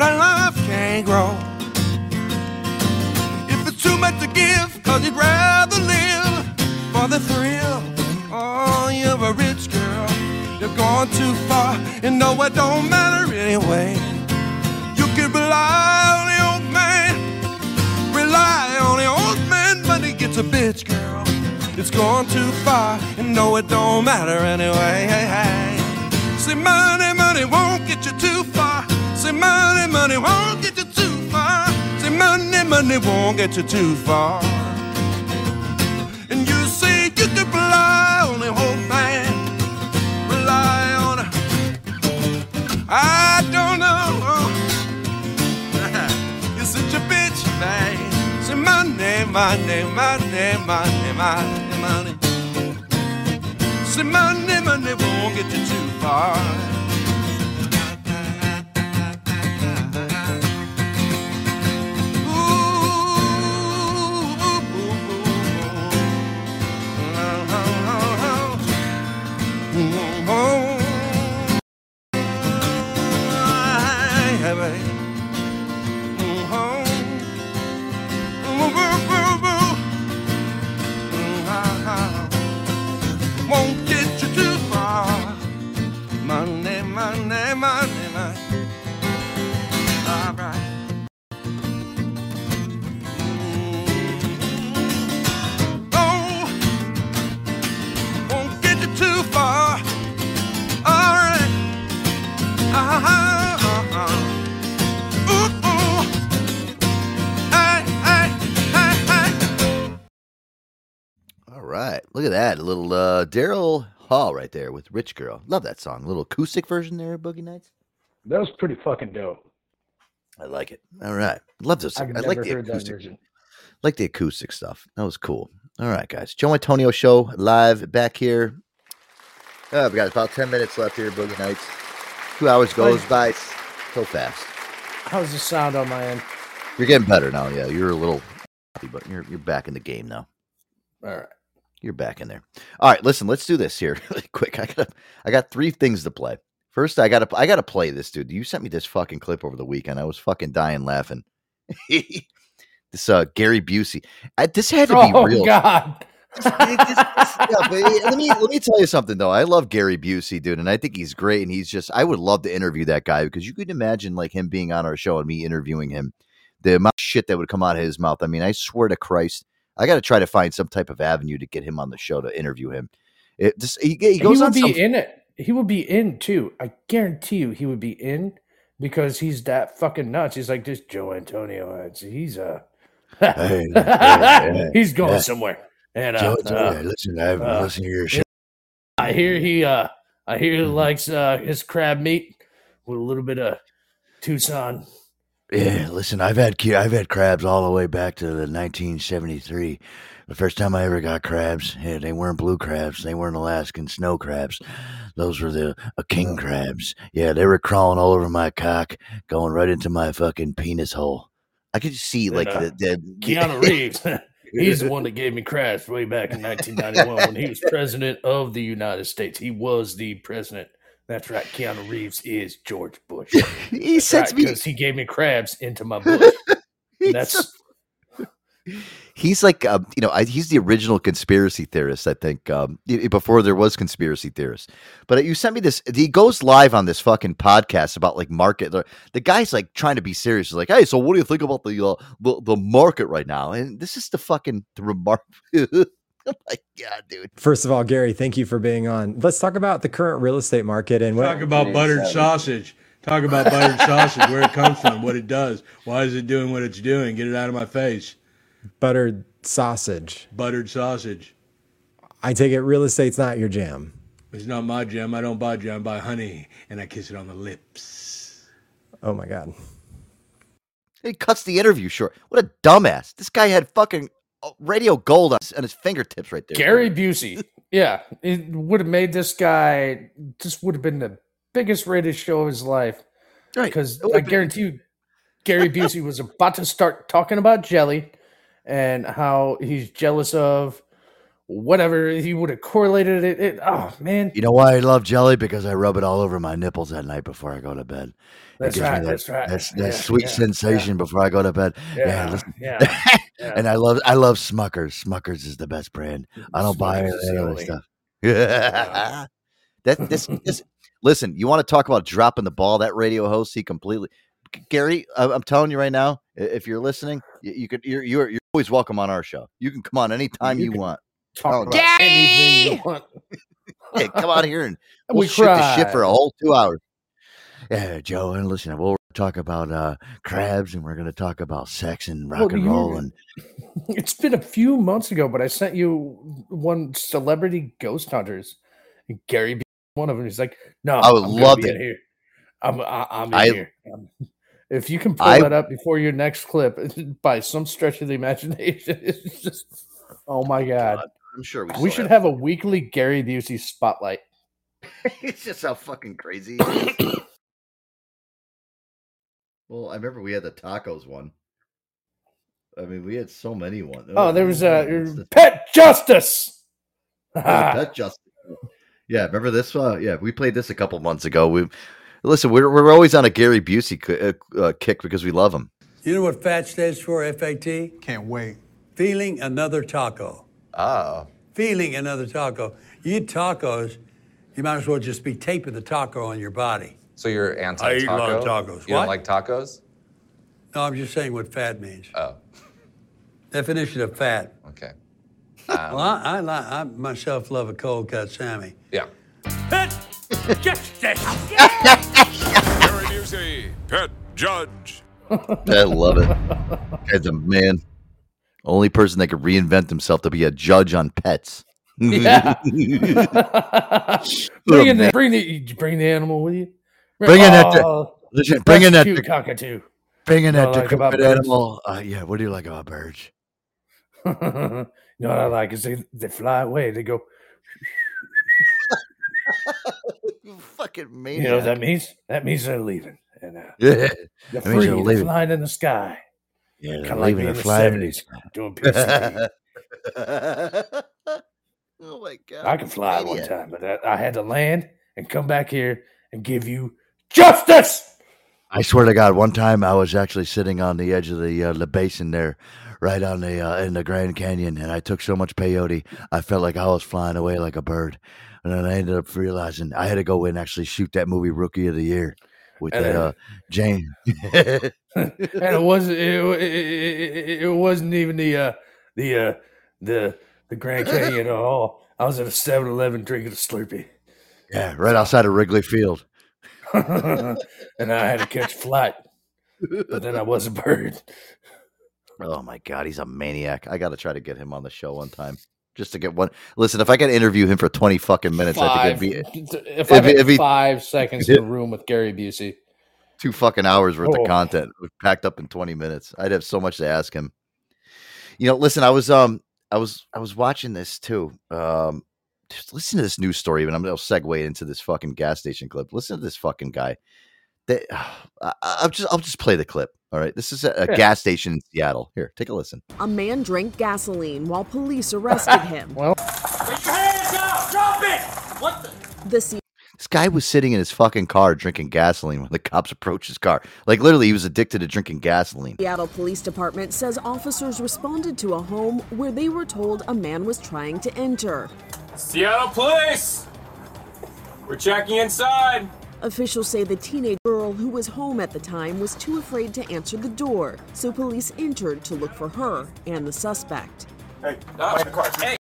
that our love can't grow? If it's too much to give, cause you'd rather live for the thrill. Oh, you're a rich girl, you're going too far, and no, it don't matter anyway. You can rely on the old man. Rely on the old man, but he gets a bitch, girl. It's gone too far, and no, it don't matter anyway. Hey, hey. See, money, money won't get you too far. See, money, money won't get you too far. Say money, money won't get you too far. And you say you can rely on the old man. Rely on. I don't know. You're such a bitch, man. Say money, money, money, money, money, money. Say money, money won't get you too far. Look at that. A little uh Daryl Hall right there with Rich Girl. Love that song. A little acoustic version there, Boogie Nights. That was pretty fucking dope. I like it. All right. Love those. I like the acoustic. like the acoustic stuff. That was cool. All right, guys. Joe Antonio show live back here. Uh, we got about 10 minutes left here, Boogie Nights. Two hours goes by so fast. How's the sound on my end? You're getting better now. Yeah, you're a little, but you're you're back in the game now. All right. You're back in there. All right, listen, let's do this here really quick. I got I got three things to play. First, I got to I got to play this dude. You sent me this fucking clip over the weekend. I was fucking dying laughing. this uh Gary Busey. I, this had to be Oh real. God. Yeah, but let me let me tell you something though. I love Gary Busey, dude, and I think he's great. And he's just I would love to interview that guy because you could imagine like him being on our show and me interviewing him. The amount of shit that would come out of his mouth. I mean, I swear to Christ, I got to try to find some type of avenue to get him on the show to interview him. It just he, he He, would be some, in it. He would be in too. I guarantee you, he would be in because he's that fucking nuts. He's like this Joe Antonio. He's uh, Hey, yeah, yeah, he's going yeah. somewhere. And uh, Joe uh, Antonio, listen, I've uh, listened to your show. I hear he uh, I hear Mm-hmm. he likes uh his crab meat with a little bit of Tucson. Yeah, listen, I've had I've had crabs all the way back to the 1973. The first time I ever got crabs, yeah, they weren't blue crabs, they weren't Alaskan snow crabs. Those were the uh, king crabs. Yeah, they were crawling all over my cock, going right into my fucking penis hole. I could see like uh, the, the Keanu Reeves. He's the one that gave me crabs way back in 1991 when he was president of the United States. He was the president. That's right. Keanu Reeves is George Bush. he sends me because he gave me crabs into my bush. That's he's like uh, you know I, he's the original conspiracy theorist i think um, before there was conspiracy theorists but you sent me this he goes live on this fucking podcast about like market the, the guy's like trying to be serious he's like hey so what do you think about the uh, the, the market right now and this is the fucking the remark oh my god dude First of all, Gary, thank you for being on. Let's talk about the current real estate market and what. Talk about buttered sausage. Talk about buttered sausage, where it comes from, what it does. Why is it doing what it's doing? Get it out of my face. Buttered sausage. Buttered sausage. I take it real estate's not your jam. It's not my jam. I don't buy jam. I buy honey, and I kiss it on the lips. Oh my god. he cuts the interview short what a dumbass this guy had fucking radio gold on his, fingertips right there Gary Busey. Yeah, it would have made this guy just would have been the biggest rated show of his life. Right. Because I guarantee you, Gary Busey was about to start talking about jelly and how he's jealous of whatever. He would have correlated it. it oh man, You know why I love jelly? Because I rub it all over my nipples at night before I go to bed. That's right, that- that's right. That's that Yeah, sweet yeah, sensation before I go to bed. Yeah, Yeah, listen. yeah, yeah. and I love I love Smuckers. Smuckers is the best brand. I don't buy any other stuff. that this this listen. You want to talk about dropping the ball? That radio host, he completely. Gary, I'm telling you right now, if you're listening, you, you could you're, you're you're always welcome on our show. You can come on anytime you, can want. talk Oh, about anything you want. yeah, come out here and And we'll we shoot the shit for a whole two hours. Yeah, Joe, and listen, we'll talk about uh crabs and we're gonna talk about sex and rock Well, and you- roll and It's been a few months ago, but I sent you one celebrity ghost hunters. And Gary, B- one of them, he's like, "No, I would I'm love to- here. I'm, I, I'm in I- here." Um, if you can pull I- that up before your next clip, by some stretch of the imagination, it's just, oh my god! I'm sure we, We should have a weekly Gary Busey spotlight. it's just how fucking crazy. he is. well, I remember we had the tacos one. I mean, we had so many ones. Oh, there was uh, a Pet Justice. that just yeah. Remember this? Uh, yeah, we played this a couple months ago. We listen. We're we're always on a Gary Busey ki- uh, uh, kick because we love him. You know what FAT stands for, F-A-T? Can't wait. Feeling another taco. Oh. Feeling another taco. You eat tacos, you might as well just be taping the taco on your body. So you're anti-taco? eat a lot of tacos. You What? don't like tacos? No, I'm just saying what fat means. Oh, Definition of fat. okay. well, I, I, li- I myself love a cold cut Sammy. Yeah. Pet justice. Gary Busey, pet judge. I love it. Guy's a man. Only person that could reinvent himself to be a judge on pets. Yeah. bring in the bring the bring the animal with you. Bring in that. Oh, listen, bring in that. cute cockatoo. Bring in that I like decrepit animal. Uh, yeah. What do you like about birds? you know what I like is they they fly away. They go. you Fucking man. You know what that means? That means they're leaving. And uh, Yeah. they're That means free. they're They're leaving. flying in the sky. Yeah, they're kind of like leaving me or in the flying in the seventies doing PCP. oh my god! I could fly one time, but I, I had to land and come back here and give you justice. I swear to God, one time I was actually sitting on the edge of the uh, the basin there, right on the uh, in the Grand Canyon, and I took so much peyote, I felt like I was flying away like a bird, and then I ended up realizing I had to go in and actually shoot that movie Rookie of the Year with And that uh, Jane. and it wasn't it, it, it, wasn't even the uh, the uh, the the Grand Canyon at all. I was at a 7-Eleven drinking a Slurpee, yeah, right outside of Wrigley Field. and I had to catch flight. But then I was a bird. Oh my God, he's a maniac! I got to try to get him on the show one time. Just to get one. Listen, if I could interview him for twenty fucking minutes, I think it'd be if I had five seconds in a room with Gary Busey, two fucking hours worth Oh. of content packed up in 20 minutes. I'd have so much to ask him. You know, listen, I was um I was I was watching this too. Um listen to this news story and I'm gonna segue into this fucking gas station clip. Listen to this fucking guy. They, I, I'll just I'll just play the clip. All right. This is a, a Yeah. gas station in Seattle. Here, take a listen. A man drank gasoline while police arrested him. well, Put your hands up! Drop it! What the? the Se- This guy was sitting in his fucking car drinking gasoline when the cops approached his car. Like literally, he was addicted to drinking gasoline. Seattle Police Department says officers responded to a home where they were told a man was trying to enter. Seattle Police! We're checking inside. Officials say the teenage girl who was home at the time was too afraid to answer the door, so police entered to look for her and the suspect. Hey, ah, hey,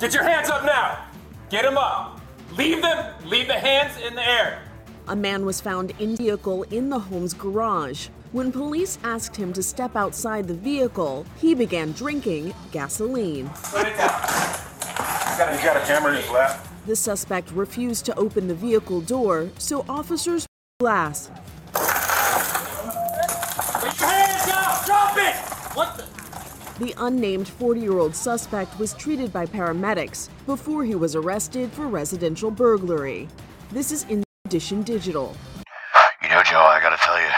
get your hands up now. Get them up. Leave them. Leave the hands in the air. A man was found in vehicle in the home's garage. When police asked him to step outside the vehicle, he began drinking gasoline. Put it down. He's got, a, he's got a camera in his lap. The suspect refused to open the vehicle door, so officers glass. Put your hands up! Drop it! What the? The unnamed 40 year old suspect was treated by paramedics before he was arrested for residential burglary. This is in Edition Digital. You know, Joe, I gotta tell you, drinking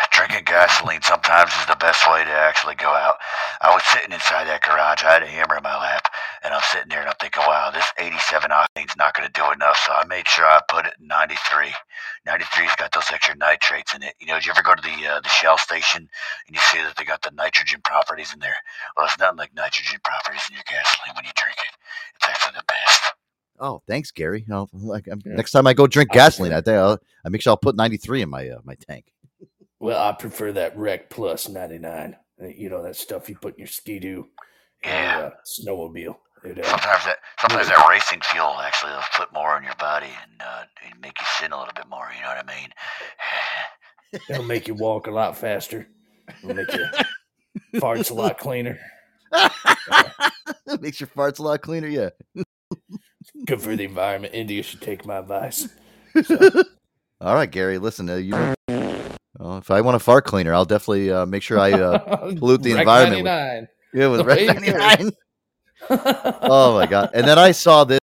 gasoline sometimes is the best way to actually go out. I was sitting inside that garage, I had a hammer in my lap, and I'm sitting there and I'm thinking, wow, this 87 octane's not gonna do enough, so I made sure I put it in 93. 93's got those extra nitrates in it. You know, did you ever go to the uh, the Shell station and you see that they got the nitrogen properties in there? Well, it's nothing like nitrogen properties in your gasoline when you drink it. It's actually the best. Oh, thanks, Gary. No, like I'm- next time I go drink gasoline, I think I'll, I make sure I'll put 93 in my uh, my tank. Well, I prefer that Rec Plus 99. Uh, You know, that stuff you put in your ski-doo and uh, snowmobile. It, uh, Sometimes that sometimes that racing fuel actually will put more on your body and uh, make you sin a little bit more. You know what I mean? It'll make you walk a lot faster. It'll make your farts a lot cleaner. makes your farts a lot cleaner. Yeah. Good for the environment. India should take my advice. All right, Gary. Listen, uh, you. Well, if I want a fart cleaner, I'll definitely uh, make sure I uh, pollute the environment. 99. With, yeah, with Rec 99. oh my god! And then I saw this.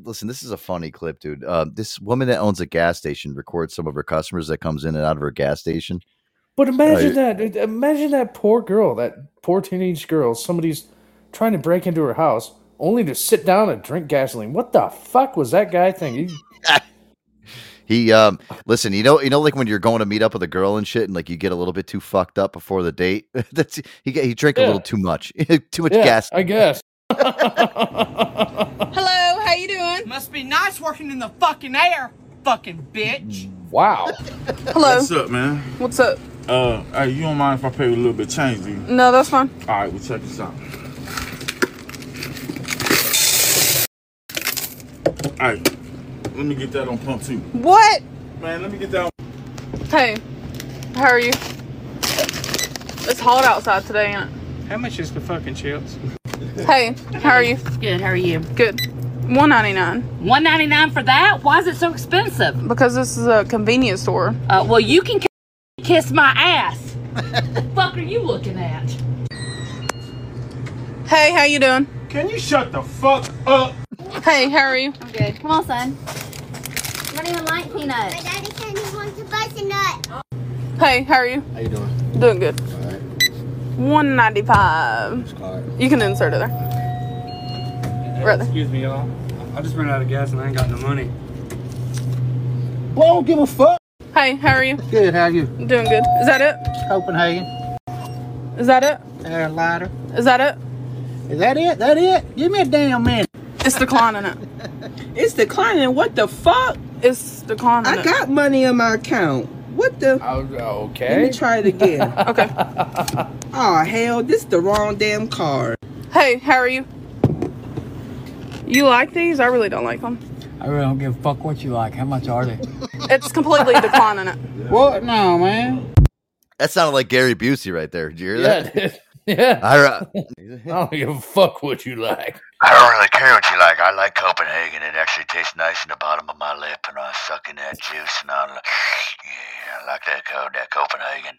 Listen, this is a funny clip, dude. Uh, this woman that owns a gas station records some of her customers that comes in and out of her gas station. But imagine Uh, that. Imagine that poor girl, that poor teenage girl. Somebody's trying to break into her house only to sit down and drink gasoline. What the fuck was that guy thinking? He um listen, you know, you know, like when you're going to meet up with a girl and shit, and like you get a little bit too fucked up before the date. That's he he drank a little too much, too much Yeah, gas. I guess. Hello, how you doing? Must be nice working in the fucking air, fucking bitch. Wow. Hello. What's up, man? What's up? Uh, hey, you don't mind if I pay you a little bit change, do you? No, that's fine. All right, well, check this out. All right, let me get that on pump two. What? Man, let me get that on. Hey, how are you? It's hot outside today, ain't How much is the fucking chips? Hey, how are you? Good. How are you? Good. One ninety nine. One ninety nine for that? Why is it so expensive? Because this is a convenience store. Uh, well, you can kiss my ass. the fuck are you looking at? Hey, how you doing? Can you shut the fuck up? Hey, how are you? I'm good. Come on, son. I don't even like peanuts. My daddy said he wants a butternut. Hey, how are you? How you doing? Doing good. One ninety five. You can insert it there. Right there. Excuse me, y'all. I just ran out of gas and I ain't got no money. Well, I don't give a fuck. Hey, how are you? Good, how are you? Doing good. Is that it? Copenhagen. Is that it? Air lighter. Is that it? Is that it? That it? Give me a damn minute. It's declining it. It's declining. What the fuck? It's declining I it. got money in my account. What the? Uh, okay. Let me try it again. okay. Oh hell, this the wrong damn card. Hey, how are you? You like these? I really don't like them. I really don't give a fuck what you like. How much are they? It's completely declining it. What? No, man. That sounded like Gary Busey right there. Did you hear Yeah, that? It did. yeah. I, uh, I don't give a fuck what you like. I don't really care what you like. I like Copenhagen. It actually tastes nice in the bottom of my lip, and I suck in that juice, and I, yeah, I like that co- that Copenhagen.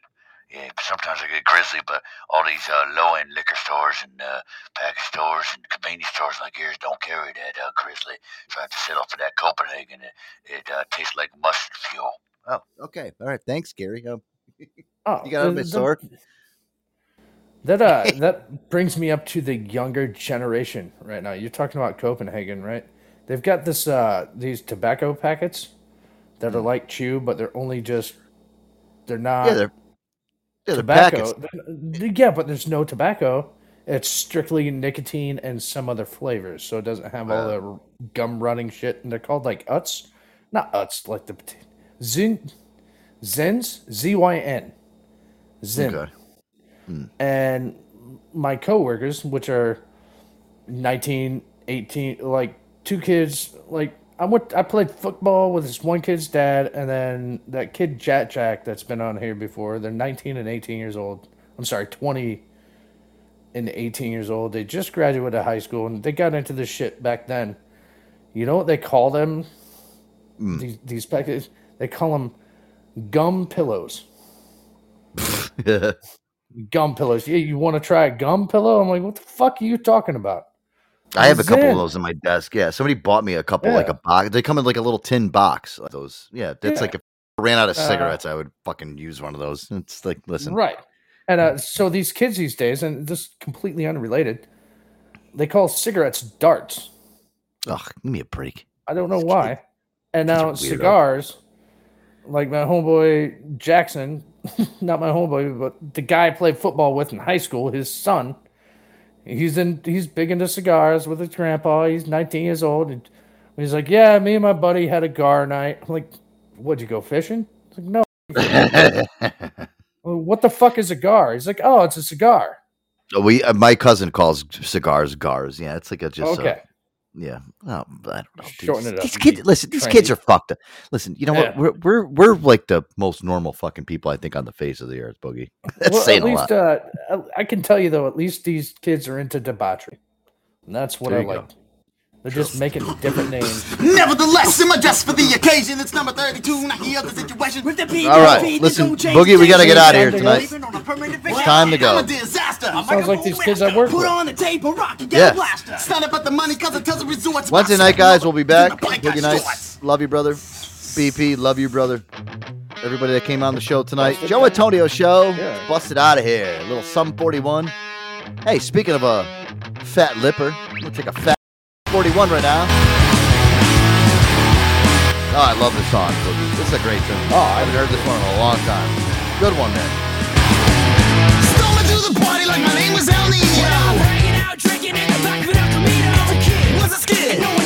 Yeah, sometimes I get grizzly, but all these uh, low-end liquor stores and uh, package stores and convenience stores like yours don't carry that uh, grizzly. So I have to settle for that Copenhagen. It, it uh, tastes like mustard fuel. oh, okay. All right. Thanks, Gary. Um, Oh, you got a the- bit the- sore? That uh, that brings me up to the younger generation right now. You're talking about Copenhagen, right? They've got this uh, these tobacco packets that are like chew, but they're only just they're not. Yeah, they're- yeah, tobacco. They're- Yeah, but there's no tobacco. It's strictly nicotine and some other flavors, so it doesn't have all the gum running shit. And they're called like Uts, not Uts, like the Zin, Zens, Z Y N, Zyn. Okay. And my coworkers, which are 19, 18, like two kids, like I went, I played football with this one kid's dad, and then that kid Jack Jack that's been on here before. They're 19 and 18 years old. I'm sorry, 20 and 18 years old. They just graduated high school, and they got into this shit back then. You know what they call them? Hmm. These these packets. They call them gum pillows. gum pillows. Yeah, you want to try a gum pillow? I'm like, what the fuck are you talking about? I have a couple Zen. of those in my desk. Yeah, somebody bought me a couple, like a box. They come in like a little tin box. like Those, yeah, it's Yeah. like if I ran out of Uh, cigarettes, I would fucking use one of those. It's like, listen, Right. And uh, so these kids these days, and this is completely unrelated, they call cigarettes darts. Ugh, give me a break. I don't know why. And now cigars, like my homeboy Jackson, not my homeboy, but the guy I played football with in high school, his son, he's in he's big into cigars with his grandpa. He's 19 years old. And he's like, Yeah, me and my buddy had a gar night. I'm like, What'd you go fishing? It's like, No. well, what the fuck is a gar? He's like, Oh, it's a cigar. Oh, we, uh, my cousin calls cigars gars. Yeah, it's like a just, Okay. Yeah. Oh, I don't know. Shorten These, it up these kids, listen, these kids are fucked up. Listen, you know Yeah. what? We're, we're we're like the most normal fucking people I think on the face of the earth, Boogie. That's well, saying at a least lot. uh, I can tell you though, at least these kids are into debauchery, and that's what There I like. go. Like. They're just making different names. Nevertheless, in my dress for the occasion, it's number 32. Now hear the situation. With the All right, listen, Boogie, we got to get out of here tonight. It's time to go. disaster. Sounds like these kids I work Put with. on the tape, a rock, and get Yeah. a blaster. Stand up at the money, cause it tells the resorts. Wednesday night, guys, we'll be back. Boogie nights. Love you, brother. BP, love you, brother. Everybody that came on the show tonight. Joe Antonio show. Busted out of here. A little Sum 41. Hey, speaking of a fat lipper, I'm going to take a fat 41 right now. Oh, I love this song. This is a great tune. Oh, I haven't heard this one in a long time. Good one, man. Stumble to the party like my name was El Nino. Well, hanging out, drinking in the back of an El Camino. Was a kid, was a skid.